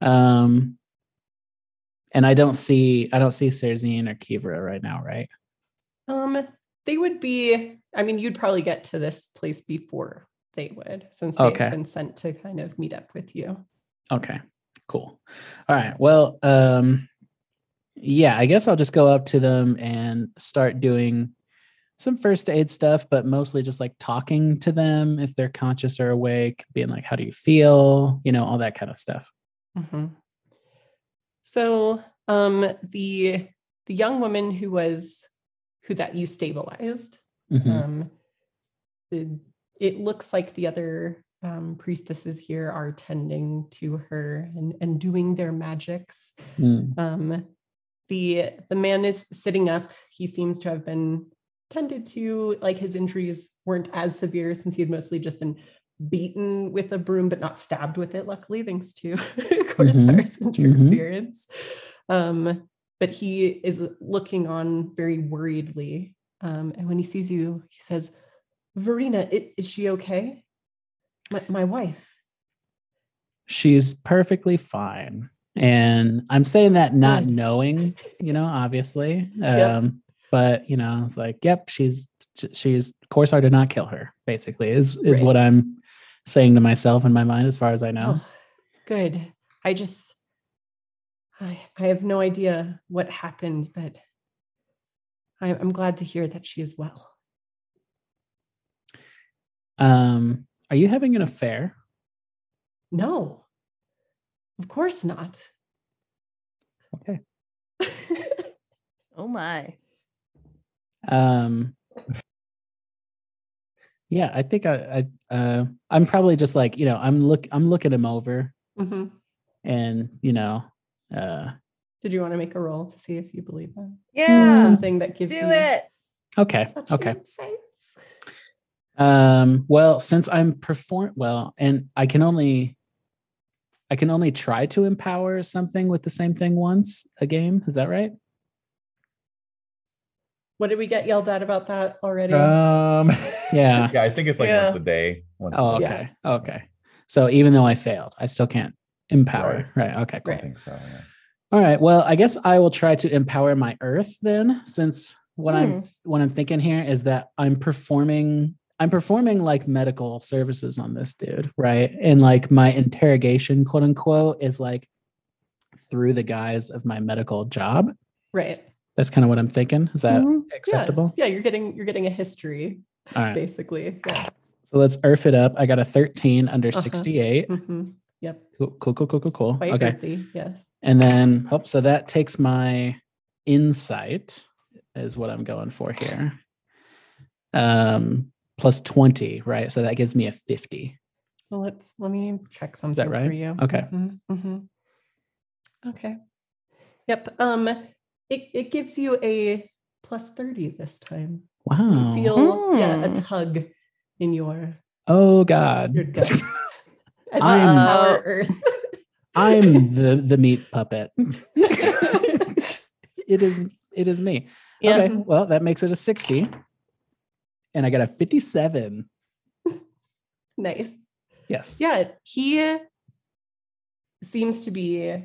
Um and I don't see I don't see Serzine or Kivra right now, right? Um, they would be, I mean, you'd probably get to this place before they would, since they've Okay. been sent to kind of meet up with you. Okay, cool. All right. Well, um, yeah, I guess I'll just go up to them and start doing some first aid stuff, but mostly just like talking to them if they're conscious or awake, being like, "How do you feel?" You know, all that kind of stuff. Mhm. So um the the young woman who was who that you stabilized, Mhm. um the, it looks like the other um, priestesses here are tending to her and, and doing their magics. Mm. Um, the the man is sitting up. He seems to have been tended to, like his injuries weren't as severe since he had mostly just been beaten with a broom, but not stabbed with it, luckily, thanks to Corsar's interference. Um, but he is looking on very worriedly. Um, and when he sees you, he says, Verena, i- is she okay? My, my wife. She's perfectly fine. And I'm saying that not Good. knowing, you know, obviously. Um, Yep. but you know, it's like, yep, she's she's Corsar did not kill her, basically, is is Right. what I'm saying to myself in my mind as far as I know. Oh, good. I just, I, I have no idea what happened, but I, I'm glad to hear that she is well. Um, are you having an affair? No, of course not. Okay. Oh my. Um Yeah, I think I, I uh I'm probably just like, you know, I'm look I'm looking him over Mhm. And, you know, uh Did you want to make a roll to see if you believe that? Yeah. Something that gives Do you it. okay, such okay. Um, well, since I'm perform well, and I can only I can only try to empower something with the same thing once a game. Is that right? What did we get yelled at about that already? Um, Yeah. yeah, I think it's like Yeah. once a day. Once a Oh, day. Yeah. okay. Okay. So even though I failed, I still can't empower. Right. Okay, cool. I think so. Yeah. All right. Well, I guess I will try to empower my earth then, since what I'm what I'm thinking here is that I'm performing I'm performing like medical services on this dude, right? And like my interrogation, quote unquote, is like through the guise of my medical job. right. That's kind of what I'm thinking. Is that Mhm. acceptable? Yeah, you're getting you're getting a history All right. basically. Yeah. So let's earth it up. I got a 13 under Uh-huh. 68. hmm Yep. Cool, cool, cool, cool, cool, cool. Quite Okay. earthy. Yes. And then, oh, so that takes my insight, is what I'm going for here. Um, plus 20, right? So that gives me a 50. Well, let's let me check something that right? for you. Okay. Mhm, mhm. Okay. Yep. Um, it it gives you a plus thirty this time. Wow. You feel yeah a Hmm. tug in your oh, God. your guts. As I'm- you Earth. I'm the, the meat puppet. it is it is me. Yeah. Okay. Well, that makes it a 60. And I got a 57. nice. Yes. Yeah, he seems to be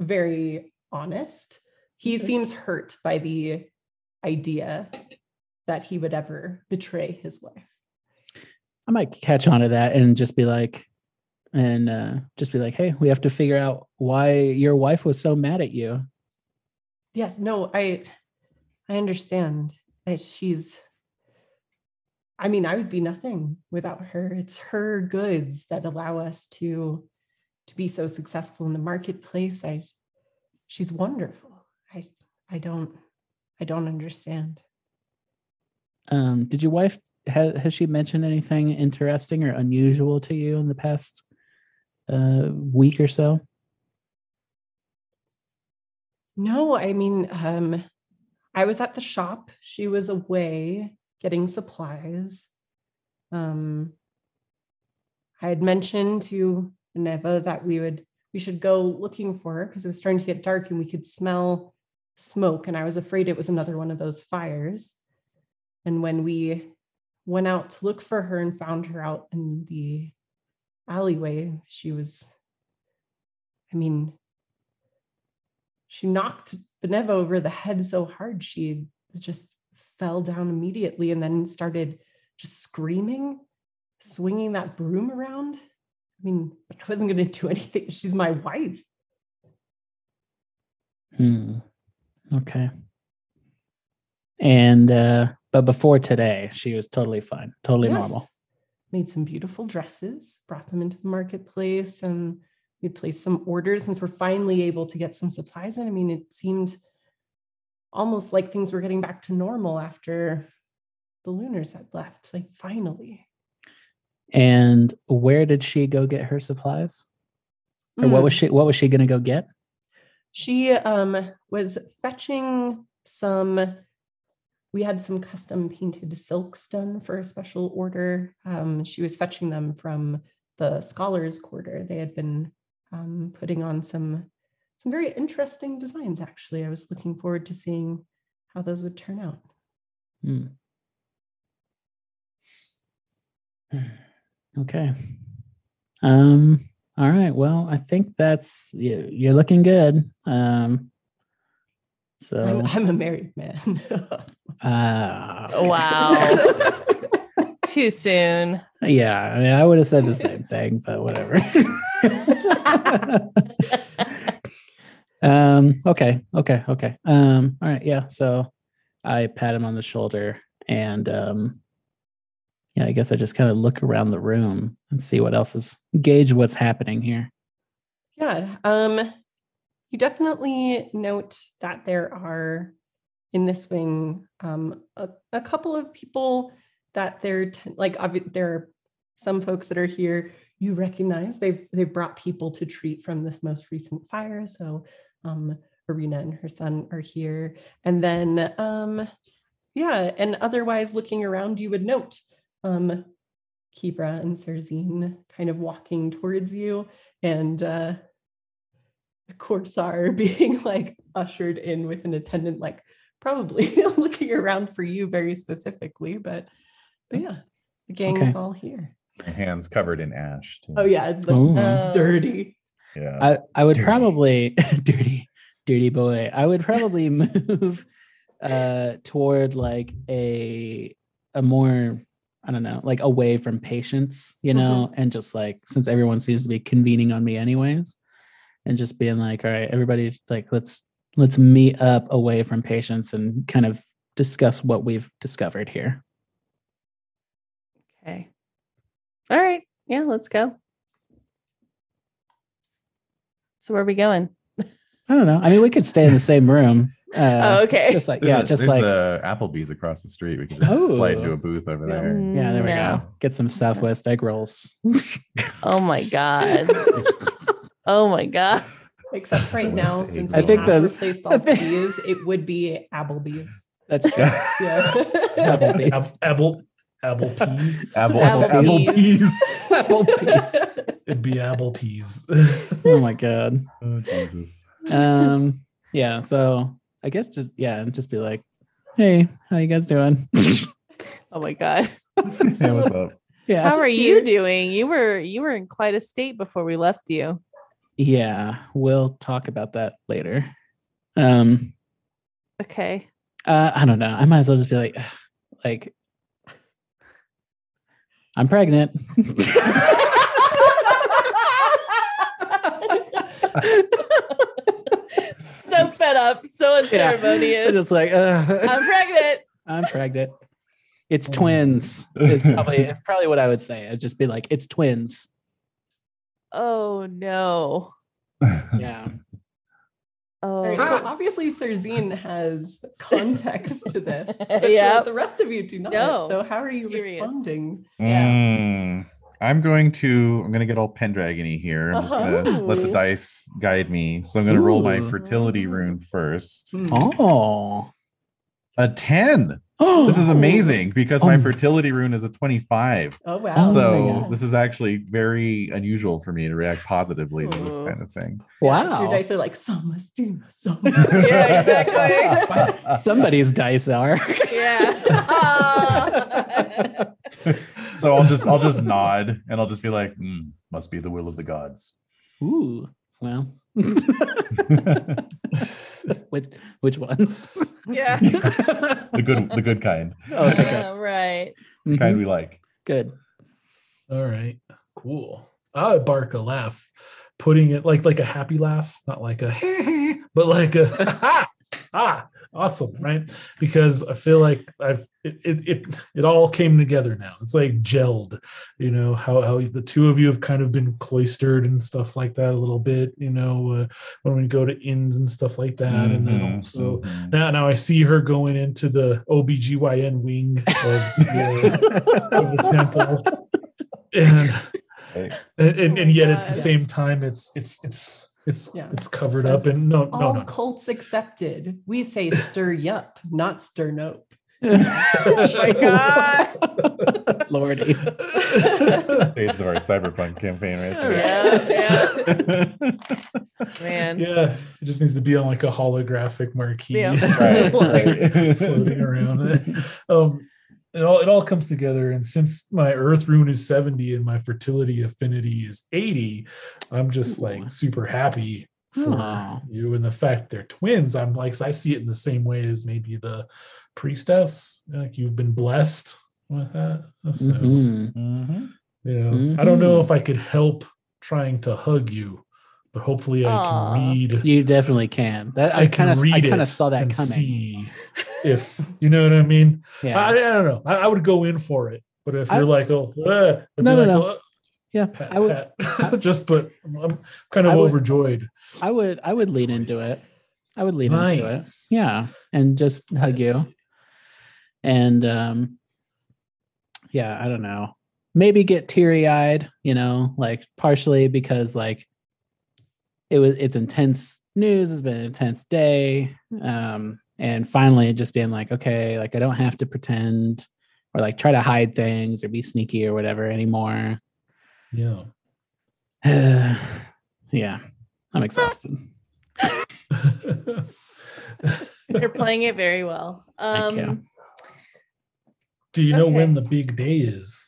very honest. He seems hurt by the idea that he would ever betray his wife. I might catch on to that and just be like, and uh, just be like, hey, we have to figure out why your wife was so mad at you. Yes, no, I I understand that she's I mean, I would be nothing without her. It's her goods that allow us to to be so successful in the marketplace. I she's wonderful. I I don't I don't understand. Um, did your wife ha- has she mentioned anything interesting or unusual to you in the past uh, week or so? No, I mean, um, I was at the shop. She was away getting supplies. Um, I had mentioned to Neva that we would we should go looking for her because it was starting to get dark and we could smell smoke, and I was afraid it was another one of those fires. And when we went out to look for her and found her out in the alleyway, she was, I mean, she knocked Beneva over the head so hard she just fell down immediately and then started just screaming, swinging that broom around. I mean, I wasn't going to do anything. She's my wife. Hmm. Okay. And uh, but before today, she was totally fine, totally Yes. normal. Made some beautiful dresses, brought them into the marketplace, and we placed some orders since we're finally able to get some supplies in. I mean, it seemed almost like things were getting back to normal after the Lunars had left. Like, finally. And where did she go get her supplies? Or what Mm. was she what was she gonna go get? She um was fetching some we had some custom painted silks done for a special order. Um, she was fetching them from the scholars quarter. They had been um, putting on some some very interesting designs actually. I was looking forward to seeing how those would turn out. Hmm. Okay. Um, all right. Well, I think that's you, you're looking good. Um so I'm, I'm a married man. uh Wow. Too soon. yeah, I mean I would have said the same thing, but whatever. um okay, okay, okay. Um all right, yeah. So I pat him on the shoulder and um yeah, I guess I just kind of look around the room and see what else is gauge what's happening here. Yeah. Um, you definitely note that there are in this wing um, a, a couple of people that they're t- like obvi- there are some folks that are here. You recognize they've they've brought people to treat from this most recent fire. So um arena and her son are here. And then um yeah and otherwise looking around you would note um Kivra and Serzine kind of walking towards you. And uh Corsar being like ushered in with an attendant, like probably looking around for you very specifically, but but yeah, the gang is all here. My hands covered in ash. Too. Oh yeah, like Ooh. Oh. dirty. yeah. I, I would Dirty. probably dirty, dirty boy. I would probably move uh toward like a a more I don't know, like away from patients, you know, and just like since everyone seems to be convening on me anyways, and just being like, all right, everybody like let's let's meet up away from patients and kind of discuss what we've discovered here. Okay. All right. Yeah, let's go. So where are we going? I don't know. I mean, we could stay in the same room. Uh, oh, okay. Just like There's yeah, a- just like a Applebee's across the street. We could just slide into Oh. a booth over there. yeah, there we No. go. Get some Southwest egg rolls. Oh my god. oh my god. Except right now, egg since I think have that's- replaced I all think- B's, it would be Applebee's. That's true. Yeah. Applebee's. Ab- Apple apple peas. Apple, Applebee's. Applebee's. It'd be apple peas. oh my god. oh, Jesus. Um. Yeah. So I guess just yeah, just be like, hey, how you guys doing? Oh my god. Hey, what's up? yeah. How are here. you doing? You were you were in quite a state before we left you. Yeah, we'll talk about that later. Um. Okay. Uh, I don't know. I might as well just be like, like, I'm pregnant. so fed up, so unceremonious. I'm just like, uh, I'm pregnant. I'm pregnant. It's twins. Is probably it's probably what I would say. I'd just be like, it's twins. Oh no. Yeah. Oh. All right, so obviously Serzine has context to this. but the- Yep. the, rest of you do not. No. So how are you Curious. responding? Yeah. Mm, I'm going to I'm gonna get all Pendragony here. I'm just gonna let the dice guide me. So I'm gonna roll my fertility rune first. Hmm. Oh. A 10. Oh. This is amazing because my Oh. fertility rune is a 25. Oh wow. Oh, so yeah. this is actually very unusual for me to react positively to this kind of thing. Wow. Your dice are like Samas Duma Yeah, exactly. Somebody's dice are. yeah. so I'll just I'll just nod and I'll just be like, "Hmm, must be the will of the gods. Ooh. Well. which which ones? Yeah. the good the good kind. okay. Yeah, right. The kind we like. Good. All right, cool. I would bark a laugh, putting it like like a happy laugh, not like a but like a ah awesome, right? Because I feel like I've it, it it it all came together now. It's like gelled, you know how how the two of you have kind of been cloistered and stuff like that a little bit. You know uh, when we go to inns and stuff like that, and then Mhm, also mhm. now now I see her going into the OBGYN wing of the, of the temple, and and, and, and yet at the same time it's it's it's it's Yeah. it's covered Says up and no no All no cults accepted. We say stir yup, not stir nope. Oh my God. Lordy. Shades of our cyberpunk campaign right there. Yeah, Man. yeah it just needs to be on like a holographic marquee Yeah. Right, right. floating around um it all it all comes together and since my earth rune is 70 and my fertility affinity is 80 i'm just Ooh. like super happy for Aw. you and the fact they're twins i'm like i see it in the same way as maybe the priestess like you've been blessed with that so Mhm. Mhm. you know i don't know Mhm. if i could help trying to hug you but hopefully i Aw. can read You definitely can. That I, I kind of I kind of saw that and coming. see if you know what I mean. Yeah. I, I don't know. I, I would go in for it, but if I- you're like, oh, uh, No, no, like, no. "Oh, yeah. pat, I would pat." just, but I'm, I'm kind of I would- overjoyed. I would I would lean into it. I would lean into it. Yeah. And just hug you. And um yeah, I don't know. Maybe get teary-eyed, you know, like partially because like it was it's intense news, it's been an intense day. Um and finally just being like, okay, like I don't have to pretend or like try to hide things or be sneaky or whatever anymore. Yeah. yeah. I'm exhausted. You're playing it very well. Thank you. Um, Do you know when the big day is?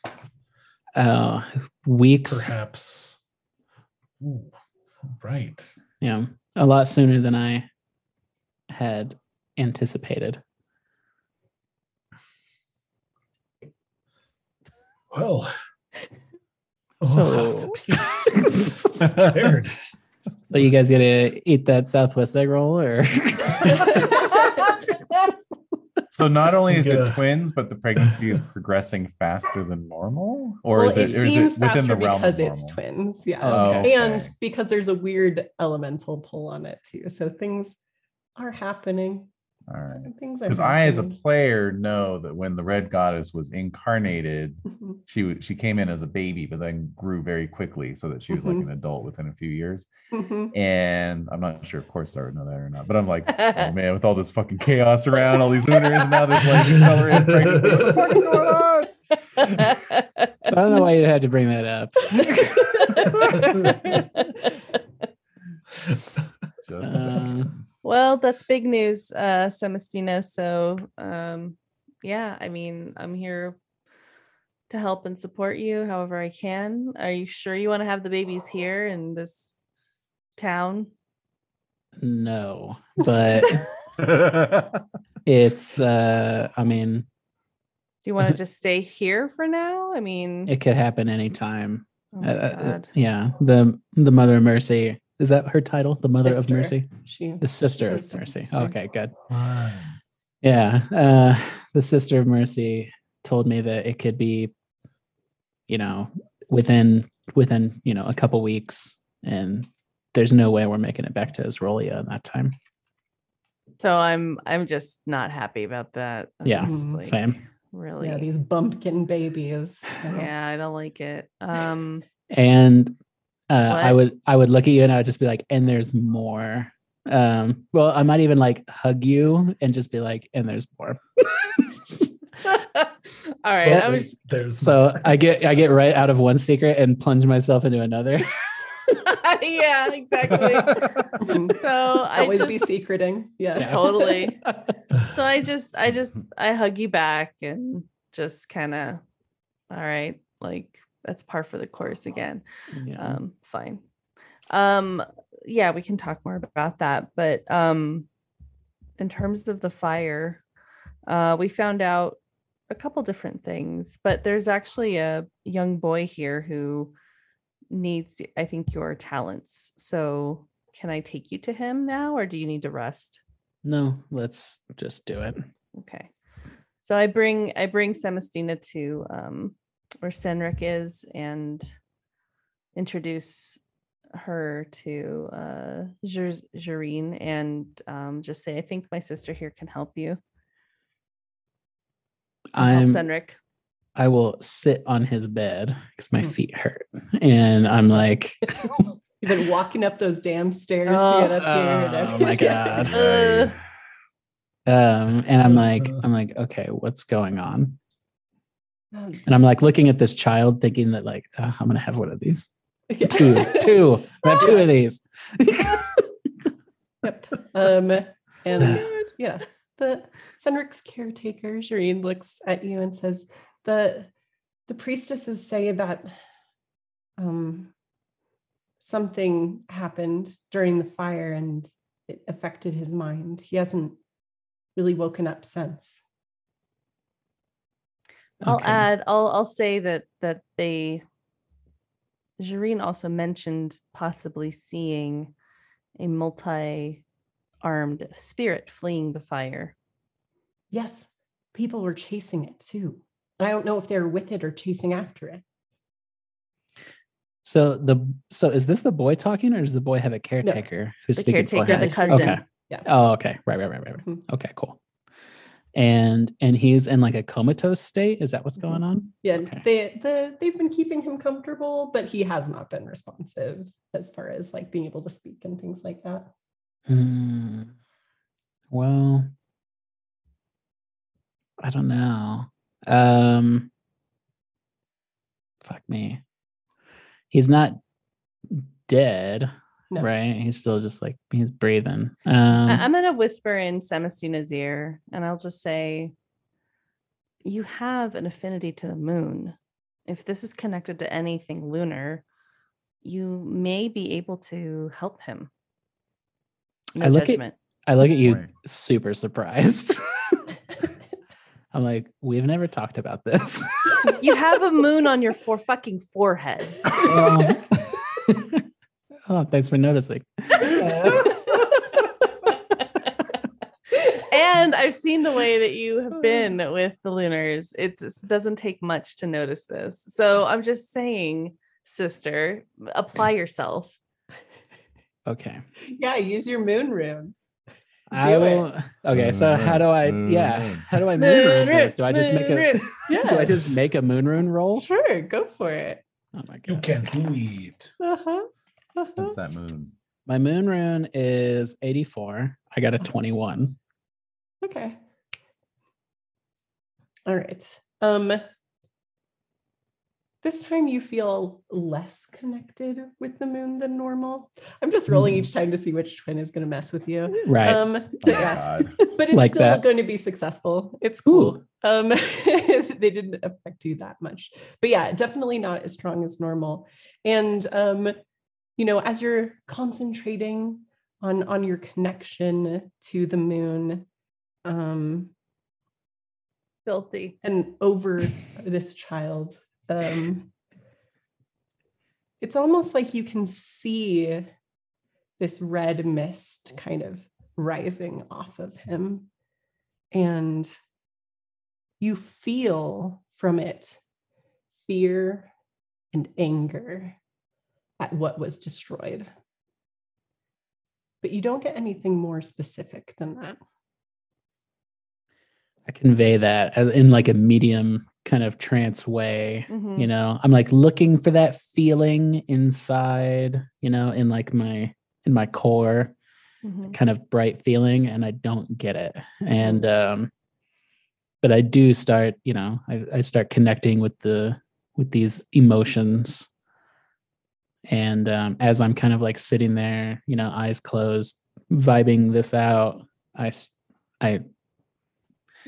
Uh weeks. Perhaps. Ooh, right. Yeah, a lot sooner than I had anticipated. Well. Oh, So- Scared. So you guys gonna eat that Southwest egg roll, or So not only is Yeah. it twins, but the pregnancy is progressing faster than normal, or well, is it, it or is seems it within faster the realm because of it's twins. Yeah. Oh, okay. And because there's a weird elemental pull on it too. So things are happening. All right. Things are Because I, as a player, know that when the red goddess was incarnated, she w- she came in as a baby, but then grew very quickly, so that she was like Mhm. an adult within a few years. Mhm. And I'm not sure if Corsar would know that or not, but I'm like, oh man, with all this fucking chaos around, all these lunars, now there's like accelerated pregnancy. What the fuck going on? so I don't know why you had to bring that up. Just Uh, saying. Well, that's big news, uh, Celestina. So, um, yeah, I mean, I'm here to help and support you however I can. Are you sure you want to have the babies here in this town? No, but it's. uh I mean, Do you want to just stay here for now? I mean, it could happen anytime. oh Uh, uh, uh, yeah, the the Mother of Mercy is that her title? The Mother of Mercy, She the Sister of Sister, Mercy. sister. Okay, good. Fine. Yeah, uh, the Sister of Mercy told me that it could be, you know, within within you know a couple weeks, and there's no way we're making it back to Esrolia in that time. So I'm I'm just not happy about that. Yeah, honestly. Same. Really. yeah, these bumpkin babies. yeah, I don't like it. Um And uh, I would I would look at you and I would just be like, and there's more. Um, well, I might even like hug you and just be like, and there's more. all right. Well, I was There's So I get I get right out of one secret and plunge myself into another. yeah, exactly. So I Always just, be secreting. Yeah. Yeah. totally. So I just I just I hug you back and just kind of all right, like that's par for the course again. Yeah. Um fine. Um yeah, we can talk more about that, but um in terms of the fire, uh we found out a couple different things, but there's actually a young boy here who needs I think your talents. So can I take you to him now or do you need to rest? No, let's just do it. Okay. So I bring I bring Samastina to um where Senric is and introduce her to uh Jer- Jareen and um just say I think my sister here can help you. I'm Senric. I will sit on his bed because my Hmm. feet hurt. And I'm like, You've been walking up those damn stairs Oh. to get up here. and Oh my. God. Uh, um, and I'm like, I'm like, okay, what's going on? And I'm like looking at this child thinking that like, uh, I'm gonna have one of these. yeah. Two, two. I have two of these. Yep. Um, and yeah, the Senric's caretaker, Shireen, looks at you and says, the the priestesses say that um something happened during the fire and it affected his mind. He hasn't really woken up since. I'll Okay. add I'll I'll say that that they Jareen also mentioned possibly seeing a multi-armed spirit fleeing the fire. Yes, people were chasing it too. And I don't know if they were with it or chasing after it. So the so is this the boy talking or does the boy have a caretaker who's The speaking for him? the cousin. Okay. Yeah. Oh, okay. Right, right, right, right. right. Mhm. Okay, cool. And and he's in like a comatose state. Is that what's going on? Yeah, Okay. they the they've been keeping him comfortable, but he has not been responsive as far as like being able to speak and things like that. Hmm. Well, I don't know. Um, fuck me. He's not dead, No. right? He's still just like he's breathing. Um, I- I'm gonna whisper in Samastina's ear and I'll just say, You have an affinity to the moon. If this is connected to anything lunar, you may be able to help him. No I look at- I look at you Right. super surprised. I'm like, we've never talked about this. you have a moon on your for fucking forehead. oh. oh, thanks for noticing. and I've seen the way that you have been with the lunars. It's, it doesn't take much to notice this. So I'm just saying, sister, apply yourself. Okay. yeah, use your moon rune. I Do it. will. Okay, so how do I? Yeah, how do I moon rune this? Do I just make a? Yeah. Do I just make a moon rune roll? sure go for it? Oh my god! You can do it. Uh-huh. Uh-huh. What's that moon? My moon rune is eighty-four. I got a twenty-one. Okay. All right. Um this time you feel less connected with the moon than normal. I'm just rolling Hmm. each time to see which twin is going to mess with you. Right. Um Oh but yeah. But it's Like still that. going to be successful. It's cool. Um they didn't affect you that much. But yeah, definitely not as strong as normal. And um you know, as you're concentrating on on your connection to the moon um Filthy. and over this child um it's almost like you can see this red mist kind of rising off of him and you feel from it fear and anger at what was destroyed but you don't get anything more specific than that I convey that in like a medium kind of trance way. Mhm. You know, I'm like looking for that feeling inside. You know, in like my in my core. Mhm. kind of bright feeling and I don't get it. And um but I do start, you know, I, I start connecting with the with these emotions. And um as I'm kind of like sitting there, you know, eyes closed, vibing this out, I I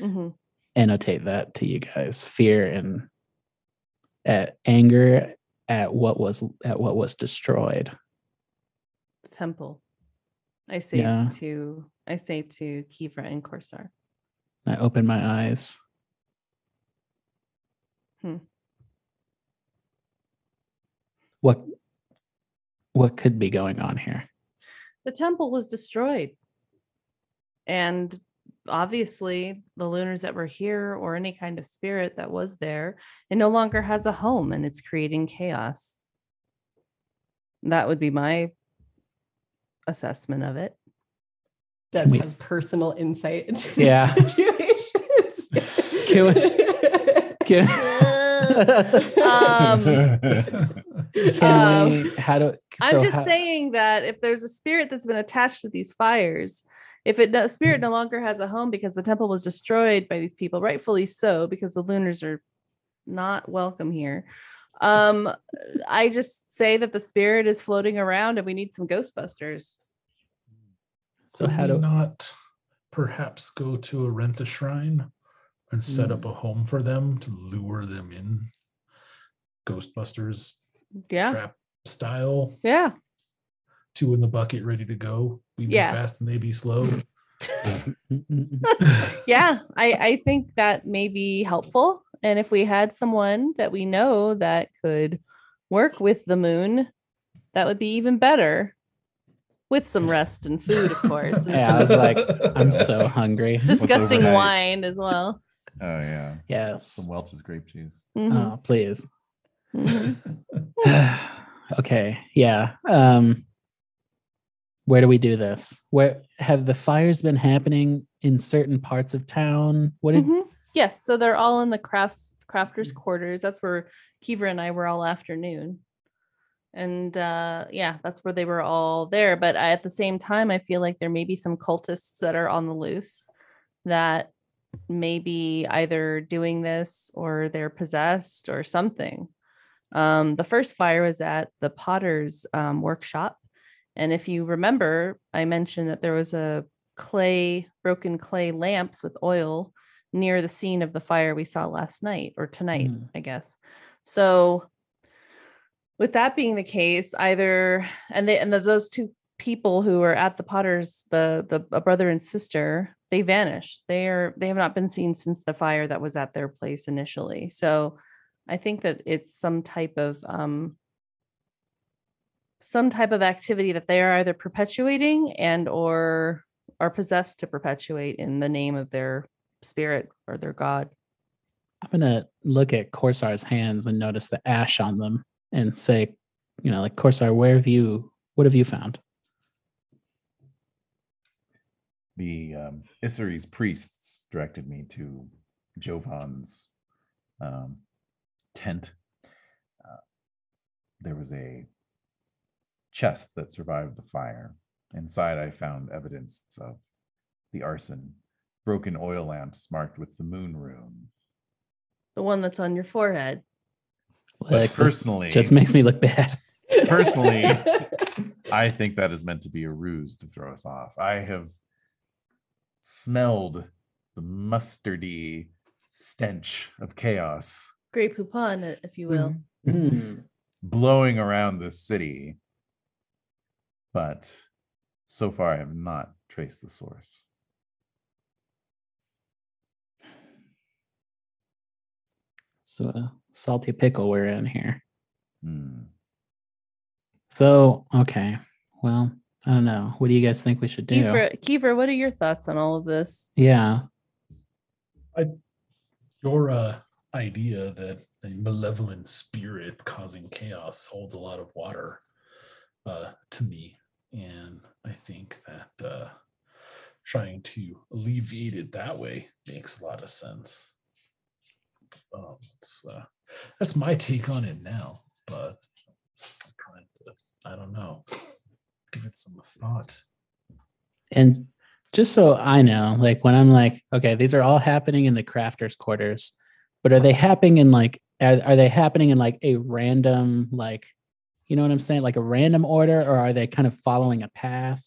Mhm. annotate that to you guys. Fear and at anger at what was at what was destroyed. Temple. I say Yeah. to I say to Kiva and Corsar. I open my eyes. Hmm. What what could be going on here? The temple was destroyed. and obviously the lunars that were here or any kind of spirit that was there it no longer has a home and it's creating chaos that would be my assessment of it Does we- have personal insight into these Yeah. situations. Can Can, Um, can Um, we? How do? I'm so just how- saying that if there's a spirit that's been attached to these fires, if it no, spirit no longer has a home because the temple was destroyed by these people, rightfully so, because the lunars are not welcome here. Um, I just say that the spirit is floating around and we need some Ghostbusters. So Could how we do? not perhaps go to a rent a shrine and set up mm. a home for them to lure them in? Ghostbusters Yeah. trap style, Yeah. two in the bucket ready to go. We be Yeah. fast and they be slow. yeah i i think that may be helpful and if we had someone that we know that could work with the moon that would be even better with some rest and food of course Yeah, I was like, I'm so hungry. disgusting wine as well Oh yeah, Yes. some Welch's grape juice. Mhm, Oh, please. mhm. okay. Yeah. Um where do we do this? Where have the fires been happening in certain parts of town? What did Mhm. yes so they're all in the crafts crafters quarters that's where Kivra and i were all afternoon and uh yeah that's where they were all there but I, at the same time i feel like there may be some cultists that are on the loose that may be either doing this or they're possessed or something. Um the first fire was at the potter's um, workshop. And if you remember i mentioned that there was a clay broken clay lamps with oil near the scene of the fire we saw last night or tonight Mhm. i guess. So with that being the case either and they and the, those two people who were at the potters the the a brother and sister they vanished. They are they have not been seen since the fire that was at their place initially. So i think that it's some type of um some type of activity that they are either perpetuating and or are possessed to perpetuate in the name of their spirit or their god. I'm gonna look at Corsar's hands and notice the ash on them and say, you know, like Corsar, where have you what have you found? The um, Issaries priests directed me to Jovan's um, tent. Uh, there was a chest that survived the fire. Inside, I found evidence of the arson, broken oil lamps marked with the moon rune. the one that's on your forehead But Like, this personally, just makes me look bad. Personally, I think that is meant to be a ruse to throw us off. I have smelled the mustardy stench of chaos Grey Poupon, if you will. Hmm. blowing around this city, but so far I have not traced the source. So a salty pickle we're in here. Hmm. So okay. Well, I don't know. What do you guys think we should do? Kiefer, Kiefer, what are your thoughts on all of this? Yeah. I, Your uh, idea that a malevolent spirit causing chaos holds a lot of water uh, to me. And I think that uh, trying to alleviate it that way makes a lot of sense. Um, it's, uh, that's my take on it now, but I'm trying to, I don't know, give it some thought. And just so I know, like when I'm like, okay, these are all happening in the crafters quarters, but are they happening in like are, are they happening in like a random like you know what I'm saying? Like a random order, or are they kind of following a path?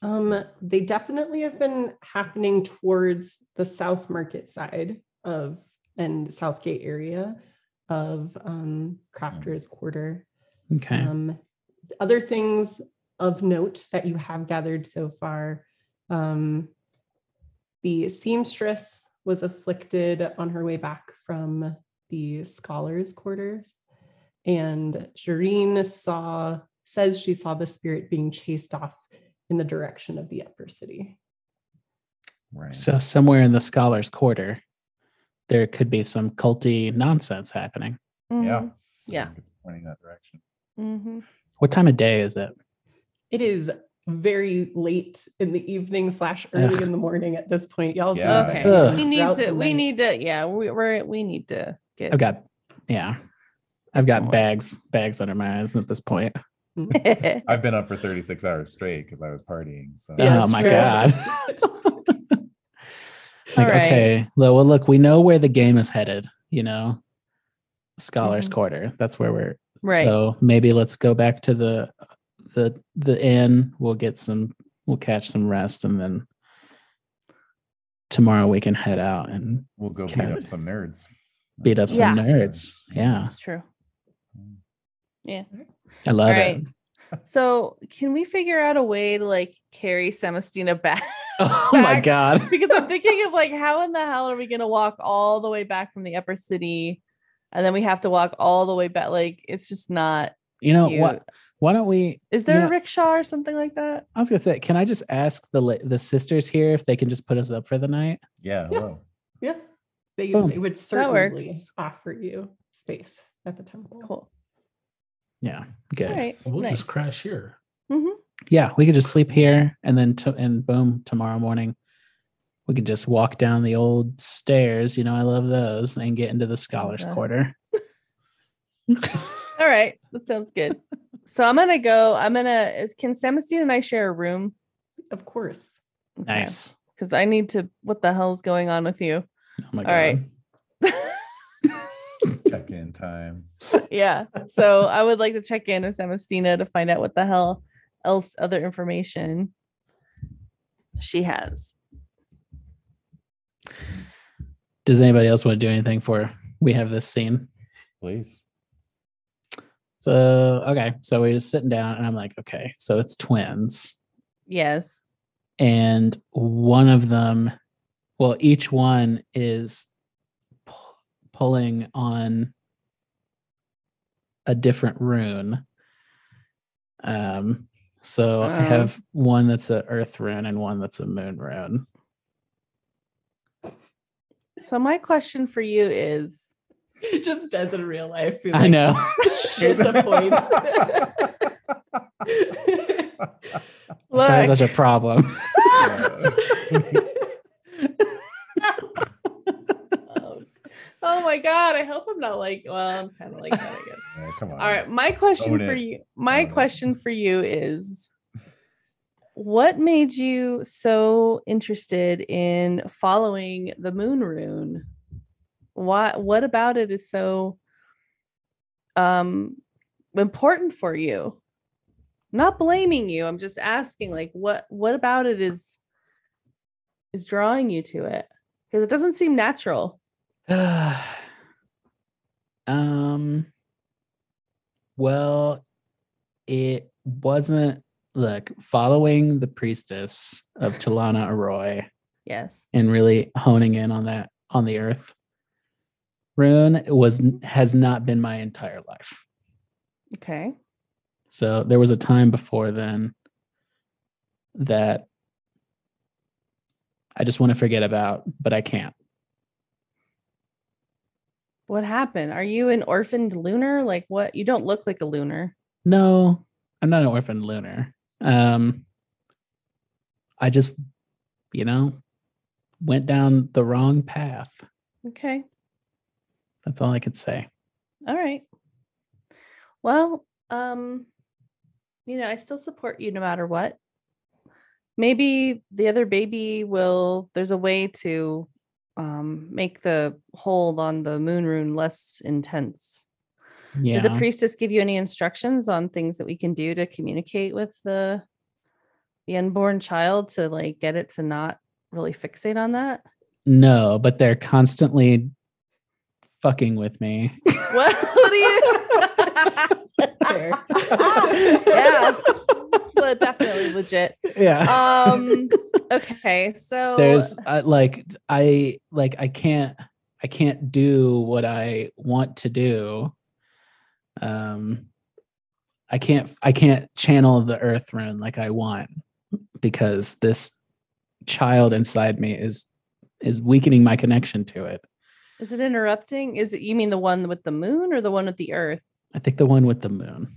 Um, they definitely have been happening towards the South Market side of and Southgate area of um, Crafters Quarter. Okay. Um, other things of note that you have gathered so far um, the seamstress was afflicted on her way back from the scholars' quarters. And Shireen saw, says she saw the spirit being chased off in the direction of the upper city. Right. So somewhere in the scholars' quarter, there could be some culty nonsense happening. yeah. Mhm. I Yeah. it's pointing that direction. Mhm. What time of day is it? It is very late in the evening slash early Ugh. in the morning at this point. Y'all be Yeah. Okay. Ugh. We need to. We need to. Yeah. We, we're. We need to get. I've got, yeah, I've got Excellent. bags, bags under my eyes at this point. I've been up for 36 hours straight because I was partying. So Yeah, oh my true. god. like, All right. okay, well, well, look, we know where the game is headed. You know, scholars' Mhm. quarter. That's where we're. right. So maybe let's go back to the the the inn. We'll get some. We'll catch some rest, and then tomorrow we can head out and we'll go beat up some nerds. beat up some Yeah. nerds. Yeah, It's true. Yeah. I love All right. it. So can we figure out a way to like carry Samastina back? Oh my god. because I'm thinking of like how in the hell are we gonna walk all the way back from the upper city, and then we have to walk all the way back. Like it's just not. You know cute. what? Why don't we? Is there know- a rickshaw or something like that? I was gonna say, can I just ask the the sisters here if they can just put us up for the night? Yeah. Hello. Yeah. They, they would certainly offer you space at the temple. Cool. Yeah, good. All right. We'll nice. just crash here. Mhm. Yeah, we could just sleep here, and then to, and boom, tomorrow morning, we could just walk down the old stairs. You know, I love those, and get into the scholars' Okay. quarter. All right, that sounds good. So I'm gonna go. I'm gonna. Is, can Samastina and I share a room? Of course. Nice. Because I need to. What the hell's going on with you? Oh my All god. right. Check in time. yeah. So I would like to check in with Samastina to find out what the hell else other information she has. Does anybody else want to do anything for? We have this scene. Please. So okay, so we're just sitting down, and I'm like, okay, so it's twins. Yes. and one of them well each one is pu- pulling on a different rune um so i Oh. have one that's a earth rune and one that's a moon rune So my question for you is Just does in real life. be i know Here's a point. sorry look, such a problem oh, oh my god, I hope I'm not like well, I'm kind of like that, I guess. Yeah, come on. All right, my question Own for it. you my Own it. question for you is what made you so interested in following the moon rune? What what about it is so um important for you? Not blaming you. I'm just asking like what what about it is is drawing you to it? Because it doesn't seem natural. um well it wasn't look following the priestess of chalana arroy Yes. and really honing in on that on the earth rune was has not been my entire life Okay. so there was a time before then that i just want to forget about but i can't What happened? Are you an orphaned lunar? Like what? You don't look like a lunar. No, I'm not an orphaned lunar. Um, I just, you know, went down the wrong path. Okay. That's all I could say. All right. Well, um, you know, I still support you no matter what. Maybe the other baby will there's a way to um make the hold on the moon rune less intense. Yeah. Did the priestess give you any instructions on things that we can do to communicate with the the unborn child to like get it to not really fixate on that? no, but they're constantly fucking with me. What, what do you? Yeah, it's definitely legit. yeah. Um. Okay, so There's I, like I like I can't I can't do what I want to do. Um I can't I can't channel the earth rune like I want because this child inside me is is weakening my connection to it. Is it interrupting? Is it you mean the one with the moon or the one with the earth? I think the one with the moon.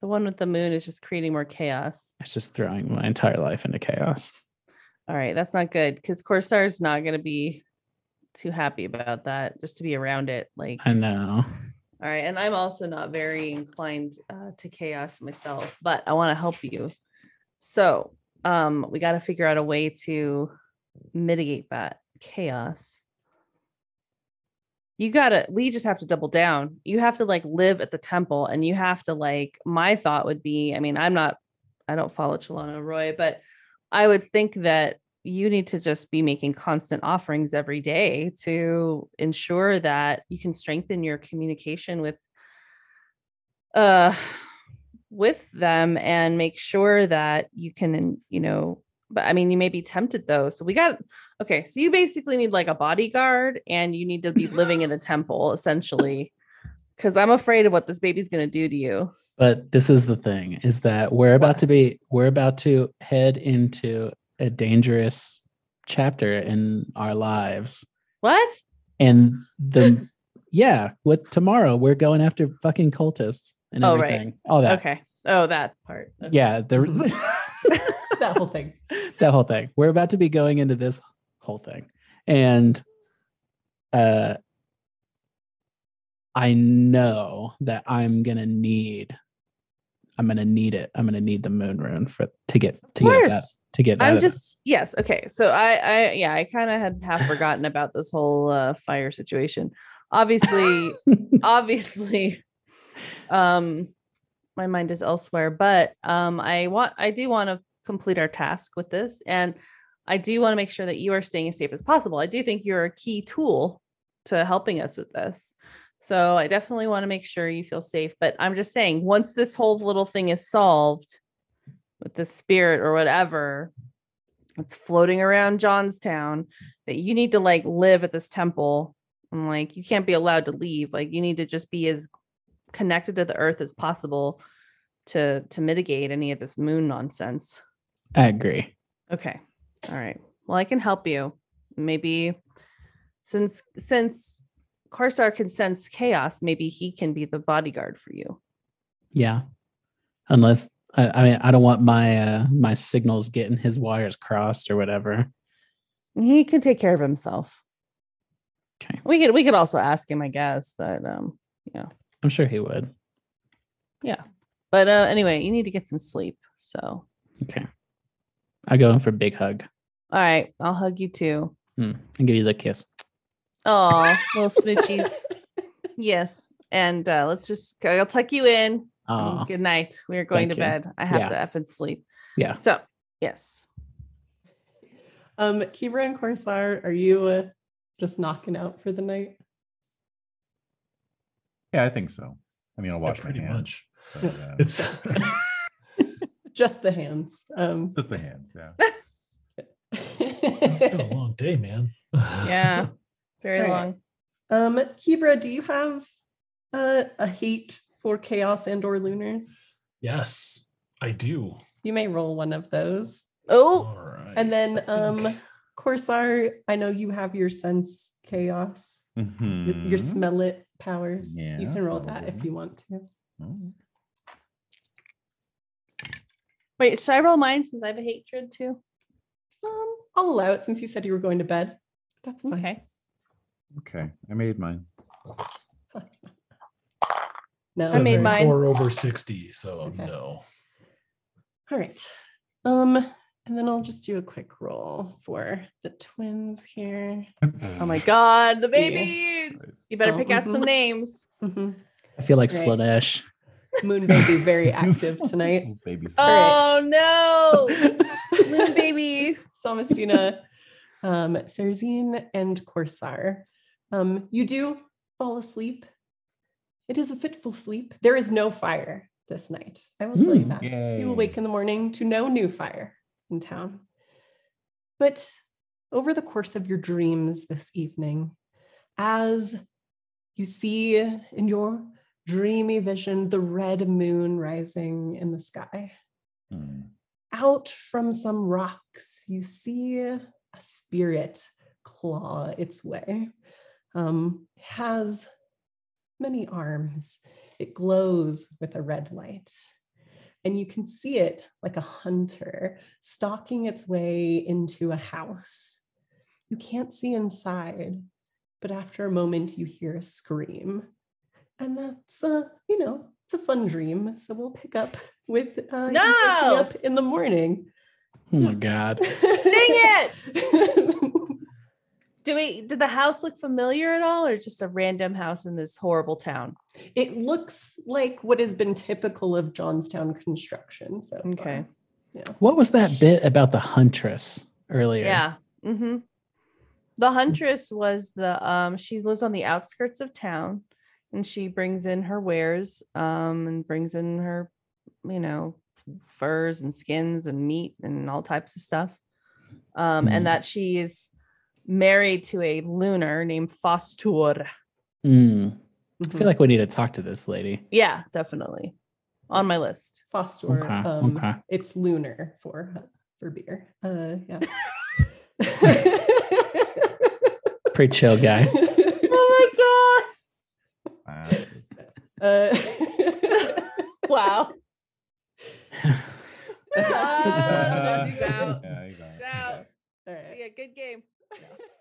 The one with the moon is just creating more chaos. It's just throwing my entire life into chaos. All right, that's not good because Corsar's not going to be too happy about that. Just to be around it, like I know. all right, and I'm also not very inclined uh, to chaos myself, but I want to help you. So, um, we got to figure out a way to mitigate that chaos. You gotta, we just have to double down. You have to like live at the temple, and you have to like. My thought would be, I mean, I'm not, I don't follow Chalana Roy, but I would think that you need to just be making constant offerings every day to ensure that you can strengthen your communication with uh with them and make sure that you can you know but i mean you may be tempted though so we got okay so you basically need like a bodyguard and you need to be living in the temple essentially because i'm afraid of what this baby's going to do to you But this is the thing is that we're about to be we're about to head into a dangerous chapter in our lives. what And the yeah, what tomorrow we're going after fucking cultists and Oh, right. everything. All that. okay oh that part okay. Yeah, the that whole thing. that whole thing. We're about to be going into this whole thing. And uh I know that I'm gonna need I'm gonna need it. I'm gonna need the moon rune for to get to get us out to get I'm out of just yes, okay. So I I yeah, I kind of had half forgotten about this whole uh fire situation. Obviously, obviously um my mind is elsewhere, but um I want I do want to complete our task with this and I do want to make sure that you are staying as safe as possible. I do think you're a key tool to helping us with this. So I definitely want to make sure you feel safe, but I'm just saying once this whole little thing is solved with the spirit or whatever that's floating around Jonstown that you need to like live at this temple and like you can't be allowed to leave like you need to just be as connected to the earth as possible to to mitigate any of this moon nonsense I agree. okay all right well i can help you maybe since since Corsar can sense chaos maybe he can be the bodyguard for you Yeah. Unless I, I mean I don't want my uh my signals getting his wires crossed or whatever. he can take care of himself Okay. we could we could also ask him i guess but um yeah. I'm sure he would. Yeah. But uh anyway you need to get some sleep so Okay. I go in for a big hug. All right i'll hug you too Hmm. And give you the kiss. Oh, little smoochies. yes. And uh, let's just, I'll tuck you in. and Oh, Good night. We are going to you. bed. I have Yeah. to and sleep. yeah. So, yes. Um, Kivra and Corsar, are you uh, just knocking out for the night? Yeah, I think so. I mean, I'll Yeah, wash my hands. much. but, uh, It's Just the hands. Um, just the hands. Yeah. It's been a long day, man. Yeah. Very All right. long. um, Kivra, do you have uh, a hate for chaos and or lunars? yes, I do. You may roll one of those. Oh, All right. And then I um Corsar, I know you have your sense chaos, y- your smell it powers. Yeah, you can roll that it. if you want to. Oh. wait. Should I roll mine since I have a hatred too? Um, I'll allow it since you said you were going to bed. That's fine. Okay. Okay, I made mine. No, I made you're- mine. Four over sixty, so Okay. no. All right. Um, and then I'll just do a quick roll for the twins here. Oh my God. The babies. Nice. You better Oh, pick out some mhm. names. Mhm. I feel like Right. Slaanesh. Moon baby very active tonight. Little Baby Oh no. Moon baby. Samastina, um, Serzine, and Corsar. Um, you do fall asleep. It is a fitful sleep. There is no fire this night. I will tell you Mm. that. Yay. You awake in the morning to no new fire in town. But over the course of your dreams this evening, as you see in your dreamy vision the red moon rising in the sky, Hmm. Out from some rocks, you see a spirit claw its way. Um, has many arms. It glows with a red light. And you can see it like a hunter stalking its way into a house. You can't see inside, but after a moment, you hear a scream. And that's, uh, you know, it's a fun dream. So we'll pick up with uh, you No! up in the morning. Oh my god. Dang it! Do we did the house look familiar at all, or just a random house in this horrible town? it looks like what has been typical of Jonstown construction. So far. Okay. What was that bit about the huntress earlier? Yeah. Mm-hmm. The huntress was the um she lives on the outskirts of town and she brings in her wares um and brings in her you know furs and skins and meat and all types of stuff. Um Mhm. and that she's married to a lunar named Fostur. Mm. I Mhm. feel like we need to talk to this lady. Yeah, definitely. On my list. Fostur. Okay, um, okay. It's lunar for for beer. Uh, yeah. Pretty chill guy. Oh uh, my god. Wow. so out. Yeah. Out. All right. So yeah, good game. Yeah.